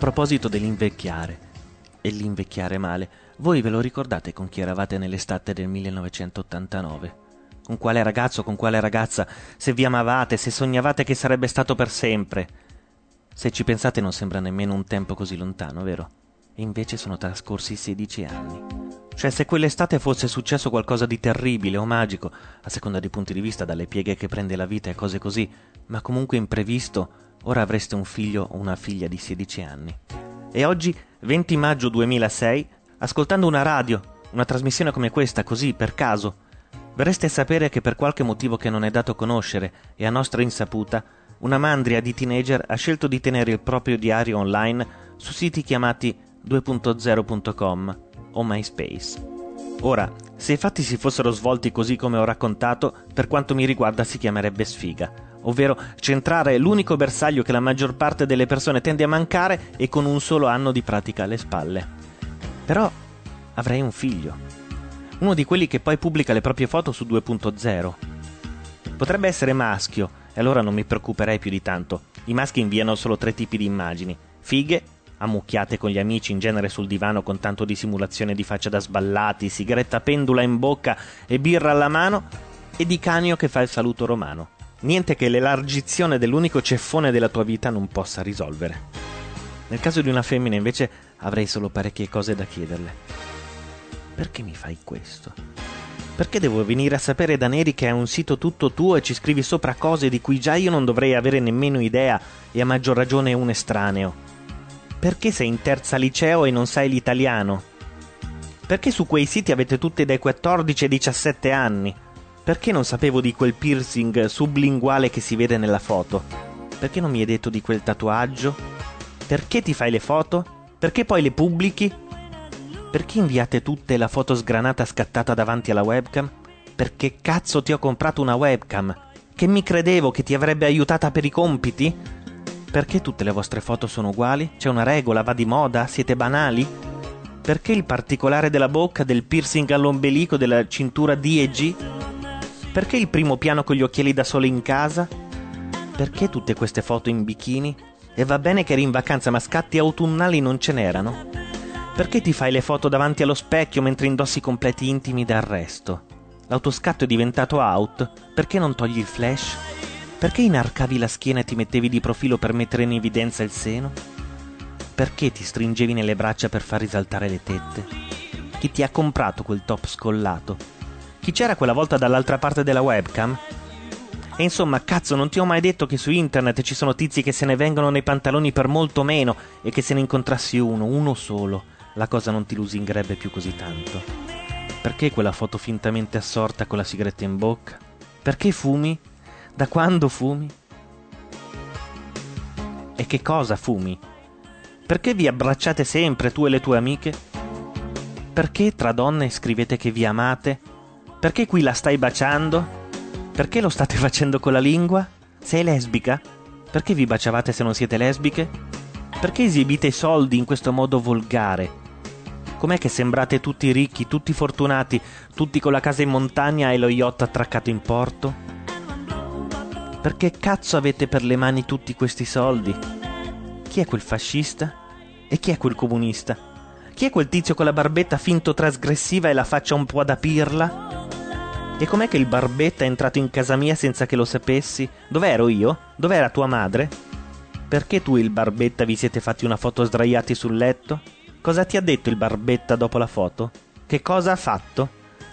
Proposito dell'invecchiare e l'invecchiare male, voi ve lo ricordate con chi eravate nell'estate del 1989? Con quale ragazzo, con quale ragazza, se vi amavate, se sognavate che sarebbe stato per sempre? Se ci pensate non sembra nemmeno un tempo così lontano, vero? E invece sono trascorsi 16 anni. Cioè, se quell'estate fosse successo qualcosa di terribile o magico, a seconda dei punti di vista, dalle pieghe che prende la vita e cose così, ma comunque imprevisto, ora avreste un figlio o una figlia di 16 anni. E oggi, 20 maggio 2006, ascoltando una radio, una trasmissione come questa, così per caso, verreste a sapere che per qualche motivo che non è dato conoscere e a nostra insaputa, una mandria di teenager ha scelto di tenere il proprio diario online su siti chiamati 2.0.com o MySpace. Ora, se i fatti si fossero svolti così come ho raccontato, per quanto mi riguarda si chiamerebbe sfiga, ovvero centrare l'unico bersaglio che la maggior parte delle persone tende a mancare e con un solo anno di pratica alle spalle. Però avrei un figlio, uno di quelli che poi pubblica le proprie foto su 2.0. Potrebbe essere maschio, e allora non mi preoccuperei più di tanto. I maschi inviano solo tre tipi di immagini: fighe, ammucchiate con gli amici, in genere sul divano con tanto di simulazione di faccia da sballati, sigaretta pendula in bocca e birra alla mano, e di canio che fa il saluto romano. Niente che l'elargizione dell'unico ceffone della tua vita non possa risolvere. Nel caso di una femmina, invece, avrei solo parecchie cose da chiederle. Perché mi fai questo? Perché devo venire a sapere da Neri che è un sito tutto tuo e ci scrivi sopra cose di cui già io non dovrei avere nemmeno idea e a maggior ragione un estraneo? Perché sei in terza liceo e non sai l'italiano? Perché su quei siti avete tutte dai 14 ai 17 anni? Perché non sapevo di quel piercing sublinguale che si vede nella foto? Perché non mi hai detto di quel tatuaggio? Perché ti fai le foto? Perché poi le pubblichi? Perché inviate tutte la foto sgranata scattata davanti alla webcam? Perché cazzo ti ho comprato una webcam? Che mi credevo che ti avrebbe aiutata per i compiti? Perché tutte le vostre foto sono uguali? C'è una regola? Va di moda? Siete banali? Perché il particolare della bocca, del piercing all'ombelico, della cintura D e G? Perché il primo piano con gli occhiali da sole in casa? Perché tutte queste foto in bikini? E va bene che eri in vacanza, ma scatti autunnali non ce n'erano? Perché ti fai le foto davanti allo specchio mentre indossi completi intimi d'arresto? L'autoscatto è diventato out? Perché non togli il flash? Perché inarcavi la schiena e ti mettevi di profilo per mettere in evidenza il seno? Perché ti stringevi nelle braccia per far risaltare le tette? Chi ti ha comprato quel top scollato? Chi c'era quella volta dall'altra parte della webcam? E insomma, cazzo, non ti ho mai detto che su internet ci sono tizi che se ne vengono nei pantaloni per molto meno e che se ne incontrassi uno, uno solo, la cosa non ti lusingherebbe più così tanto. Perché quella foto fintamente assorta con la sigaretta in bocca? Perché fumi? Da quando fumi? E che cosa fumi? Perché vi abbracciate sempre tu e le tue amiche? Perché tra donne scrivete che vi amate? Perché qui la stai baciando? Perché lo state facendo con la lingua? Sei lesbica? Perché vi baciavate se non siete lesbiche? Perché esibite i soldi in questo modo volgare? Com'è che sembrate tutti ricchi, tutti fortunati, tutti con la casa in montagna e lo yacht attraccato in porto? Perché cazzo avete per le mani tutti questi soldi? Chi è quel fascista? E chi è quel comunista? Chi è quel tizio con la barbetta finto trasgressiva e la faccia un po' da pirla? E com'è che il barbetta è entrato in casa mia senza che lo sapessi? Dov'ero io? Dov'era tua madre? Perché tu e il barbetta vi siete fatti una foto sdraiati sul letto? Cosa ti ha detto il barbetta dopo la foto? Che cosa ha fatto?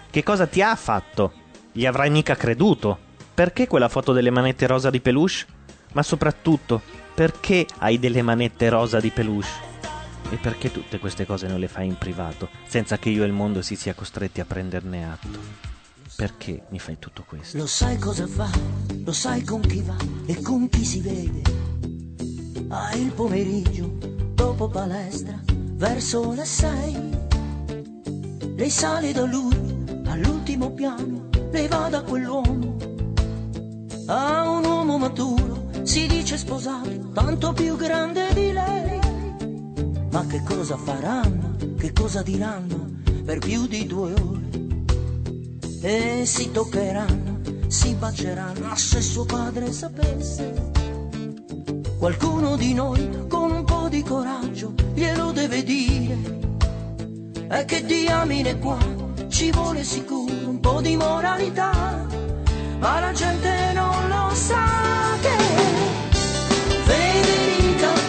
Che cosa ti ha fatto? Gli avrai mica creduto. Perché quella foto delle manette rosa di peluche? Ma soprattutto, perché hai delle manette rosa di peluche? E perché tutte queste cose non le fai in privato, senza che io e il mondo si sia costretti a prenderne atto? Perché mi fai tutto questo? Lo sai cosa fa, lo sai con chi va e con chi si vede. Ah, il pomeriggio, dopo palestra, verso le sei. Lei sale da lui all'ultimo piano, lei va da quell'uomo. A un uomo maturo, si dice sposato, tanto più grande di lei. Ma che cosa faranno, che cosa diranno per più di due ore? E si toccheranno, si baceranno. Ma se suo padre sapesse, qualcuno di noi con un po' di coraggio glielo deve dire. E che diamine qua ci vuole sicuro un po' di moralità, ma la gente non lo sa che Federica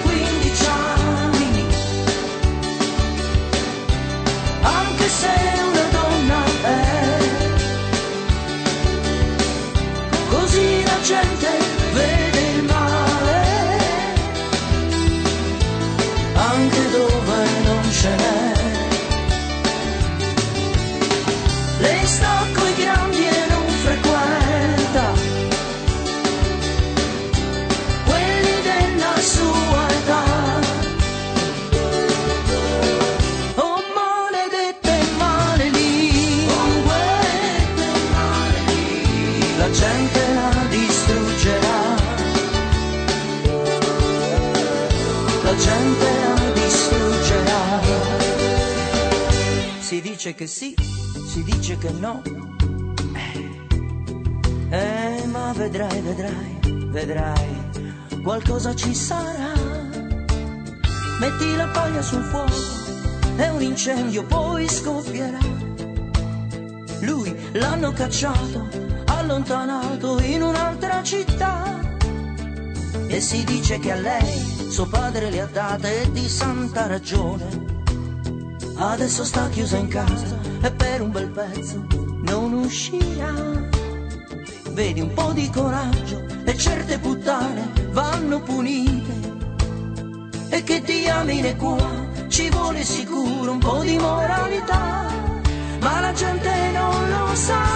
dice che sì, si dice che no. Eh, ma vedrai, vedrai, vedrai, qualcosa ci sarà. Metti la paglia sul fuoco e un incendio poi scoppierà. Lui l'hanno cacciato, allontanato in un'altra città. E si dice che a lei suo padre le ha date di santa ragione. Adesso sta chiusa in casa e per un bel pezzo non uscirà. Vedi un po' di coraggio e certe puttane vanno punite. E che diamine qua ci vuole sicuro un po' di moralità. Ma la gente non lo sa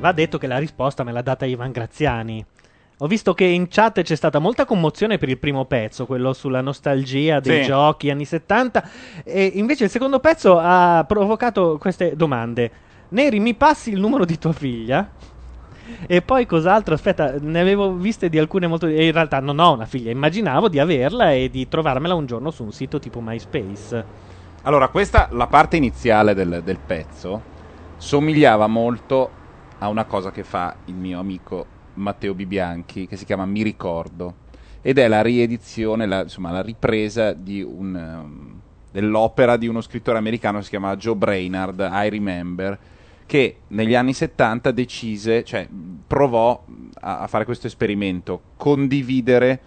Va detto che la risposta me l'ha data Ivan Graziani. Ho visto che in chat c'è stata molta commozione per il primo pezzo, quello sulla nostalgia dei Sì. giochi anni 70, e invece il secondo pezzo ha provocato queste domande. Neri, mi passi il numero di tua figlia? E poi cos'altro? Aspetta, ne avevo viste di alcune molto... e in realtà non ho una figlia, immaginavo di averla e di trovarmela un giorno su un sito tipo MySpace. Allora, questa, la parte iniziale del, del pezzo, somigliava molto a una cosa che fa il mio amico Matteo Bibianchi, che si chiama Mi Ricordo, ed è la riedizione, la, insomma, la ripresa di un, um, dell'opera di uno scrittore americano che si chiama Joe Brainard, I Remember, che negli anni 70 decise, cioè provò a, a fare questo esperimento, condividere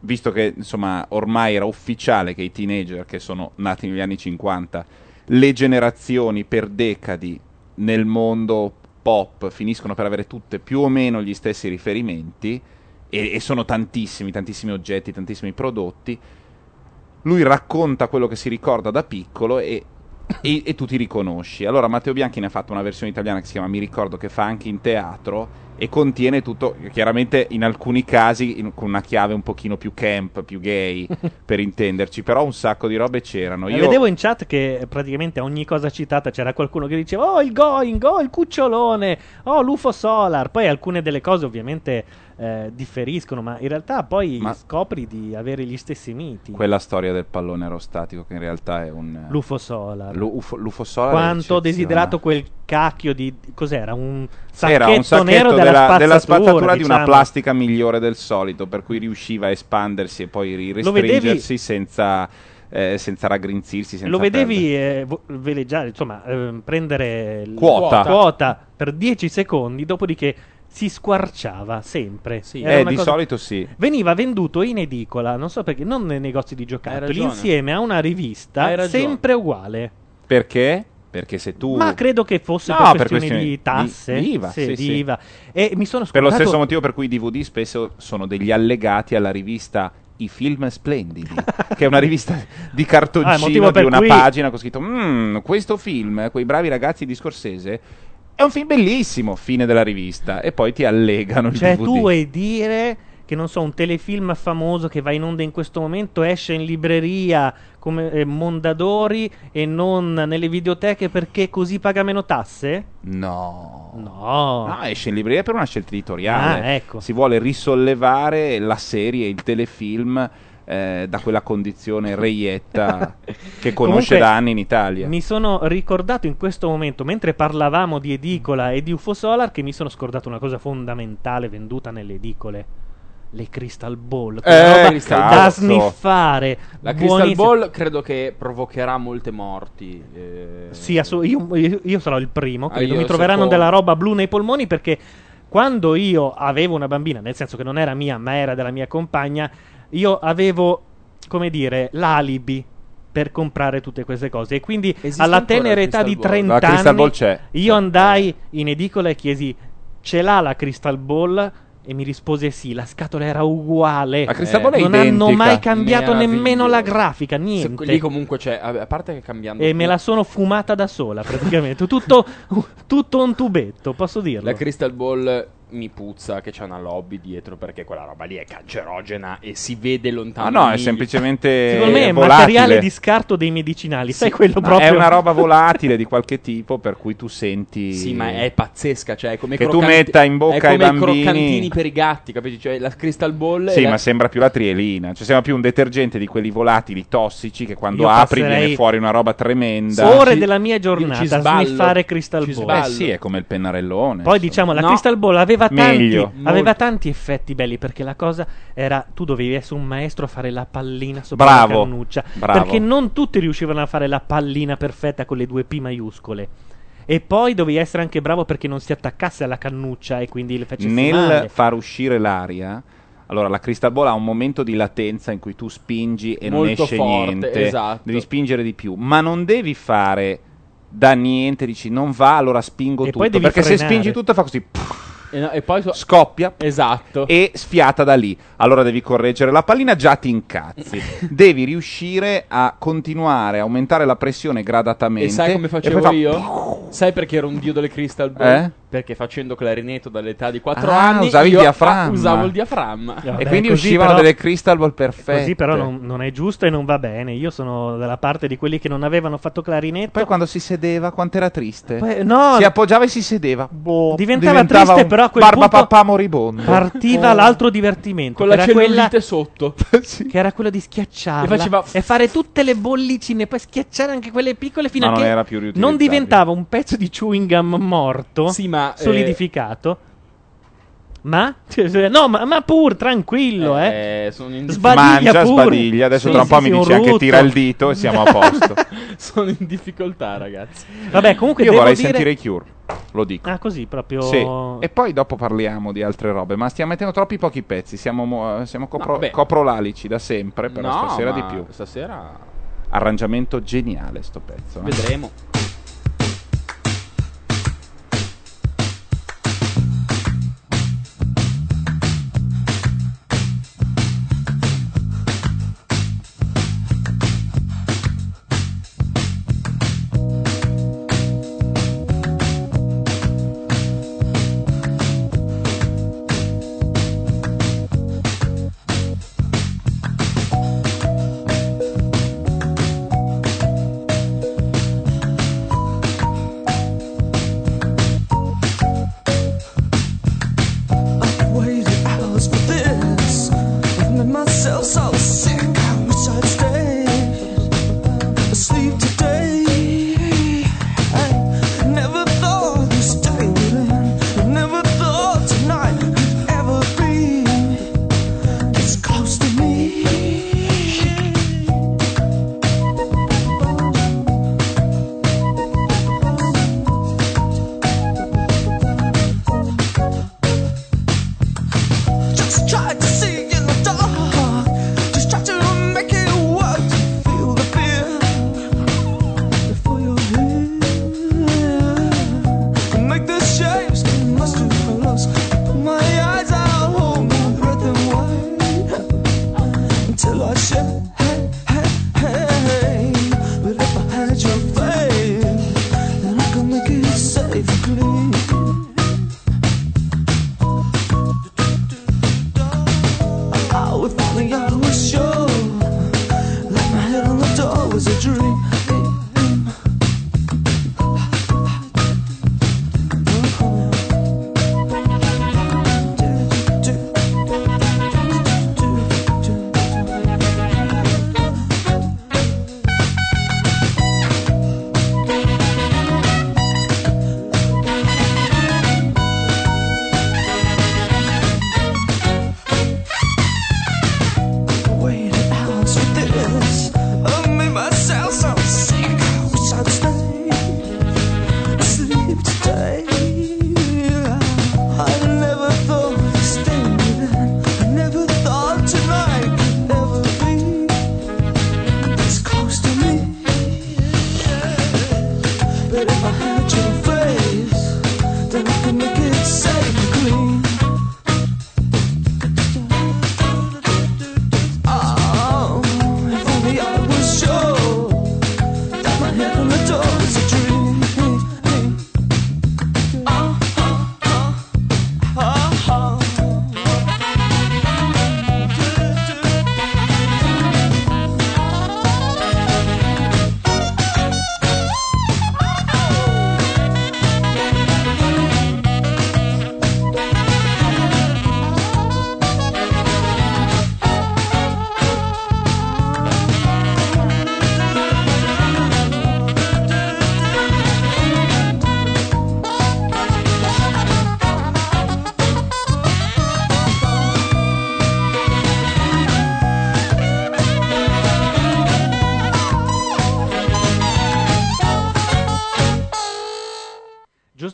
visto che insomma ormai era ufficiale che i teenager che sono nati negli anni 50, le generazioni per decadi nel mondo pop finiscono per avere tutte più o meno gli stessi riferimenti e, e sono tantissimi, tantissimi oggetti, tantissimi prodotti. Lui racconta quello che si ricorda da piccolo e, e- e tu ti riconosci. Allora Matteo Bianchi ne ha fatto una versione italiana che si chiama Mi ricordo che fa anche in teatro e contiene tutto, chiaramente in alcuni casi in- con una chiave un pochino più camp, più gay, per intenderci, però un sacco di robe c'erano. E Io... Vedevo in chat che praticamente a ogni cosa citata c'era qualcuno che diceva Oh il Going, oh il cucciolone, oh l'UFO Solar. Poi alcune delle cose ovviamente eh, differiscono, ma in realtà poi Ma- scopri di avere gli stessi miti. Quella storia del pallone aerostatico che in realtà è un... L'UFO Solar. L'UFO, l'UFO Solar Quanto ho desiderato quel cacchio di cos'era? Un sacchetto, Era un sacchetto nero della, della della spazzatura, spazzatura di una diciamo. plastica migliore del solito, per cui riusciva a espandersi e poi restringersi senza, eh, senza raggrinzirsi. Senza Lo vedevi eh, vo- veleggiare, insomma, ehm, prendere Quota. quota per 10 secondi, dopodiché si squarciava sempre. Era Eh, una di cosa- solito sì. Veniva venduto in edicola, non so perché, non nei negozi di giocattoli, ragione. insieme a una rivista ragione. sempre uguale. Perché? Perché se tu... Ma credo che fosse No, per per questioni questioni di tasse. di IVA, Sì, sì, di sì. IVA. E mi sono Per lo stesso motivo per cui i DVD spesso sono degli allegati alla rivista I film splendidi, che è una rivista di Ah, il cartoncino motivo di per una cui- pagina con scritto "Mm, questo film, quei bravi ragazzi di Scorsese, è un film bellissimo, fine della rivista e poi ti allegano il Cioè, DVD. tu vuoi dire che non so, un telefilm famoso che va in onda in questo momento esce in libreria come eh, Mondadori e non nelle videoteche perché così paga meno tasse? No. No. No, esce in libreria per una scelta editoriale. Ah, ecco. Si vuole risollevare la serie, il telefilm eh, da quella condizione reietta che conosce Comunque, da anni in Italia. Mi sono ricordato in questo momento, mentre parlavamo di edicola e di UFO Solar, che mi sono scordato una cosa fondamentale venduta nelle edicole. Le Crystal Ball, Eh, da sniffare. La Crystal. Ball credo che provocherà molte morti. eh. Sì, assu- io, io- io sarò il primo. Ah, Credo. io Mi troveranno secondo. della roba blu nei polmoni perché quando io avevo una bambina, nel senso che non era mia, ma era della mia compagna, io avevo, come dire, l'alibi per comprare tutte queste cose. E quindi Esiste alla tenera età di Crystal Ball? 30 La Crystal anni, Ball c'è. io andai in edicola e chiesi: ce l'ha la Crystal Ball? E mi rispose sì, la scatola era uguale. La Crystal Ball è non hanno mai cambiato nemmeno la grafica, Se- niente. lì comunque c'è, a parte che cambiando E me la sono fumata da sola, praticamente. tutto, tutto un tubetto, posso dirlo. La Crystal Ball mi puzza che c'è una lobby dietro perché quella roba lì è cancerogena e si vede lontano. Ah, no, è semplicemente Secondo me è volatile. materiale di scarto dei medicinali. Sai quello Ma proprio. È una roba volatile di qualche tipo per cui tu senti Sì, ma è pazzesca, cioè è come i Che tu croccanti- metta in bocca è come ai i bambini- croccantini per i gatti, capisci? Cioè la Crystal Ball Sì, la- ma sembra più la trielina. Cioè, sembra più un detergente di quelli volatili tossici che quando Io apri passerei viene fuori una roba tremenda. Ore Sì. della mia giornata ci a sniffare Crystal Ci Ball. sballo. Eh sì, è come il pennarellone. Poi diciamo, la No. Crystal Ball aveva tanti, Meglio. aveva tanti effetti belli perché la cosa era tu dovevi essere un maestro a fare la pallina sopra la Bravo, cannuccia bravo. perché non tutti riuscivano a fare la pallina perfetta con le due P maiuscole. E poi dovevi essere anche bravo perché non si attaccasse alla cannuccia e quindi le facessi Nel male. far uscire l'aria, allora la Crystal Ball ha un momento di latenza in cui tu spingi e non Molto esce forte, niente. esatto. Devi spingere di più, ma non devi fare da niente, dici non va, allora spingo E tutto. poi devi Perché se frenare. spingi tutto fa così. E, no- e poi so- Scoppia esatto. e sfiata da lì. Allora devi correggere la pallina, già ti incazzi. devi riuscire a continuare a aumentare la pressione gradatamente. E sai come poi facevo fa- io? Sai perché ero un dio delle Crystal Ball? Eh? Perché facendo clarinetto dall'età di 4 Ah, anni usavi il diaframma. usavo il diaframma. Vabbè, E quindi uscivano però- delle Crystal Ball perfette. Così però non, non è giusto e non va bene. Io sono dalla parte di quelli che non avevano fatto clarinetto. Poi quando si sedeva, quanto era triste. Poi- no, si appoggiava e si sedeva. Boh, diventava, triste, un però a quel barba punto papà moribondo. partiva Eh. l'altro divertimento. Con la era quella- cellulite sotto. che era quello di schiacciarla E faceva- e fare tutte le bollicine, poi schiacciare anche quelle piccole fino Ma a non che era più riutilizzabile. non diventava un pezzo di chewing gum morto, Sì, ma, eh, solidificato. Ma? No, ma, ma pur, tranquillo, eh. Eh, sono in Sbadiglia Mangia, pur. sbadiglia. Adesso Sì, tra un sì, po' sì, mi un dici anche tira il dito e siamo a posto. sono in difficoltà, ragazzi. Vabbè, comunque Io devo vorrei dire... sentire i Cure. Lo dico. Ah, così proprio... Sì. E poi dopo parliamo di altre robe. Ma stiamo mettendo troppi pochi pezzi. Siamo, mo- siamo copro- vabbè. coprolalici da sempre. Però No, stasera ma di più. Stasera Arrangiamento geniale sto pezzo. eh. vedremo.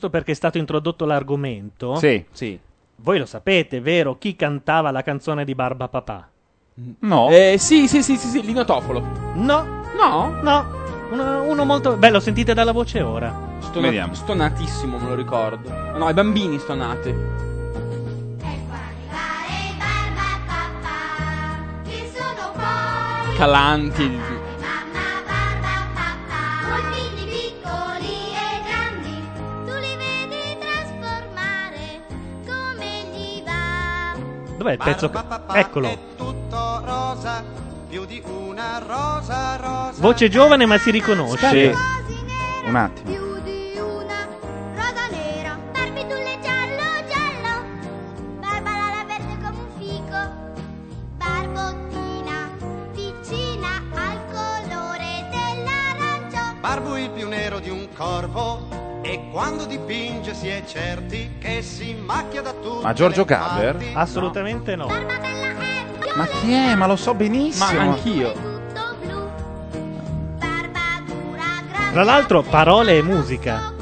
Giusto perché è stato introdotto l'argomento. Sì. Sì. Voi lo sapete, vero? Chi cantava la canzone di Barba Papà? No. Eh, sì, sì, sì, sì, sì, Lino Tofolo. No. No? No. Uno, uno molto. Beh, lo sentite dalla voce ora. Stona- Vediamo. Stonatissimo, me lo ricordo. No, i bambini stonati. Calanti. Dov'è il pezzo? Eccolo. tutto rosa, più di una rosa rosa. Voce giovane ma si riconosce. Sì. Un attimo. Ma Giorgio Gaber? Assolutamente no. Ma chi è? Ma lo so benissimo. Ma anch'io. Tra l'altro, parole e musica.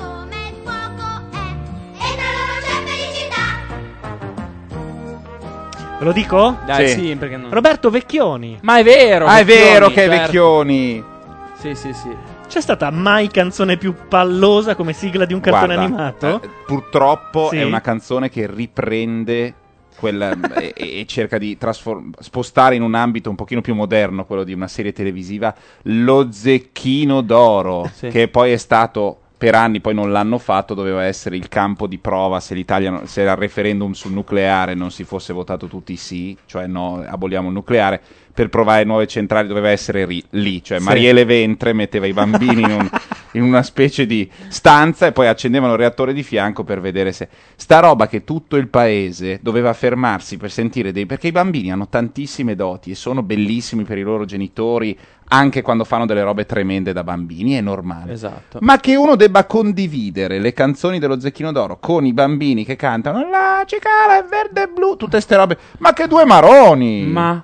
Ve lo dico? Dai, Sì. sì, perché no? Roberto Vecchioni. Ma è vero. Ah, è vero che è certo. Vecchioni. Sì, sì, sì. C'è stata mai canzone più pallosa come sigla di un cartone Guarda, animato? eh, purtroppo Sì. è una canzone che riprende quel, e, e cerca di trasfor- spostare in un ambito un pochino più moderno, quello di una serie televisiva, lo Zecchino d'Oro, Sì. che poi è stato per anni, poi non l'hanno fatto, doveva essere il campo di prova se l'Italia, se al referendum sul nucleare non si fosse votato tutti sì, cioè no, aboliamo il nucleare, per provare nuove centrali doveva essere ri- lì, cioè Sì. Marielle Ventre metteva i bambini in un, in una specie di stanza e poi accendevano il reattore di fianco per vedere se sta roba che tutto il paese doveva fermarsi per sentire dei perché i bambini hanno tantissime doti e sono bellissimi per i loro genitori anche quando fanno delle robe tremende da bambini, è normale. Esatto. Ma che uno debba condividere le canzoni dello Zecchino d'Oro con i bambini che cantano La cicala è verde e blu, tutte ste robe. Ma che due maroni! Ma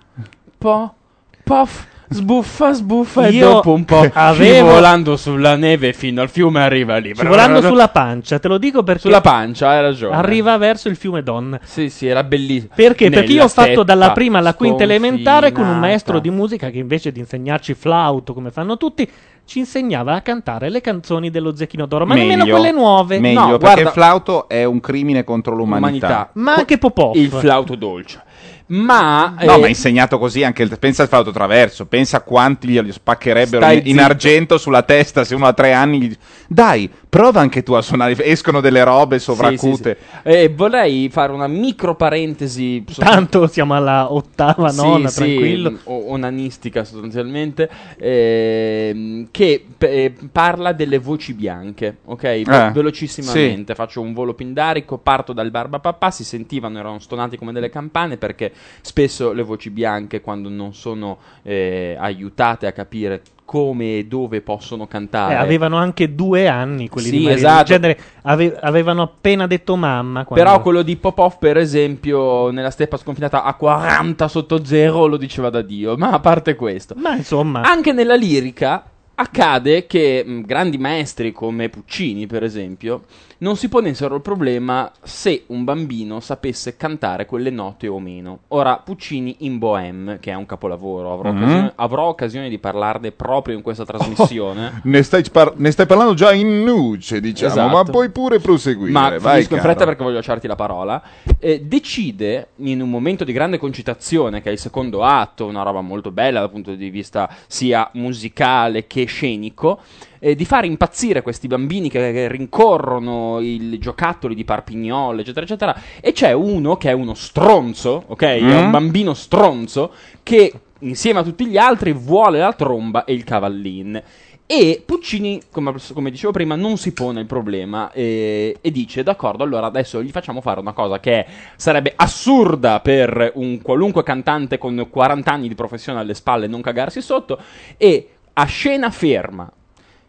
po, pof, sbuffa, sbuffa e Io dopo un po' avevo- scivolando sulla neve fino al fiume arriva lì. Scivolando sulla pancia, te lo dico perché Sulla pancia, hai ragione. arriva verso il fiume Don. Sì, sì, era bellissimo. Perché? Perché io Nella ho fatto dalla prima alla quinta elementare con un maestro di musica che invece di insegnarci flauto come fanno tutti, ci insegnava a cantare le canzoni dello Zecchino d'Oro, ma nemmeno Meglio, quelle nuove. Meglio, No, perché guarda- il flauto è un crimine contro l'umanità. Ma anche Popov. Il flauto dolce. Ma No, eh, ma insegnato così anche il, pensa al flauto traverso, pensa a quanti glielo spaccherebbero in, in argento sulla testa se uno ha tre anni. gli- Dai, prova anche tu a suonare. Escono delle robe sovracute. Sì, sì, sì. Eh, vorrei fare una micro parentesi. Tanto siamo alla ottava, nona, sì, tranquillo. o- onanistica sostanzialmente, ehm, che eh, parla delle voci bianche, ok? Ve- Eh, velocissimamente, faccio un volo pindarico, parto dal barbapapà, si sentivano, erano stonati come delle campane perché spesso le voci bianche quando non sono eh, aiutate a capire come e dove possono Eh, cantare. avevano anche due anni quelli Sì, di Maria. esatto. Genere ave- avevano appena detto mamma. quando- Però quello di Popov, per esempio, nella steppa sconfinata a 40 sotto zero lo diceva da Dio. Ma a parte questo, Ma insomma, anche nella lirica accade che mh, grandi maestri come Puccini, per esempio, non si ponessero il problema se un bambino sapesse cantare quelle note o meno. Ora, Puccini in Bohème, che è un capolavoro, avrò, Mhm. occasione, avrò occasione di parlarne proprio in questa trasmissione. Ne stai, par- ne stai parlando già in nuce, diciamo, Esatto. ma puoi pure proseguire. Ma vai, in fretta perché voglio lasciarti la parola. Eh, decide in un momento di grande concitazione, che è il secondo atto, una roba molto bella dal punto di vista sia musicale che scenico. Eh, di fare impazzire questi bambini che, che rincorrono i giocattoli di Parpignol, eccetera, eccetera. E c'è uno che è uno stronzo, ok? È Mm. un bambino stronzo che insieme a tutti gli altri vuole la tromba e il cavallin. E Puccini, come, come dicevo prima, non si pone il problema eh, e dice: D'accordo, allora adesso gli facciamo fare una cosa che è- sarebbe assurda per un qualunque cantante con 40 anni di professione alle spalle non cagarsi sotto. E a scena ferma,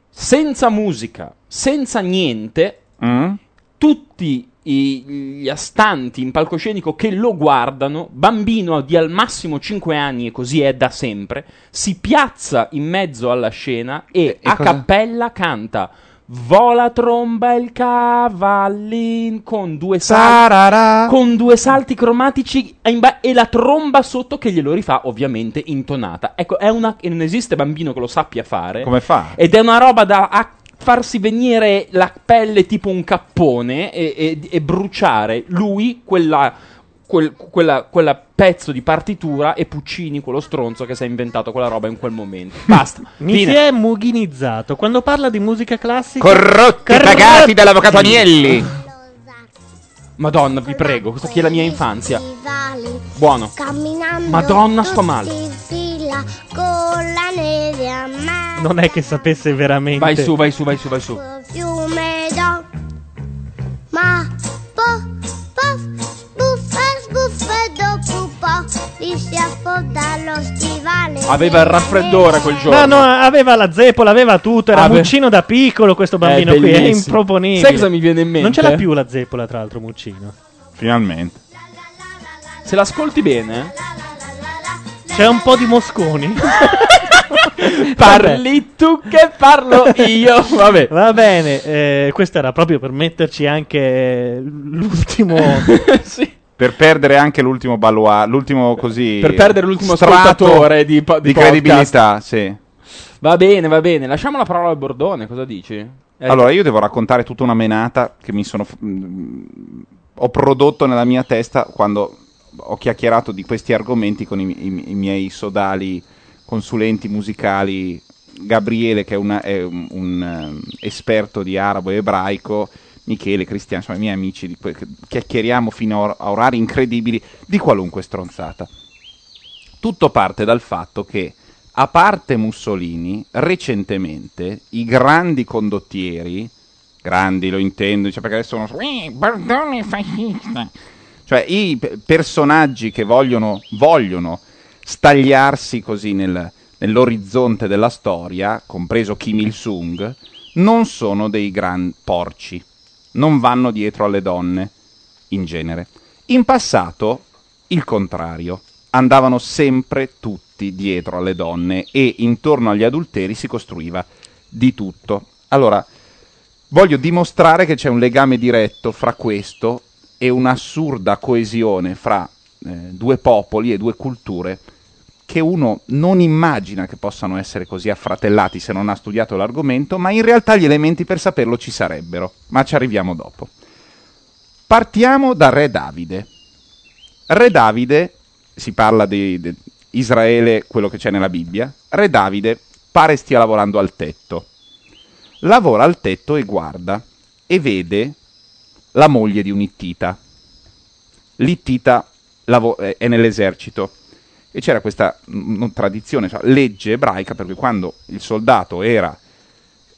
senza musica, senza niente, Mm? tutti i- gli astanti in palcoscenico che lo guardano, bambino di al massimo 5 anni e così è da sempre, si piazza in mezzo alla scena e, a cosa- cappella canta Vola tromba il cavallin con due salti con due salti cromatici ba- e la tromba sotto che glielo rifà ovviamente intonata. Ecco, è una non esiste bambino che lo sappia fare. Come fa? Ed è una roba da a- farsi venire la pelle tipo un cappone e, e- e bruciare lui quella, quel quella- quella pezzo di partitura e Puccini, quello stronzo che si è inventato quella roba in quel momento. Basta. mi Fine. si è mughinizzato. Quando parla di musica classica... Corrotti pagati dall'avvocato Agnelli. Madonna, vi prego, questa qui è la mia infanzia. Buono. Camminando Madonna, sto male. in fila con la neve a mano. Non è che sapesse veramente... Vai su, vai su, vai su, vai su. Ma gli si affonda lo stivale. Aveva il raffreddore quel giorno. No, no, aveva la zeppola, aveva tutto. Era Ave- Muccino da piccolo questo bambino È qui. È bellissimo. improponibile. Sai cosa mi viene in mente? Non ce l'ha più la zeppola, tra l'altro, Muccino. Finalmente. Se l'ascolti bene, C'è un po' di mosconi. parli tu che parlo io. Vabbè. Va bene, eh, questo era proprio per metterci anche l'ultimo. Per perdere anche l'ultimo baluardo, l'ultimo così. Per perdere l'ultimo strato ascoltatore di, po- di di credibilità, sì. Va bene, va bene. Lasciamo la parola al Bordone. Cosa dici? Eh, Allora, io devo raccontare tutta una menata che mi sono. f- mm, ho prodotto nella mia testa quando ho chiacchierato di questi argomenti con i, i- i miei sodali consulenti musicali. Gabriele, che è, una- è un, un, ehm, esperto di arabo e ebraico, Michele, Cristiano, insomma, i miei amici, di que- chiacchieriamo fino a, or- a orari incredibili di qualunque stronzata. Tutto parte dal fatto che a parte Mussolini, recentemente i grandi condottieri, grandi lo intendo, cioè perché adesso "Ui, Bordone fascista. Cioè i pe- personaggi che vogliono, vogliono stagliarsi così nel- nell'orizzonte della storia, compreso Kim Il-sung, non sono dei gran porci, non vanno dietro alle donne, in genere. In passato, il contrario, andavano sempre tutti dietro alle donne e intorno agli adulteri si costruiva di tutto. Allora, voglio dimostrare che c'è un legame diretto fra questo e un'assurda coesione fra eh, due popoli e due culture che uno non immagina che possano essere così affratellati se non ha studiato l'argomento, ma in realtà gli elementi per saperlo ci sarebbero, ma ci arriviamo dopo. Partiamo da Re Davide. Re Davide, si parla di, di Israele, quello che c'è nella Bibbia, Re Davide pare stia lavorando al tetto. Lavora al tetto e guarda e vede la moglie di un Ittita. L'Ittita lavo- è nell'esercito e c'era questa mm, non tradizione, cioè, legge ebraica per cui quando il soldato era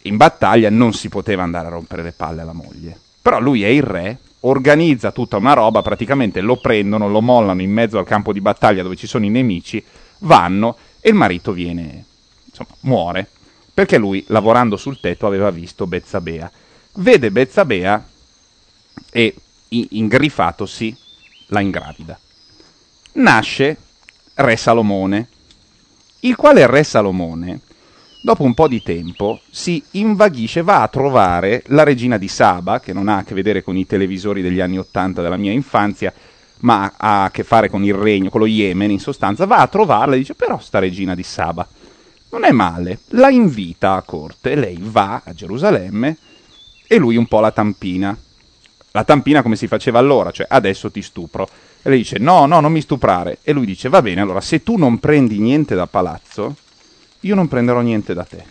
in battaglia non si poteva andare a rompere le palle alla moglie. Però lui è il re, organizza tutta una roba, praticamente lo prendono, lo mollano in mezzo al campo di battaglia dove ci sono i nemici, vanno e il marito viene, insomma, muore, perché lui lavorando sul tetto aveva visto Bezzabea. Vede Bezzabea e ingrifatosi la ingravida. Nasce Re Salomone, il quale Re Salomone, dopo un po' di tempo, si invaghisce, va a trovare la regina di Saba, che non ha a che vedere con i televisori degli anni Ottanta della mia infanzia, ma ha a che fare con il regno, con lo Yemen in sostanza, va a trovarla e dice però sta regina di Saba non è male, la invita a corte, lei va a Gerusalemme e lui un po' la tampina. La tampina come si faceva allora, cioè adesso ti stupro. E lei dice no, no, non mi stuprare. E lui dice va bene, allora se tu non prendi niente da palazzo, io non prenderò niente da te.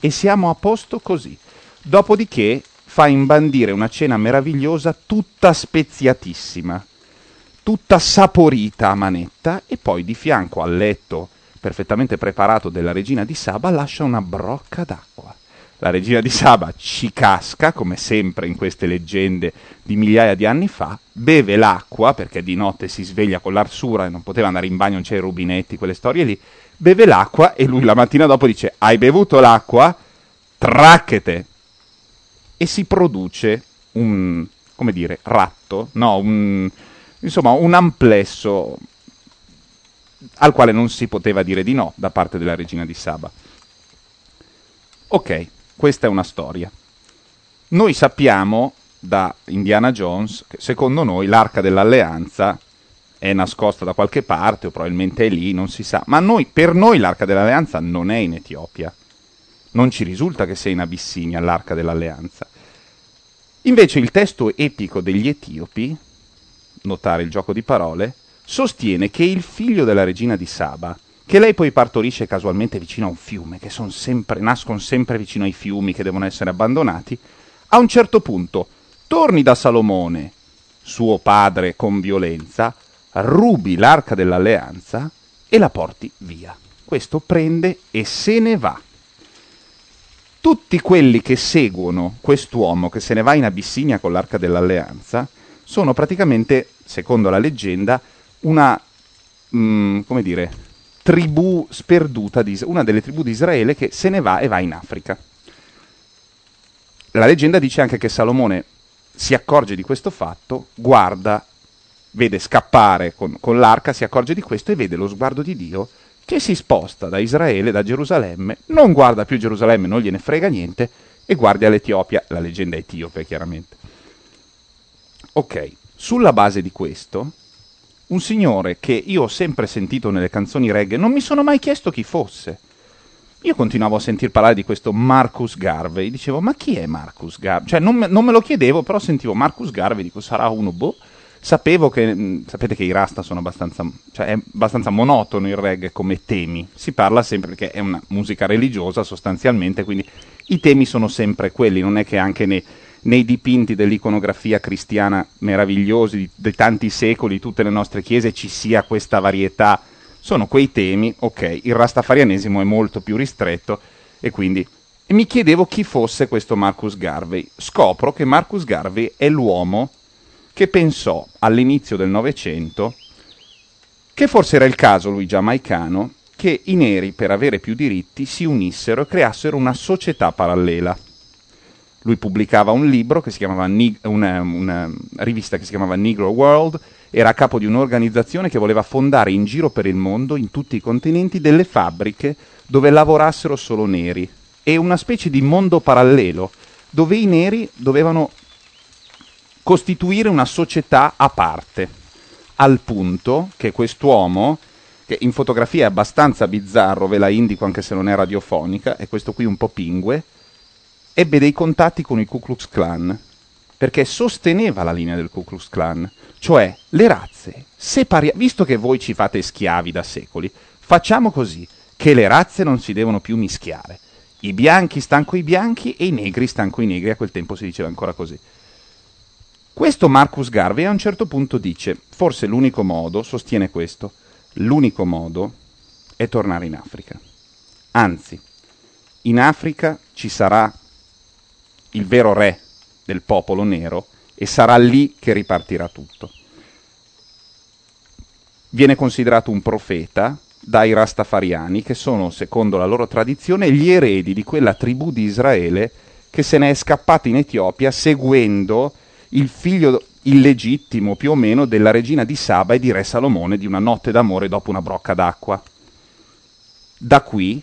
E siamo a posto così. Dopodiché fa imbandire una cena meravigliosa tutta speziatissima, tutta saporita a manetta e poi di fianco al letto perfettamente preparato della regina di Saba lascia una brocca d'acqua. La regina di Saba ci casca, come sempre in queste leggende di migliaia di anni fa, beve l'acqua, perché di notte si sveglia con l'arsura e non poteva andare in bagno, non c'è i rubinetti, quelle storie lì, beve l'acqua e lui la mattina dopo dice hai bevuto l'acqua? Tracchete! E si produce un, come dire, ratto, no, un, insomma un amplesso al quale non si poteva dire di no da parte della regina di Saba. Ok, questa è una storia. Noi sappiamo da Indiana Jones che secondo noi l'arca dell'alleanza è nascosta da qualche parte o probabilmente è lì, non si sa, ma noi, per noi l'arca dell'alleanza non è in Etiopia. Non ci risulta che sia in Abissinia l'arca dell'alleanza. Invece il testo epico degli etiopi, notare il gioco di parole, sostiene che il figlio della regina di Saba, che lei poi partorisce casualmente vicino a un fiume, che sempre, nascono sempre vicino ai fiumi che devono essere abbandonati, a un certo punto torni da Salomone, suo padre con violenza, rubi l'arca dell'alleanza e la porti via. Questo prende e se ne va. Tutti quelli che seguono quest'uomo che se ne va in Abissinia con l'arca dell'alleanza sono praticamente, secondo la leggenda, una, mm, come dire, tribù sperduta, di, una delle tribù di Israele che se ne va e va in Africa. La leggenda dice anche che Salomone si accorge di questo fatto, guarda, vede scappare con, con l'arca, si accorge di questo e vede lo sguardo di Dio che si sposta da Israele, da Gerusalemme, non guarda più Gerusalemme, non gliene frega niente, e guarda l'Etiopia, la leggenda etiope chiaramente. Ok, sulla base di questo, un signore che io ho sempre sentito nelle canzoni reggae, non mi sono mai chiesto chi fosse. Io continuavo a sentir parlare di questo Marcus Garvey, dicevo, ma chi è Marcus Garvey? Cioè, non me, non me lo chiedevo, però sentivo Marcus Garvey, dico, sarà uno, boh. Sapevo che, mh, sapete che i Rasta sono abbastanza, cioè è abbastanza monotono il reggae come temi. Si parla sempre perché è una musica religiosa sostanzialmente, quindi i temi sono sempre quelli, non è che anche nei, nei dipinti dell'iconografia cristiana meravigliosi di, di tanti secoli, tutte le nostre chiese, ci sia questa varietà Sono quei temi, ok, il rastafarianesimo è molto più ristretto e quindi e mi chiedevo chi fosse questo Marcus Garvey. Scopro che Marcus Garvey è l'uomo che pensò all'inizio del Novecento che forse era il caso, lui giamaicano, che i neri per avere più diritti si unissero e creassero una società parallela. Lui pubblicava un libro che si chiamava Nig- una, una rivista che si chiamava Negro World, era a capo di un'organizzazione che voleva fondare in giro per il mondo, in tutti i continenti, delle fabbriche dove lavorassero solo neri. E una specie di mondo parallelo dove i neri dovevano costituire una società a parte, al punto che quest'uomo, che in fotografia è abbastanza bizzarro, ve la indico anche se non è radiofonica, è questo qui un po' pingue, ebbe dei contatti con il Ku Klux Klan, perché sosteneva la linea del Ku Klux Klan, cioè le razze, separi- visto che voi ci fate schiavi da secoli, facciamo così, che le razze non si devono più mischiare. I bianchi stanno coi bianchi e i negri stanno coi negri, a quel tempo si diceva ancora così. Questo Marcus Garvey a un certo punto dice, forse l'unico modo, sostiene questo, l'unico modo è tornare in Africa. Anzi, in Africa ci sarà il vero re del popolo nero e sarà lì che ripartirà tutto. Viene considerato un profeta dai rastafariani che sono, secondo la loro tradizione, gli eredi di quella tribù di Israele che se ne è scappata in Etiopia seguendo il figlio illegittimo più o meno della regina di Saba e di re Salomone di una notte d'amore dopo una brocca d'acqua. Da qui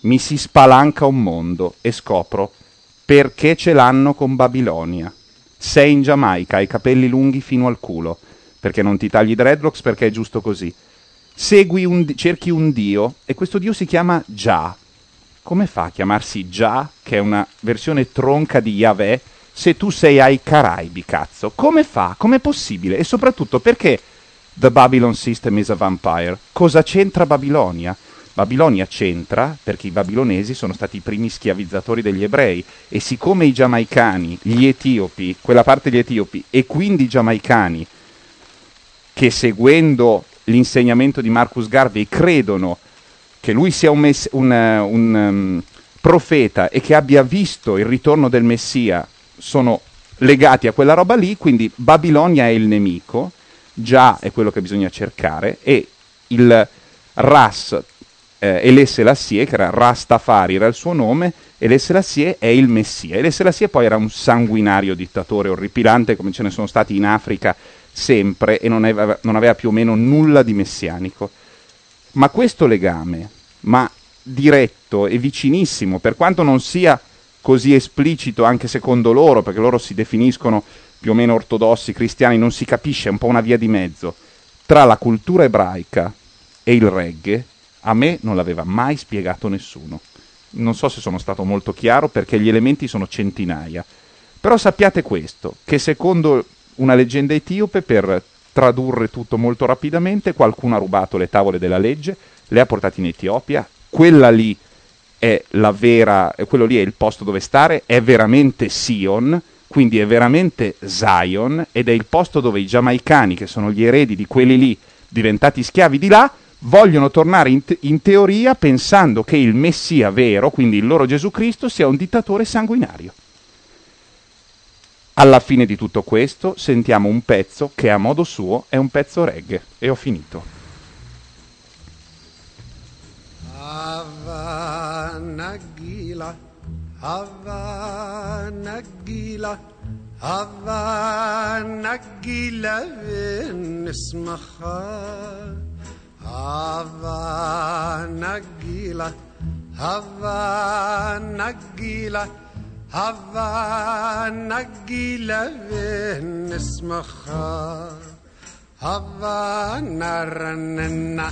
mi si spalanca un mondo e scopro perché ce l'hanno con Babilonia. Sei in Giamaica, hai capelli lunghi fino al culo, perché non ti tagli dreadlocks perché è giusto così. Segui un, cerchi un dio e questo dio si chiama Già. Come fa a chiamarsi Già, che è una versione tronca di Yahweh, se tu sei ai Caraibi, cazzo? Come fa? Com'è possibile? E soprattutto perché The Babylon System is a Vampire? Cosa c'entra Babilonia? Babilonia c'entra perché i babilonesi sono stati i primi schiavizzatori degli ebrei e siccome i giamaicani, gli etiopi, quella parte degli etiopi e quindi i giamaicani che seguendo l'insegnamento di Marcus Garvey credono che lui sia un, mess- un, eh, un, um, profeta e che abbia visto il ritorno del Messia sono legati a quella roba lì, quindi Babilonia è il nemico, già è quello che bisogna cercare, e il Ras eh, Elè Selassie, che era Rastafari, era il suo nome, Elè Selassie è il Messia. Elè Selassie poi era un sanguinario dittatore orripilante, come ce ne sono stati in Africa sempre, e non aveva, non aveva più o meno nulla di messianico. Ma questo legame, ma diretto e vicinissimo, per quanto non sia così esplicito anche secondo loro, perché loro si definiscono più o meno ortodossi, cristiani, non si capisce, è un po' una via di mezzo, tra la cultura ebraica e il reggae, a me non l'aveva mai spiegato nessuno. Non so se sono stato molto chiaro perché gli elementi sono centinaia. Però sappiate questo, che secondo una leggenda etiope, per tradurre tutto molto rapidamente, qualcuno ha rubato le tavole della legge, le ha portate in Etiopia, quella lì è la vera, quello lì è il posto dove stare, è veramente Sion, quindi è veramente Zion, ed è il posto dove i giamaicani, che sono gli eredi di quelli lì, diventati schiavi di là, vogliono tornare in, te- in teoria pensando che il Messia vero, quindi il loro Gesù Cristo, sia un dittatore sanguinario. Alla fine di tutto questo sentiamo un pezzo che a modo suo è un pezzo reggae. E ho finito. Hava Nagila, Hava Nagila, Hava Nagila, Hava Nagila, Hava Nagila v'nismacha. Hava Naranina,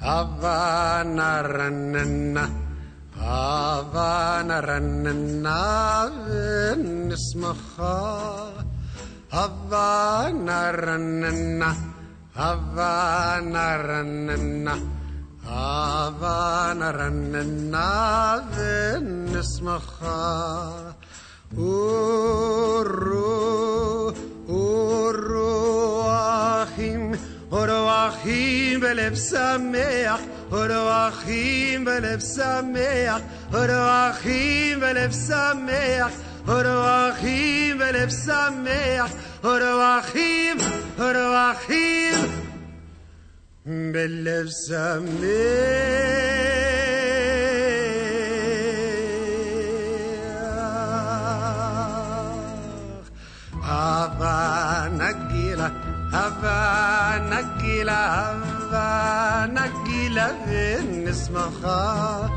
Hava Naranina, Hava Naranina v'nismacha. Hava Naranina. Havanaranana, O Venismacha. Uru, Uruachim, O Belev Sameach. Uruachim belev sameach, Uruachim belev sameach, ro, belev sameach, رواحيم رواحيم باللبس هبا نجيلة هبا نجيلة هبا نجيلة فين اسمها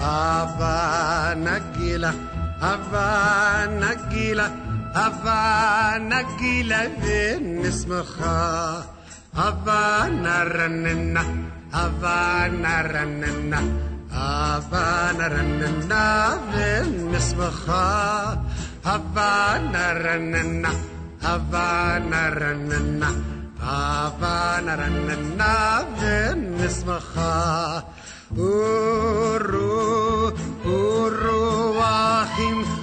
هبا نجيلة هبا نجيلة Havana gilavin nismacha Havana ranina Havana ranina Havana ranana vin nismacha Havana ranina Havana ranina Havana ranana vin nismacha Uru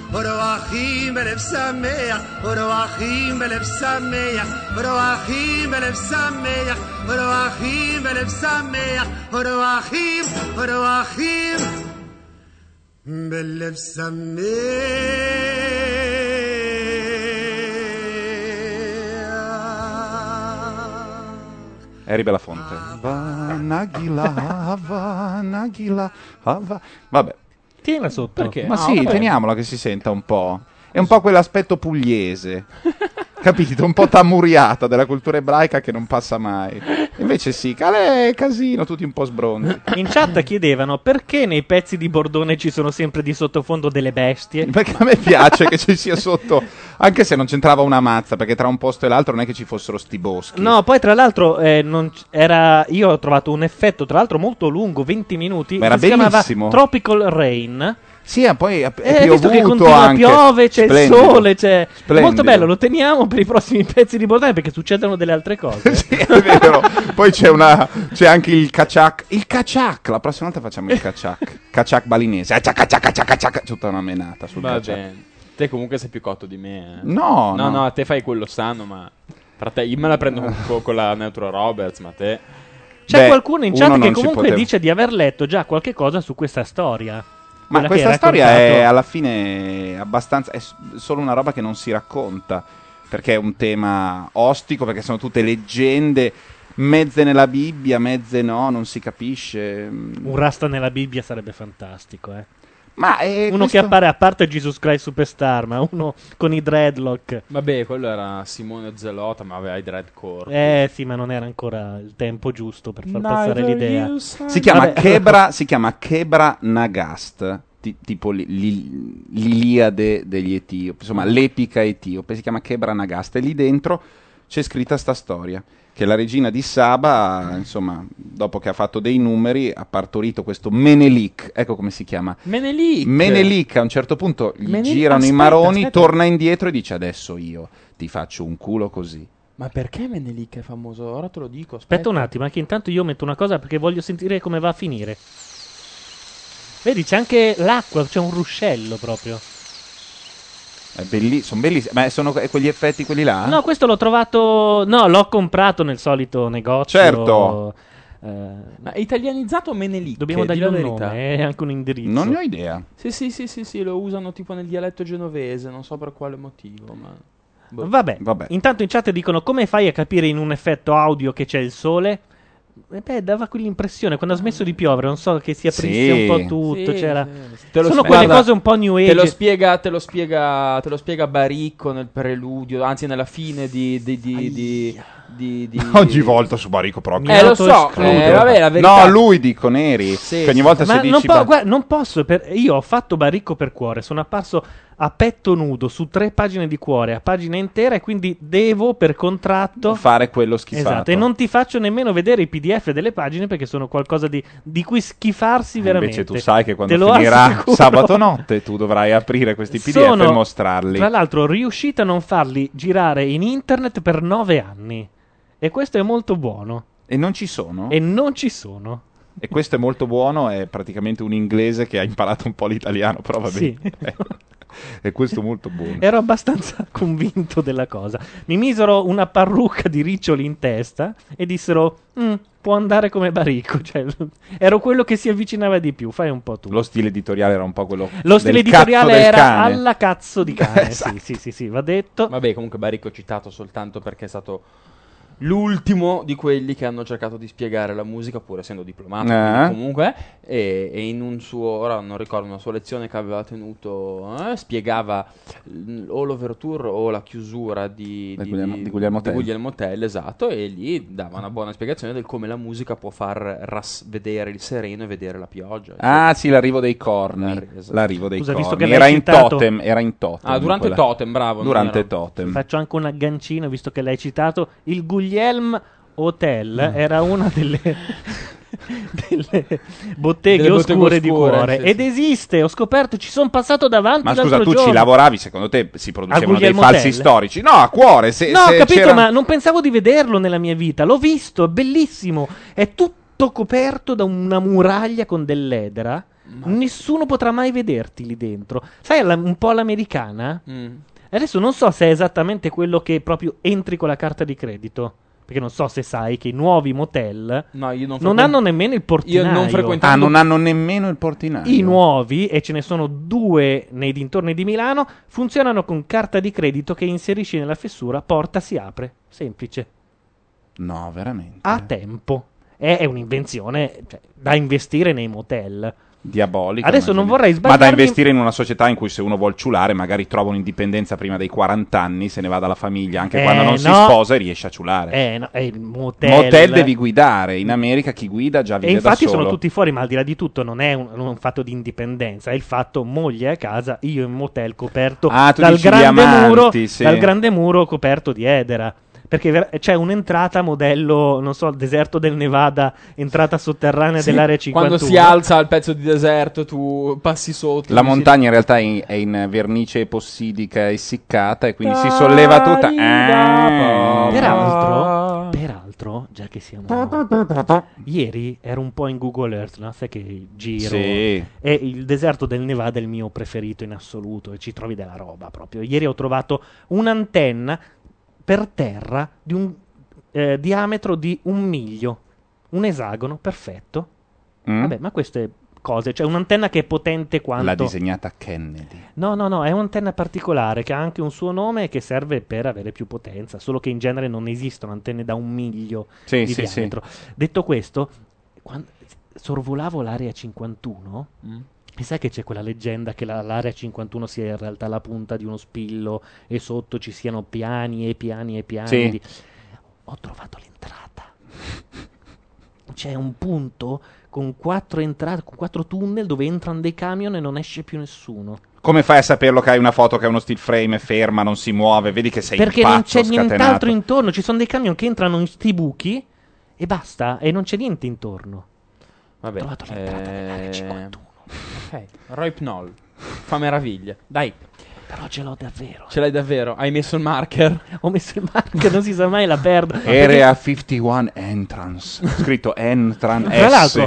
אחים, אורו אחים בלב שמח, אורו אחים בלב שמח, אורו אחים בלב שמח, אורו אחים בלב שמח, אורו אחים, אורו אחים בלב Eri Belafonte. Vanagila, Vanagila, Ava- Vabbè. Tienila sotto. Ma Ah, sì, vabbè. teniamola che si senta un po'. È un po' quell'aspetto pugliese. Capito? Un po' tammuriata della cultura ebraica che non passa mai. Invece sì, Calè, casino, tutti un po' sbronzi. In chat chiedevano perché nei pezzi di Bordone ci sono sempre di sottofondo delle bestie. Perché a me piace che ci sia sotto, anche se non c'entrava una mazza, perché tra un posto e l'altro non è che ci fossero sti boschi. No, poi tra l'altro eh, non c- era, io ho trovato un effetto tra l'altro molto lungo, 20 minuti, Ma era si chiamava bellissimo. Tropical Rain. Sì, e poi è, Eh, visto che piovuto continua, anche. piove, c'è Splendido. il sole, c'è... Splendido. Molto bello, lo teniamo per i prossimi pezzi di Bordone perché succedono delle altre cose. È vero. Poi c'è, una, c'è anche il kachak. Il kachak, la prossima volta facciamo il kachak. Kachak balinese. Ah, ciaca, ciaca, ciaca, ciaca. Tutta una menata sul Va kachak. bene. Te comunque sei più cotto di me. eh. No, no, no. no, a te fai quello sano, ma te, io me la prendo con, con la Neutro Roberts, ma te C'è Beh, qualcuno in chat che comunque dice di aver letto già qualche cosa su questa storia. Ma questa storia raccontato. è alla fine abbastanza. È solo una roba che non si racconta. Perché è un tema ostico, perché sono tutte leggende. Mezze nella Bibbia, mezze no, non si capisce. Un rasta nella Bibbia sarebbe fantastico, eh. Ma è uno questo- che appare a parte Jesus Christ Superstar, ma uno con i dreadlock. Vabbè, quello era Simone Zelota, ma aveva i dread core. Eh sì, ma non era ancora il tempo giusto per far Neither passare l'idea. Si chiama, Vabbè, Kebra, si chiama Kebra Nagast, ti- tipo li- li- l'Iliade degli Etiopi, insomma l'epica etiope, si chiama Kebra Nagast e lì dentro c'è scritta sta storia, che la regina di Saba, insomma, dopo che ha fatto dei numeri, ha partorito questo Menelik, ecco come si chiama. Menelik. Menelik a un certo punto gli Menel- girano i aspetta, maroni, aspetta. torna indietro e dice adesso io ti faccio un culo così. Ma perché Menelik è famoso? Ora te lo dico. Aspetta un attimo, è che intanto io metto una cosa perché voglio sentire come va a finire. Vedi, c'è anche l'acqua, c'è un ruscello proprio. Belli- sono bellissimi, ma sono que- quegli effetti quelli là? No, questo l'ho trovato. No, l'ho comprato nel solito negozio. Certo. Eh, Ma è italianizzato Menelik? Dobbiamo dargli un verità. nome e anche un indirizzo. Non ne ho idea. Sì, sì, sì, sì, sì, lo usano tipo nel dialetto genovese, non so per quale motivo, ma... boh. Vabbè. intanto in chat dicono come fai a capire in un effetto audio che c'è il sole? E beh, dava quell'impressione quando ha smesso di piovere, non so che si aprisse Sì. un po' tutto. Sì, c'era... sì. Te lo Sono spiega- quelle cose un po' new age. Te lo spiega, te lo spiega, te lo spiega Baricco nel preludio, anzi nella fine di... di, di, di, di, di- Oggi volta su Barico proprio. Eh, lo so, eh, vabbè, la verità... No, lui dico Neri. Sì, che ogni sì. volta Ma se non, po- ba- guarda, non posso, per- io ho fatto Baricco per cuore, sono apparso a petto nudo su tre pagine di cuore, a pagina intera e quindi devo per contratto fare quello schifato. Esatto, e non ti faccio nemmeno vedere i PDF delle pagine perché sono qualcosa di, di cui schifarsi veramente. Eh, Invece tu sai che quando finirà assicuro. sabato notte tu dovrai aprire questi PDF Sono, e mostrarli. Tra l'altro, riuscita a non farli girare in internet per nove anni. E questo è molto buono. E non ci sono? E non ci sono. E questo è molto buono, è praticamente un inglese che ha imparato un po' l'italiano, però va Sì. E questo molto buono. Ero abbastanza convinto della cosa. Mi misero una parrucca di riccioli in testa e dissero: "Mm, può andare come baricco. Cioè, ero quello che si avvicinava di più. Fai un po' tu. Lo stile editoriale era un po' quello. Lo stile editoriale era cane. alla cazzo di cane. Esatto. Sì, sì, sì, sì, va detto. Vabbè, comunque Baricco citato soltanto perché è stato l'ultimo di quelli che hanno cercato di spiegare la musica, pur essendo diplomato. Eh. Comunque, e, e in un suo, ora non ricordo, una sua lezione che aveva tenuto, eh, spiegava l- o l'overture o la chiusura di, Di Guglielmo- di Guglielmo Tell. Guglielmo Tell, esatto, e lì dava una buona spiegazione del come la musica può far ras- vedere il sereno e vedere la pioggia. Ah, sì, l'arrivo dei corni. L'arri- esatto. L'arrivo dei Scusa, che Era in citato- totem. Era in totem. Ah, durante quella- Totem, bravo, Durante totem. Faccio anche un aggancino, visto che l'hai citato. Il Guglielm Hotel Mm. era una delle, delle botteghe Delle oscure, di cuore. sì, Ed esiste, ho scoperto, ci sono passato davanti Ma scusa, tu ci giorno. lavoravi? Secondo te si producevano dei falsi Tell? storici? No, a cuore. Se, no, ho se capito, c'era- ma non pensavo di vederlo nella mia vita. L'ho visto, è bellissimo. È tutto coperto da una muraglia con dell'edera. Nessuno potrà mai vederti lì dentro. Sai, un po' all'americana? Mm. Adesso non so se è esattamente quello che proprio entri con la carta di credito. Perché non so se sai che i nuovi motel No, io non non frequen- hanno nemmeno il portinaio. Io non frequentavo- Ah, non hanno nemmeno il portinaio. I nuovi, e ce ne sono due nei dintorni di Milano, funzionano con carta di credito che inserisci nella fessura, porta si apre. Semplice. No, veramente. A tempo. È, è un'invenzione cioè, da investire nei motel. Diabolico. Adesso non vorrei Ma da investire in una società in cui se uno vuol ciulare, magari trova un'indipendenza prima dei 40 anni, se ne va dalla famiglia, anche Eh, quando non si no. sposa e riesce a ciulare. Eh, no, è il motel. Motel devi guidare. In America chi guida già E vive da infatti sono tutti fuori, ma al di là di tutto non è un, un fatto di indipendenza, è il fatto moglie a casa, io in motel coperto Ah, dal, grande amanti, muro, sì. dal grande muro coperto di edera. Perché ver- c'è un'entrata modello, non so, deserto del Nevada, entrata sotterranea Sì, dell'area 51. Quando si alza il pezzo di deserto, tu passi sotto. La mi si- montagna in realtà è in, è in vernice epossidica essiccata e quindi si solleva tutta. Eh. Peraltro, peraltro, già che siamo ieri ero un po' in Google Earth, no? sai che giro Sì. e il deserto del Nevada è il mio preferito in assoluto e ci trovi della roba proprio. Ieri ho trovato un'antenna per terra di un eh, diametro di un miglio, un esagono perfetto. Mm? Vabbè, ma queste cose, cioè un'antenna che è potente quanto L'ha disegnata Kennedy. No, no, no, è un'antenna particolare che ha anche un suo nome e che serve per avere più potenza, solo che in genere non esistono antenne da un miglio Sì, di sì, sì. diametro. Detto questo, quando sorvolavo l'area 51, Mm. E sai che c'è quella leggenda che la- l'area 51 sia in realtà la punta di uno spillo e sotto ci siano piani e piani e piani Sì. di... Ho trovato l'entrata. C'è un punto con quattro entrate, con quattro tunnel dove entrano dei camion e non esce più nessuno. Come fai a saperlo che hai una foto che è uno still frame, è ferma, non si muove? Vedi che sei Perché pazzo, non c'è scatenato. nient'altro intorno, ci sono dei camion che entrano in sti buchi e basta, e non c'è niente intorno. Vabbè. trovato l'entrata dell'area 51. Ok, Roy Knoll. Fa meraviglia. Dai. Però ce l'ho davvero. Ce l'hai davvero? Hai messo il marker? Ho messo il marker, non si sa mai, la perdo. Area 51 entrance. Scritto entrance. Tra l'altro-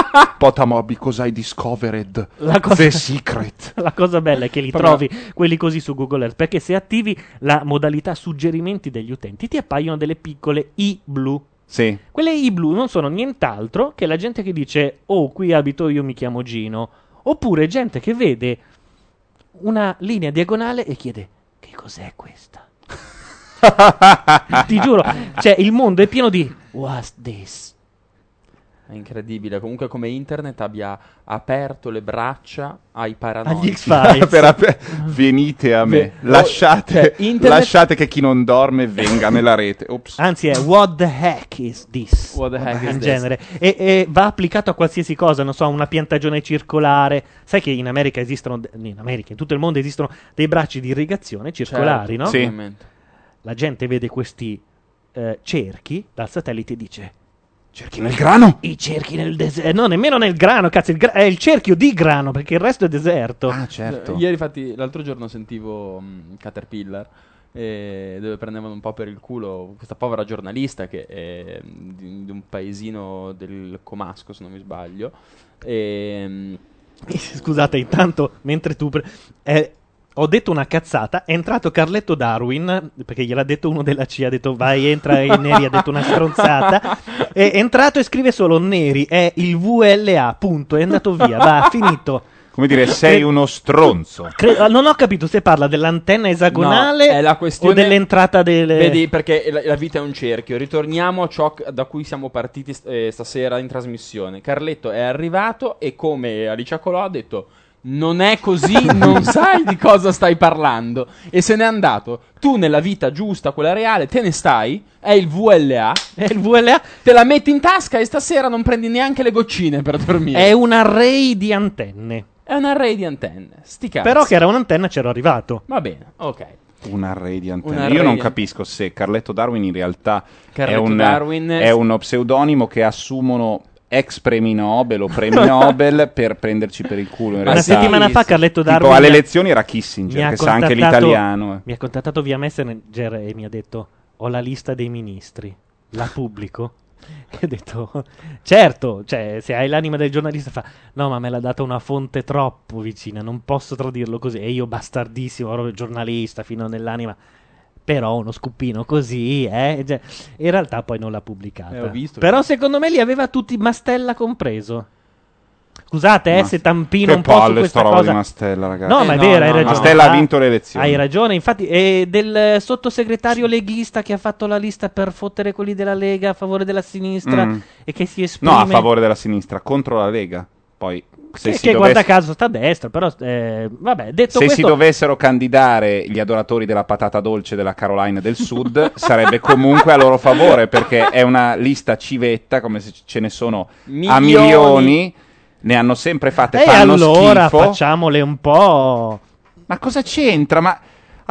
Potamo because I discovered La cosa, the secret. la cosa bella è che li Proprio- trovi quelli così su Google Earth perché se attivi la modalità suggerimenti degli utenti ti appaiono delle piccole i blu. Sì. Quelle i blu non sono nient'altro che la gente che dice "Oh, qui abito io, mi chiamo Gino", oppure gente che vede una linea diagonale e chiede "Che cos'è questa?". Ti giuro, cioè il mondo è pieno di "What's this?". È incredibile. Comunque, come internet abbia aperto le braccia ai paranoici. Agli X-Files. Per app- venite a me. Beh, lasciate, cioè, internet- lasciate che chi non dorme venga nella rete. Ops. Anzi, è what the heck is this? What the heck is in this? genere. E, e va applicato a qualsiasi cosa, non so, una piantagione circolare. Sai che in America esistono, in America, in tutto il mondo esistono dei bracci di irrigazione circolari, Certo, no? sì. La gente vede questi eh, cerchi dal satellite e dice: Cerchi nel grano? I cerchi nel deserto. No, nemmeno nel grano, cazzo, il gra- è il cerchio di grano perché il resto è deserto. Ah, certo. Eh, Ieri, infatti, l'altro giorno sentivo mh, Caterpillar. eh, dove prendevano un po' per il culo questa povera giornalista che è mh, di, di un paesino del Comasco, se non mi sbaglio. E, mh, Scusate, intanto, mentre tu. pre- è ho detto una cazzata, è entrato Carletto Darwin, perché gliel'ha detto uno della CIA, ha detto vai, entra e Neri ha detto una stronzata, è entrato e scrive solo Neri, è il VLA, punto, è andato via, va, finito. Come dire, sei uno stronzo. Cre- non ho capito se parla dell'antenna esagonale No, è la questione- o dell'entrata delle... Vedi, perché la, la vita è un cerchio. Ritorniamo a ciò c- da cui siamo partiti eh, stasera in trasmissione. Carletto è arrivato e come Alicia Colò ha detto non è così, non sai di cosa stai parlando. E se n'è andato. Tu nella vita giusta, quella reale, te ne stai. È il VLA. È il VLA. Te la metti in tasca e stasera non prendi neanche le goccine per dormire. È un array di antenne. È un array di antenne. Sti cazzi. Però che era un'antenna c'ero arrivato. Va bene, ok. Un array di antenne. Array Io non di- capisco se Carletto Darwin in realtà è, Carletto un, Darwin- è uno pseudonimo che assumono ex premi Nobel o premi Nobel per prenderci per il culo. In Una realtà, settimana fa Carletto tipo, Darwin alle mi ha- elezioni era mi Kissinger, ha che sa anche contattato- l'italiano. eh. Mi ha contattato via Messenger e mi ha detto: Ho la lista dei ministri, la pubblico. E ho detto: Certo, cioè, se hai l'anima del giornalista, fa no, ma me l'ha data una fonte troppo vicina, non posso tradirlo così. E io, bastardissimo, ero giornalista fino nell'anima. Però uno scuppino così, eh. Cioè, in realtà poi non l'ha pubblicata. Eh. Però secondo me li aveva tutti Mastella compreso. Scusate, eh, Ma- se tampino che un po' su questa sta roba cosa. di Mastella, ragazzi. No, ma è vero, hai ragione. Mastella ha Ah, vinto le elezioni. Hai ragione, infatti, e del eh, sottosegretario leghista che ha fatto la lista per fottere quelli della Lega a favore della sinistra Mm. e che si esprime. No, a favore della sinistra, contro la Lega. Poi, se, che, si, che dovesse- guarda caso sta a destra, però eh, vabbè, detto se questo si dovessero candidare gli adoratori della patata dolce della Carolina del Sud, sarebbe comunque a loro favore, perché è una lista civetta, come se ce ne sono a Milioni. milioni. Ne hanno sempre fatte, E fanno allora schifo. facciamole un po'. Ma cosa c'entra? Ma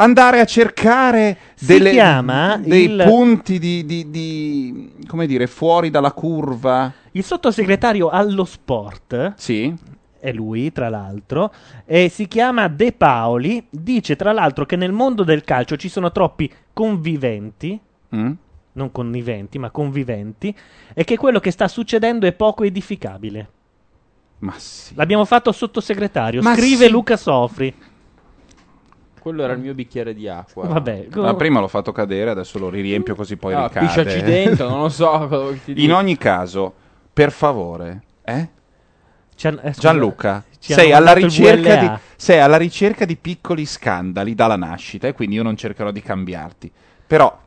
andare a cercare Si delle- chiama dei il- punti di, di- di- come dire, fuori dalla curva. Il sottosegretario allo sport Sì. è lui, tra l'altro, e si chiama De Paoli. Dice, tra l'altro, che nel mondo del calcio ci sono troppi conviventi, Mm? non conniventi, ma conviventi, e che quello che sta succedendo è poco edificabile. Ma sì. L'abbiamo fatto sottosegretario. Ma Scrive sì. Luca Sofri. Quello era il mio bicchiere di acqua. Vabbè, Ma prima l'ho fatto cadere, adesso lo riempio così poi Ah, ricade. pisciaci dentro, non lo so In ogni caso, per favore, eh? Eh, Gianluca, sei alla, di, sei alla ricerca di piccoli scandali dalla nascita e quindi io non cercherò di cambiarti. Però,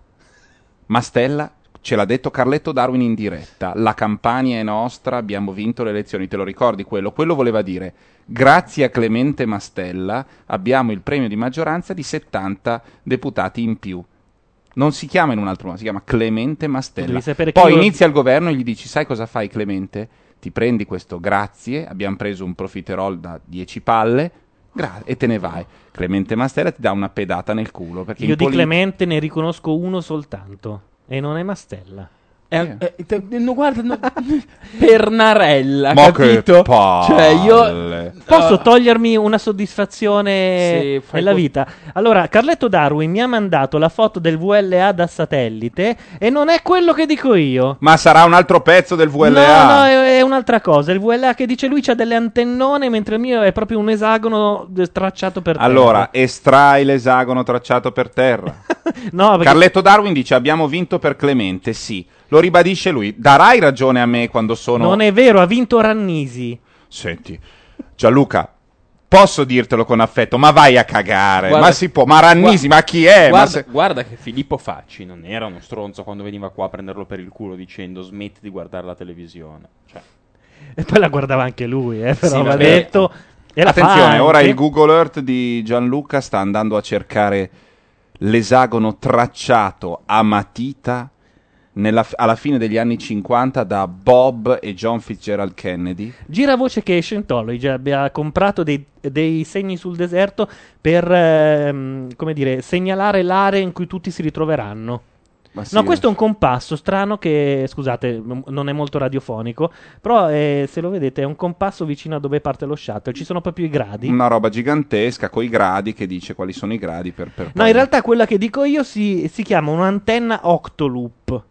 Mastella, ce l'ha detto Carletto Darwin in diretta, la campagna è nostra, abbiamo vinto le elezioni, te lo ricordi quello? Quello voleva dire, grazie a Clemente Mastella abbiamo il premio di maggioranza di 70 deputati in più. Non si chiama in un altro modo, si chiama Clemente Mastella. Poi inizia il governo e gli dici, sai cosa fai Clemente? Ti prendi questo grazie, abbiamo preso un profiterol da 10 palle gra- e te ne vai. Clemente Mastella ti dà una pedata nel culo. Io in di Clemente ne riconosco uno soltanto. E non è Mastella. Eh, eh, te- no, guarda, no, Pernarella, Ma che capito? palle. Cioè, io Posso togliermi una soddisfazione Sì, nella vita? Allora, Carletto Darwin mi ha mandato la foto del VLA da satellite e non è quello che dico io. Ma sarà un altro pezzo del VLA. No, no, è, è un'altra cosa. Il VLA che dice lui c'ha delle antennone, mentre il mio è proprio un esagono tracciato per terra. Allora, estrai l'esagono tracciato per terra. no, perché- Carletto Darwin dice abbiamo vinto per Clemente, sì. Lo ribadisce lui. Darai ragione a me quando sono... non è vero, ha vinto Rannisi. Senti, Gianluca, posso dirtelo con affetto, ma vai a cagare. Guarda- ma si può, ma Rannisi, Gua- ma chi è? Ma Guarda, se- guarda che Filippo Facci non era uno stronzo quando veniva qua a prenderlo per il culo dicendo smetti di guardare la televisione. Cioè, E poi la guardava anche lui, eh, però Sì, va detto. E Attenzione, ora il Google Earth di Gianluca sta andando a cercare l'esagono tracciato a matita nella- alla fine degli anni 50 da Bob e John Fitzgerald Kennedy. Gira voce che Scientology abbia comprato dei, dei segni sul deserto per, ehm, come dire, segnalare l'area in cui tutti si ritroveranno. Sì, no, questo è un compasso strano che, scusate, non è molto radiofonico, però eh, se lo vedete è un compasso vicino a dove parte lo shuttle, ci sono proprio i gradi. Una roba gigantesca con i gradi che dice quali sono i gradi per, per No, in realtà quella che dico io si, si chiama un'antenna Octoloop.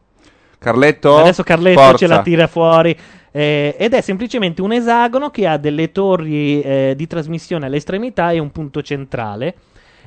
Carletto, Adesso Carletto forza. ce la tira fuori. eh, ed è semplicemente un esagono che ha delle torri eh, di trasmissione alle estremità e un punto centrale.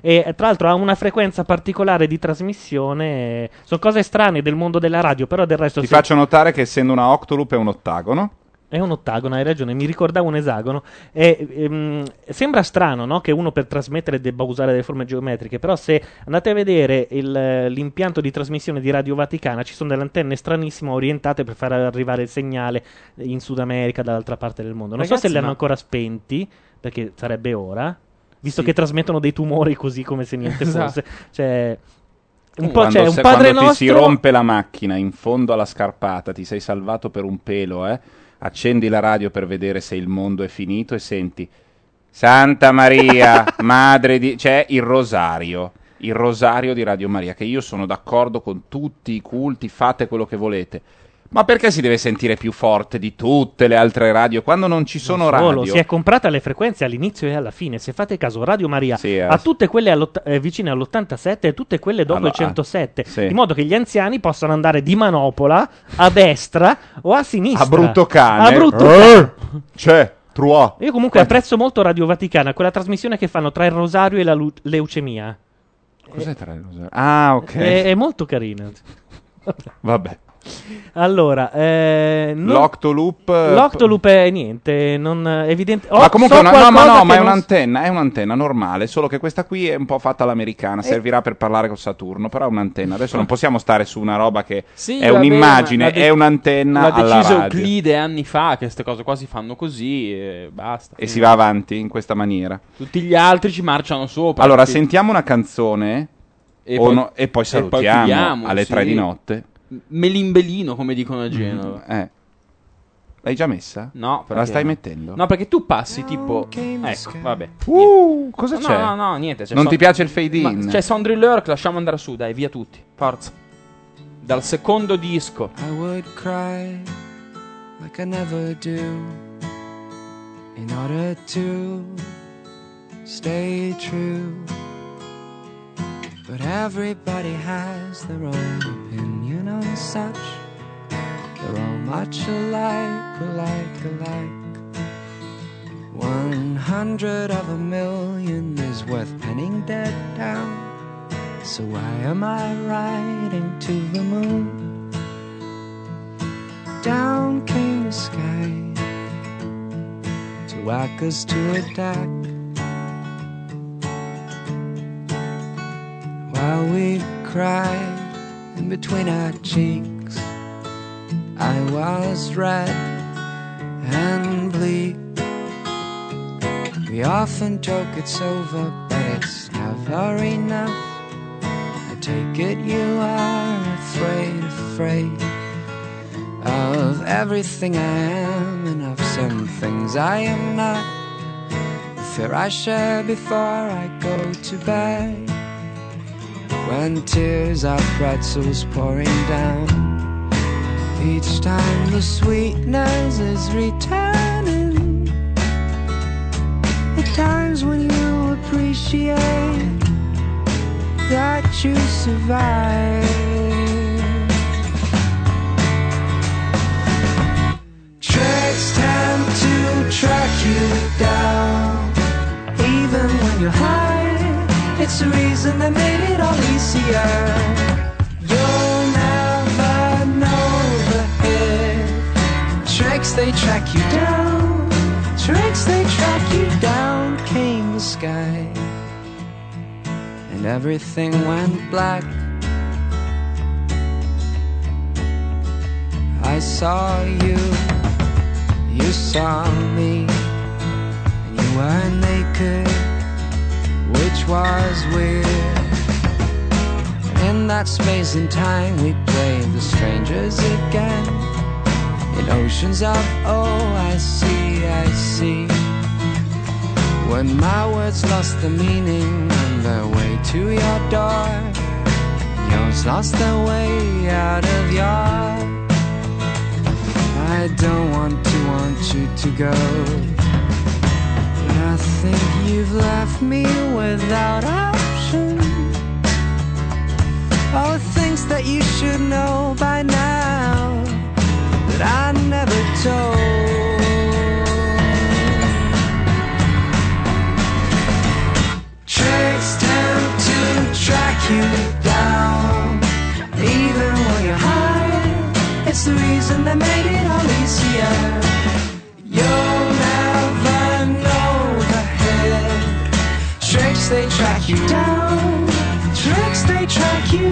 E eh, tra l'altro ha una frequenza particolare di trasmissione. eh, Sono cose strane del mondo della radio, però del resto Ti se- faccio notare che essendo una octoloop è un ottagono. È un ottagono, hai ragione, mi ricordavo un esagono. E, ehm, sembra strano no, che uno per trasmettere debba usare delle forme geometriche, però se andate a vedere il- l'impianto di trasmissione di Radio Vaticana, ci sono delle antenne stranissime orientate per far arrivare il segnale in Sud America, dall'altra parte del mondo. Non so Ragazzi, se li hanno ma- ancora spenti, perché sarebbe ora, visto Sì. che trasmettono dei tumori così come se niente Esatto. fosse. Cioè, un po' quando c'è un se- padre quando ti si nostro... rompe la macchina in fondo alla scarpata, ti sei salvato per un pelo, eh? Accendi la radio per vedere se il mondo è finito e senti Santa Maria, madre di c'è il rosario. Il rosario di Radio Maria, che io sono d'accordo con tutti i culti, fate quello che volete. Ma perché si deve sentire più forte di tutte le altre radio quando non ci sono Solo, radio? si è comprata le frequenze all'inizio e alla fine. Se fate caso, Radio Maria Sì, eh. ha tutte quelle all'ott- eh, vicine all'87 e tutte quelle dopo Allora, il 107, sì. in modo che gli anziani possano andare di manopola a destra o a sinistra. A brutto cane. A brutto Eh, cane. C'è, Trois. Io comunque apprezzo molto Radio Vaticana, quella trasmissione che fanno tra il rosario e la lu- leucemia. Cos'è tra il rosario? Ah, ok. È, è molto carina. Vabbè. Allora, eh, non- L'Octoloop. eh, L'Octoloop è niente, non evidente. ma oh, comunque so una- no, ma no, ma è non- un'antenna, è un'antenna normale, solo che questa qui è un po' fatta all'americana, Eh. servirà per parlare con Saturno, però è un'antenna. Adesso non possiamo stare su una roba che Sì, è vabbè, un'immagine, ma l'ha de- è un'antenna L'ha deciso radio. Euclide anni fa che queste cose qua si fanno così e basta. E si va avanti in questa maniera. Tutti gli altri ci marciano sopra. Allora, capito? sentiamo una canzone E poi- no- e poi e poi salutiamo chiudiamo, alle sì. tre di notte. Melimbellino, come dicono a Genova. Eh. L'hai già messa? No, La perché stai no? mettendo? No, perché tu passi tipo. Ecco, vabbè. Uh, cosa No, c'è? No, no, niente. c'è Non Son- ti piace il fade in? Ma C'è Sondri Lurk, lasciamo andare su, dai, via tutti. Forza. Dal secondo disco. I would cry like I never do in order to stay true. But everybody has their own opinion on such. They're all much alike, alike, alike. One hundred of a million is worth penning dead down. So why am I riding to the moon? Down came the sky to whack us to a attack. While we cried between our cheeks, I was red and bleak. We often joke it's over, but it's never enough. I take it you are afraid, afraid of everything I am and of some things I am not. The fear I share before I go to bed. When tears are pretzels pouring down, each time the sweetness is returning. The times when you appreciate that you survive. Tricks tend to track you down, even when you're high. It's the reason that made it all easier. You'll never know the hit. Tricks they track you down, tricks they track you down. Came the sky, and everything went black. I saw you, you saw me, and you were naked, which was weird. In that space and time, we played the strangers again. In oceans of oh, I see, I see. When my words lost the meaning on their way to your door, yours lost their way out of your. I don't want to want you to go. I think you've left me without option. Oh, things that you should know by now that I never told. Tricks tend to track you down, even when you're high. It's the reason that made it all easier. They track you down. Tricks they track you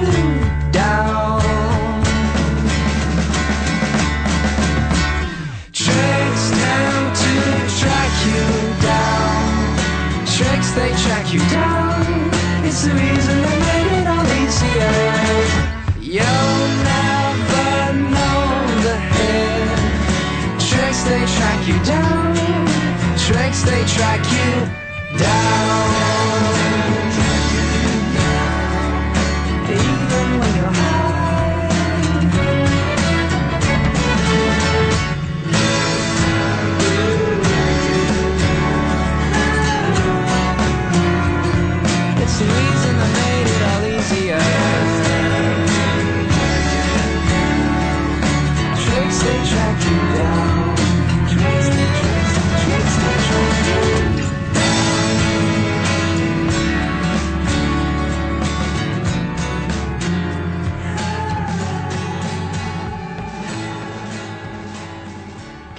down. Tricks down to track you down. Tricks, they track you down. It's the reason they made it all easier. You'll never know the hit. Tricks, they track you down. Tricks, they track you down.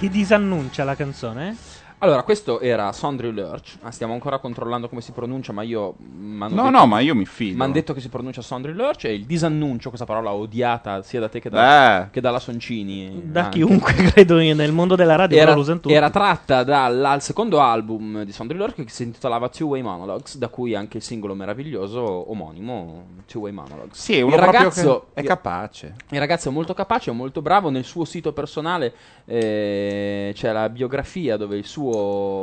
Chi disannuncia la canzone? Allora, questo era Sondry Lurch. Ma stiamo ancora controllando come si pronuncia, ma io. No, no, ma io mi fido. Mi hanno detto che si pronuncia Sondry Lurch. E il disannuncio, questa parola odiata sia da te che, da, Beh. che dalla Soncini. Da anche. chiunque, credo, nel mondo della radio Era, era tratta dal, secondo album di Sondry Lurch che si intitolava Two Way Monologues, da cui anche il singolo meraviglioso omonimo Two Way Monologues. Sì, è uno il ragazzo che è capace. Il ragazzo è molto capace, è molto bravo. Nel suo sito personale eh, c'è la biografia dove il suo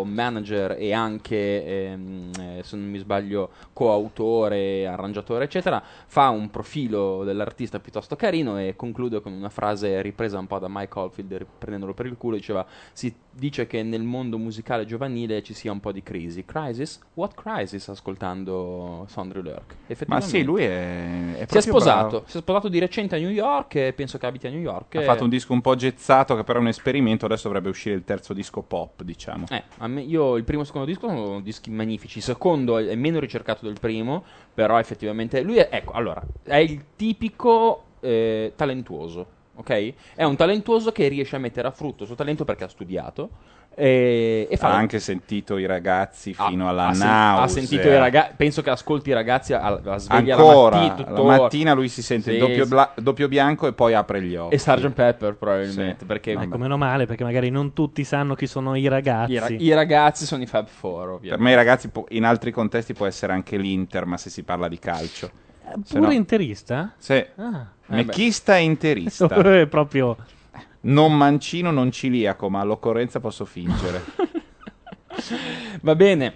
manager e anche, ehm, eh, se non mi sbaglio, coautore, arrangiatore, eccetera, fa un profilo dell'artista piuttosto carino e conclude con una frase ripresa un po' da Mike Oldfield, prendendolo per il culo, diceva si dice che nel mondo musicale giovanile ci sia un po' di crisi. Crisis? What crisis? Ascoltando Sondre Lurk. Ma sì, lui è, è Si è sposato, bravo. si è sposato di recente a New York e penso che abiti a New York. Ha e- fatto un disco un po' gezzato che però è un esperimento, adesso dovrebbe uscire il terzo disco pop, diciamo. Eh, a me- io il primo e il secondo disco sono dischi magnifici. Il secondo è meno ricercato del primo, però effettivamente lui è, ecco, allora, è il tipico eh, talentuoso, ok? È un talentuoso che riesce a mettere a frutto il suo talento perché ha studiato e, e fa ha anche sentito i ragazzi fino alla ha, sen- nausea. ha sentito i ragazzi, penso che ascolti i ragazzi alla sveglia Ancora, la la mattina, lui si sente Sì, il doppio, sì. bla- doppio bianco e poi apre gli occhi. E Sgt. Pepper probabilmente, perché Ecco, meno male, perché magari non tutti sanno chi sono i ragazzi. i, ra- i ragazzi sono i Fab Four, ovviamente. Per me i ragazzi po- in altri contesti può essere anche l'Inter, ma se si parla di calcio. Se Pure no- interista? Sì. Ah. Mecchista e interista. È proprio... Non mancino, non ciliaco, ma all'occorrenza posso fingere. Va bene.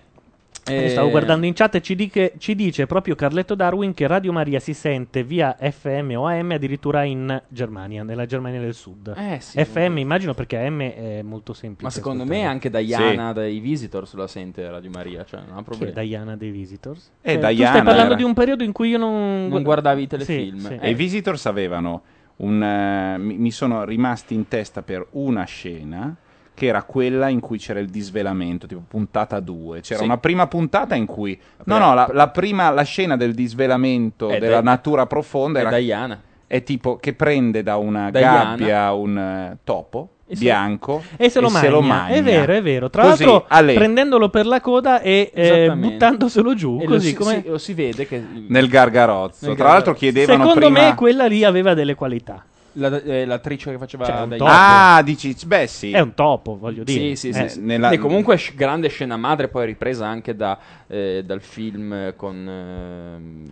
Eh, Stavo guardando in chat e ci, diche- ci dice proprio Carletto Darwin che Radio Maria si sente via FM o AM addirittura in Germania, nella Germania del Sud. Eh, sì. FM immagino perché AM è molto semplice. Ma secondo ascoltare. me anche Diana dei Visitors la sente Radio Maria, cioè non ha problemi. Diana dei Visitors? Eh, Eh, tu Diana stai parlando era- di un periodo in cui io non... Non guardavi i Sì, telefilm. sì. E i Visitors avevano un... eh, mi, sono rimasti in testa per una scena che era quella in cui c'era il disvelamento, tipo puntata 2. C'era Sì. una prima puntata in cui... No, no, la, la prima, la scena del disvelamento È della Di- natura profonda è era... Diana. È tipo che prende da una Diana. gabbia un eh, topo E se- bianco E se lo, magna. magna. È vero, è vero. Tra Così, l'altro, prendendolo per la coda e eh, buttandoselo giù. E lo così si, come... si- lo si vede che Nel gargarozzo. Nel Tra l'altro gargarozzo. chiedevano Secondo prima... me quella lì aveva delle qualità. La- eh, l'attrice che faceva Cioè, topo. Ah, dici... Beh, sì. È un topo, voglio dire. Sì, sì, Eh, sì. nella- E comunque sc- grande scena madre, poi ripresa anche da, eh, dal film con ehm,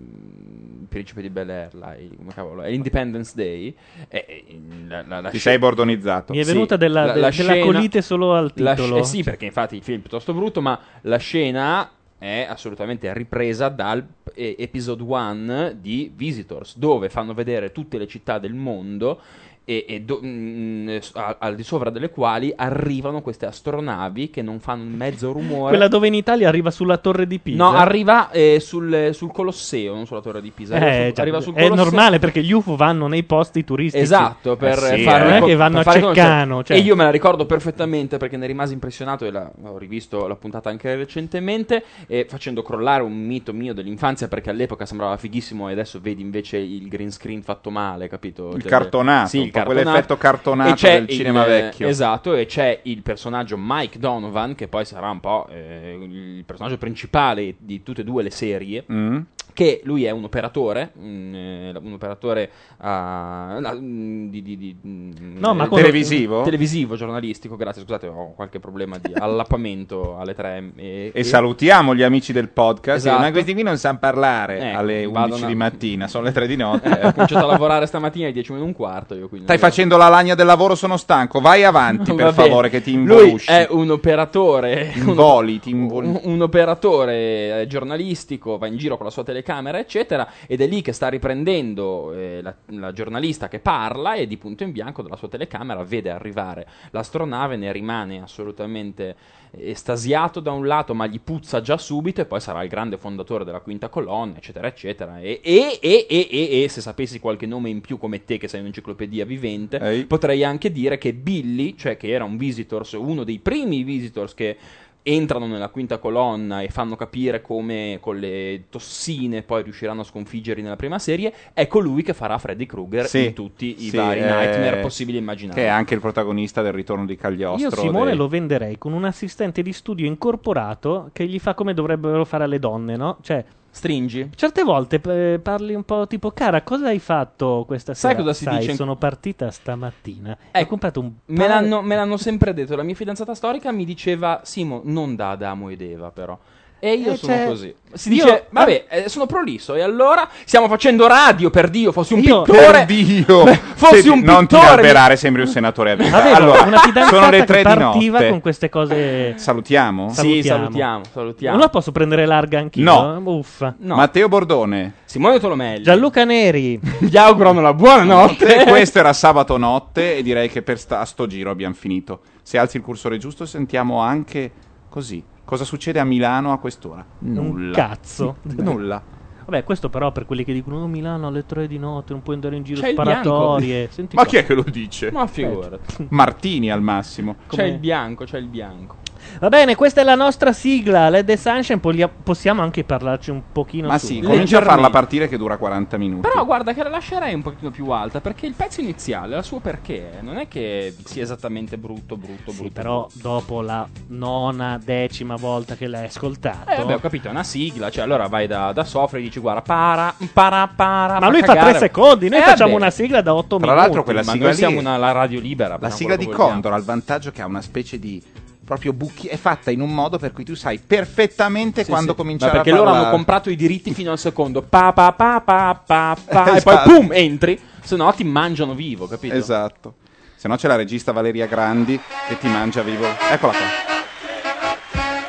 il principe di Bel Air, là, il- come cavolo, è Independence Day. E, la, la- la Ti sce- sei bordonizzato. Mi è venuta della- de- della colite solo al titolo. sc- eh sì, perché infatti il film è piuttosto brutto, ma la scena è assolutamente ripresa dal eh, episode 1 di Visitors, dove fanno vedere tutte le città del mondo e, e do- mm, s- a- al di sopra delle quali arrivano queste astronavi che non fanno un mezzo rumore. Quella dove in Italia arriva sulla torre di Pisa. No, arriva eh, sul, sul Colosseo, non sulla torre di Pisa. Arriva Eh, sul- già, arriva sul è normale perché gli UFO vanno nei posti turistici. Esatto, per Eh sì, fare non è che vanno a Ceccano. Cioè. E io me la ricordo perfettamente perché ne rimasi impressionato e la- ho rivisto la puntata anche recentemente e facendo crollare un mito mio dell'infanzia perché all'epoca sembrava fighissimo e adesso vedi invece il green screen fatto male, capito? Il Cioè, cartonato. Sì, il cartonato. quell'effetto cartonato del cinema il- vecchio. Esatto, e c'è il personaggio Mike Donovan, che poi sarà un po' eh, il personaggio principale di tutte e due le serie. Mm. Che lui è un operatore, un, eh, un operatore la- mm, di, di- di- mm, No, ma eh, Televisivo? televisivo, giornalistico. Grazie, scusate, ho qualche problema di allappamento alle tre. E, E salutiamo gli amici del podcast. Esatto. Ma questi qui non sanno parlare Ecco, alle 11 vado di una- mattina, sono le 3 di notte. Eh, ho cominciato a lavorare stamattina alle 10 meno un quarto. Io, quindi Stai facendo la lagna del lavoro, sono stanco. Vai avanti, per favore, che ti Lui involusci. è un operatore. Involi, ti involi. un, un operatore eh, giornalistico, va in giro con la sua telecamera, eccetera, ed è lì che sta riprendendo eh, la, la giornalista che parla e di punto in bianco dalla sua telecamera vede arrivare l'astronave, ne rimane assolutamente estasiato da un lato, ma gli puzza già subito e poi sarà il grande fondatore della quinta colonna, eccetera, eccetera. E, e, e, e, e, se sapessi qualche nome in più come te, che sei un'enciclopedia vivente, potrei anche dire che Billy, cioè che era un visitors, uno dei primi visitors che entrano nella quinta colonna e fanno capire come con le tossine poi riusciranno a sconfiggerli nella prima serie, è colui che farà Freddy Krueger Sì, in tutti i sì, vari eh, nightmare possibili e immaginabili. Che è anche il protagonista del ritorno di Cagliostro. Io Simone dei- lo venderei con un assistente di studio incorporato che gli fa come dovrebbero fare alle donne, no? Cioè, stringi. Certe volte eh, parli un po' tipo, cara, cosa hai fatto questa Sai sera? cosa si dice in- sono partita stamattina. Ho comprato un Me l'hanno, me l'hanno sempre detto. La mia fidanzata storica mi diceva: Simo, non da Adamo ed Eva, però. E io Eh, sono cioè, così. Si io- dice: Vabbè, eh, sono prolisso. E allora stiamo facendo radio per Dio. Fossi un Io- pittore. Per Dio! Beh, fossi Senti, un non ti pittore. alberare, sembri un senatore a vita. Avevo allora, una fidanzata sono le tre di notte. con queste cose. Salutiamo? Sì, salutiamo, salutiamo. Non la posso prendere larga anch'io? No. Uffa. Matteo Bordone. Simone Tolomelli. Gianluca Neri. Gli augurano la buonanotte. E questo era sabato notte e direi che per sta, a sto giro abbiamo finito. Se alzi il cursore giusto sentiamo anche così. Cosa succede a Milano a quest'ora? Nulla. Un cazzo. Nulla. Vabbè, questo però per quelli che dicono "Oh, Milano alle 3 di notte non puoi andare in giro C'è il sparatorie. Ma qua. chi è che lo dice? Ma figurati. Martini al massimo. C'è il bianco, c'è il bianco. Va bene, questa è la nostra sigla, Led the Sunshine, poi possiamo anche parlarci un pochino Ma su. sì, comincia a farla partire che dura 40 minuti. Però guarda che la lascerei un pochino più alta perché il pezzo iniziale, la suo perché, non è che sia esattamente brutto, brutto, Sì, brutto. però dopo la nona, decima volta che l'hai ascoltato. Eh, vabbè, ho capito, è una sigla, cioè allora vai da, da Sofra e dici guarda, para, para, para. Ma fa lui fa cagare. tre secondi, noi Eh, facciamo vabbè. una sigla da otto Tra minuti. l'altro quella Ma sigla noi lì- siamo una la radio libera. La sigla di. Condor ha il vantaggio che ha una specie di proprio buchi è fatta in un modo per cui tu sai perfettamente Sì, quando sì. cominciare Ma perché a loro parlare. hanno comprato i diritti fino al secondo. Pa, pa, pa, pa, pa, pa, E Esatto. poi pum, entri. Se no ti mangiano vivo, capito? Esatto. Se no c'è la regista Valeria Grandi che ti mangia vivo. Eccola qua.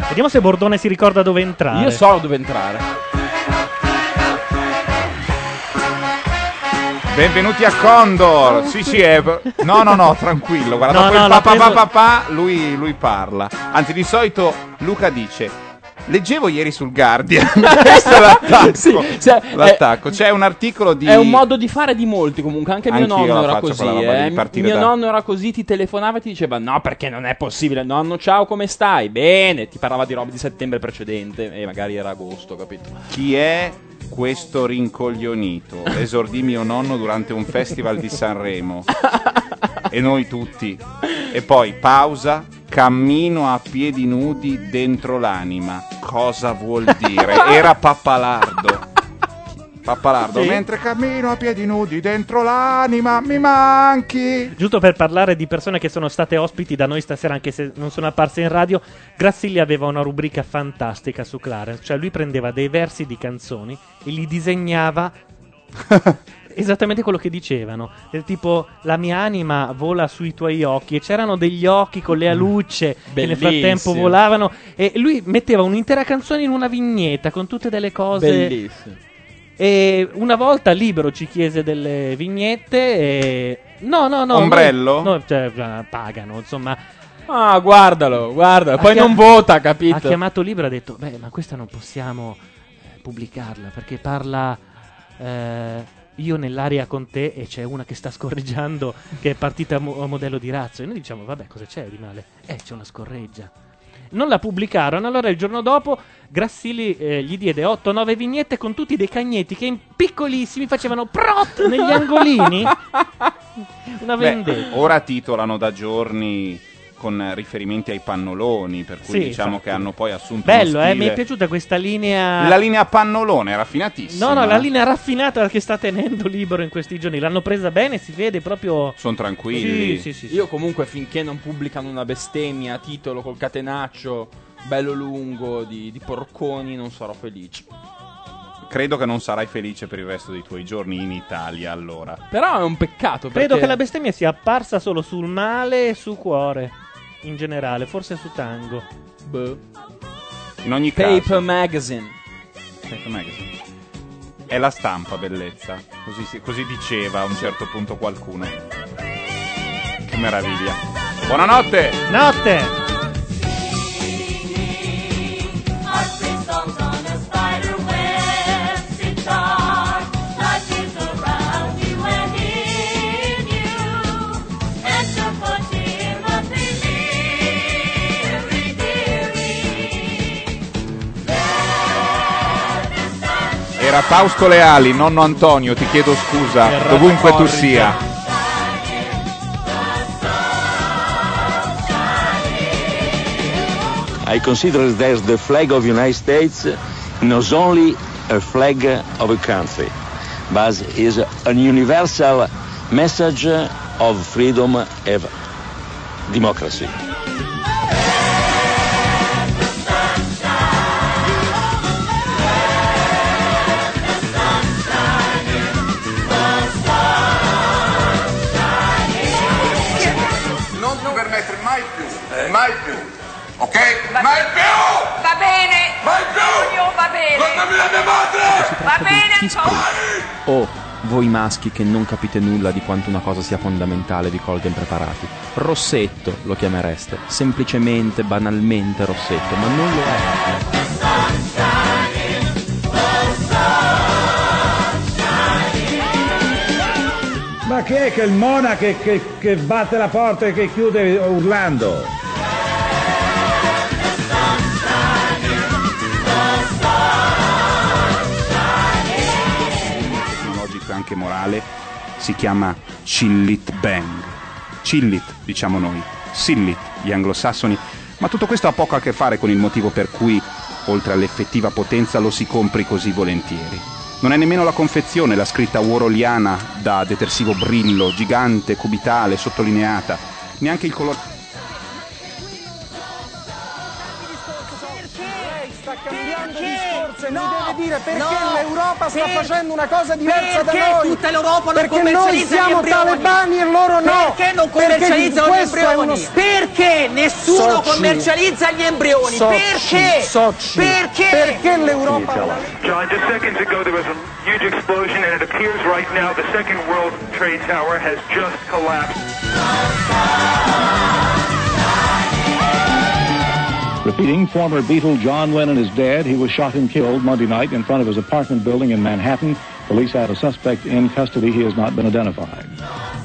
Vediamo se Bordone si ricorda dove entrare. Io so dove entrare. Benvenuti a Condor. Sì, sì, è... No, no, no, tranquillo. Guarda, No, dopo no, il l'ha pa, pa, preso- pa, pa, pa, lui, lui parla. Anzi, di solito Luca dice... Leggevo ieri sul Guardian. Questo è l'attacco. Sì, cioè, l'attacco. C'è un articolo di... È un modo di fare di molti comunque, anche mio nonno era così. eh. Mio da- nonno era così, ti telefonava e ti diceva no perché non è possibile, nonno ciao come stai? Bene, ti parlava di roba di settembre precedente e magari era agosto, capito? Chi è questo rincoglionito? Esordì mio nonno durante un festival di Sanremo. e noi tutti. E poi pausa, cammino a piedi nudi dentro l'anima. Cosa vuol dire? Era Pappalardo. Pappalardo, Sì. mentre cammino a piedi nudi dentro l'anima, mi manchi. Giusto per parlare di persone che sono state ospiti da noi stasera, anche se non sono apparse in radio, Grassilli aveva una rubrica fantastica su Clarence. Cioè, lui prendeva dei versi di canzoni e li disegnava esattamente quello che dicevano. Del tipo, la mia anima vola sui tuoi occhi. E c'erano degli occhi con le alucce che nel frattempo volavano. E lui metteva un'intera canzone in una vignetta con tutte delle cose. Bellissimo. E una volta Libero ci chiese delle vignette e... No, no, no. Ombrello? noi- no, cioè, eh, pagano, insomma. Ah, guardalo, guardalo. Poi chiam- non vota, capito? Ha chiamato Libero e ha detto, beh, ma questa non possiamo eh, pubblicarla perché parla... eh, io nell'aria con te e c'è una che sta scorreggiando che è partita a, mo- a modello di razzo. E noi diciamo, vabbè, cosa c'è di male? Eh, c'è una scorreggia. Non la pubblicarono, allora il giorno dopo Grassilli eh, gli diede 8-9 vignette con tutti dei cagnetti che in piccolissimi facevano prot negli angolini. Una Beh, vendetta. ora titolano da giorni con riferimenti ai pannoloni, per cui Sì, diciamo infatti. che hanno poi assunto Bello, uno eh, stile- mi è piaciuta questa linea. La linea pannolone, raffinatissima. No, no, la eh. linea raffinata che sta tenendo libero in questi giorni. L'hanno presa bene, si vede proprio. Sono tranquilli. Sì, sì, sì. sì. Io comunque finché non pubblicano una bestemmia a titolo col catenaccio bello lungo di, di porconi non sarò felice. Credo che non sarai felice per il resto dei tuoi giorni in Italia, allora. Però è un peccato perché Credo che la bestemmia sia apparsa solo sul male e su cuore. In generale, forse su tango. Boh. In ogni Paper caso. Magazine. Paper Magazine. È la stampa, bellezza. Così, così diceva a un certo punto qualcuno. Che meraviglia. Buonanotte! Notte! Era Fausto Leali, nonno Antonio, ti chiedo scusa, Errata dovunque tu corrige. sia. I consider that the flag of United States not only a flag of a country, but is a universal message of freedom and democracy. Ok? mai più! Va bene! Mai più! Antonio, va bene! Guardami la mia madre! Va bene, Antonio! Oh, voi maschi che non capite nulla di quanto una cosa sia fondamentale vi colga impreparati. Rossetto lo chiamereste, semplicemente, banalmente Rossetto, ma non lo è. Ma chi è che il Mona che, che- che batte la porta e che chiude urlando? Anche morale, si chiama Chillit Bang. Chillit, diciamo noi, Sillit, gli anglosassoni, ma tutto questo ha poco a che fare con il motivo per cui, oltre all'effettiva potenza, lo si compri così volentieri. Non è nemmeno la confezione, la scritta waroliana da detersivo brillo, gigante, cubitale, sottolineata, neanche il colore... discorso e No, mi deve dire perché no, l'Europa sta per- facendo una cosa diversa da perché noi. tutta l'Europa non perché noi commercializza gli siamo talebani e loro no. Perché non commercializzano gli embrioni? uno- Perché nessuno Soci. commercializza gli embrioni? Soci, Perché? soci. Perché? Perché l'Europa John, just seconds ago there was a huge explosion, and it appears right now the second World Trade Tower has just collapsed. Repeating, former Beatle John Lennon is dead. He was shot and killed Monday night in front of his apartment building in Manhattan. Police have a suspect in custody. He has not been identified.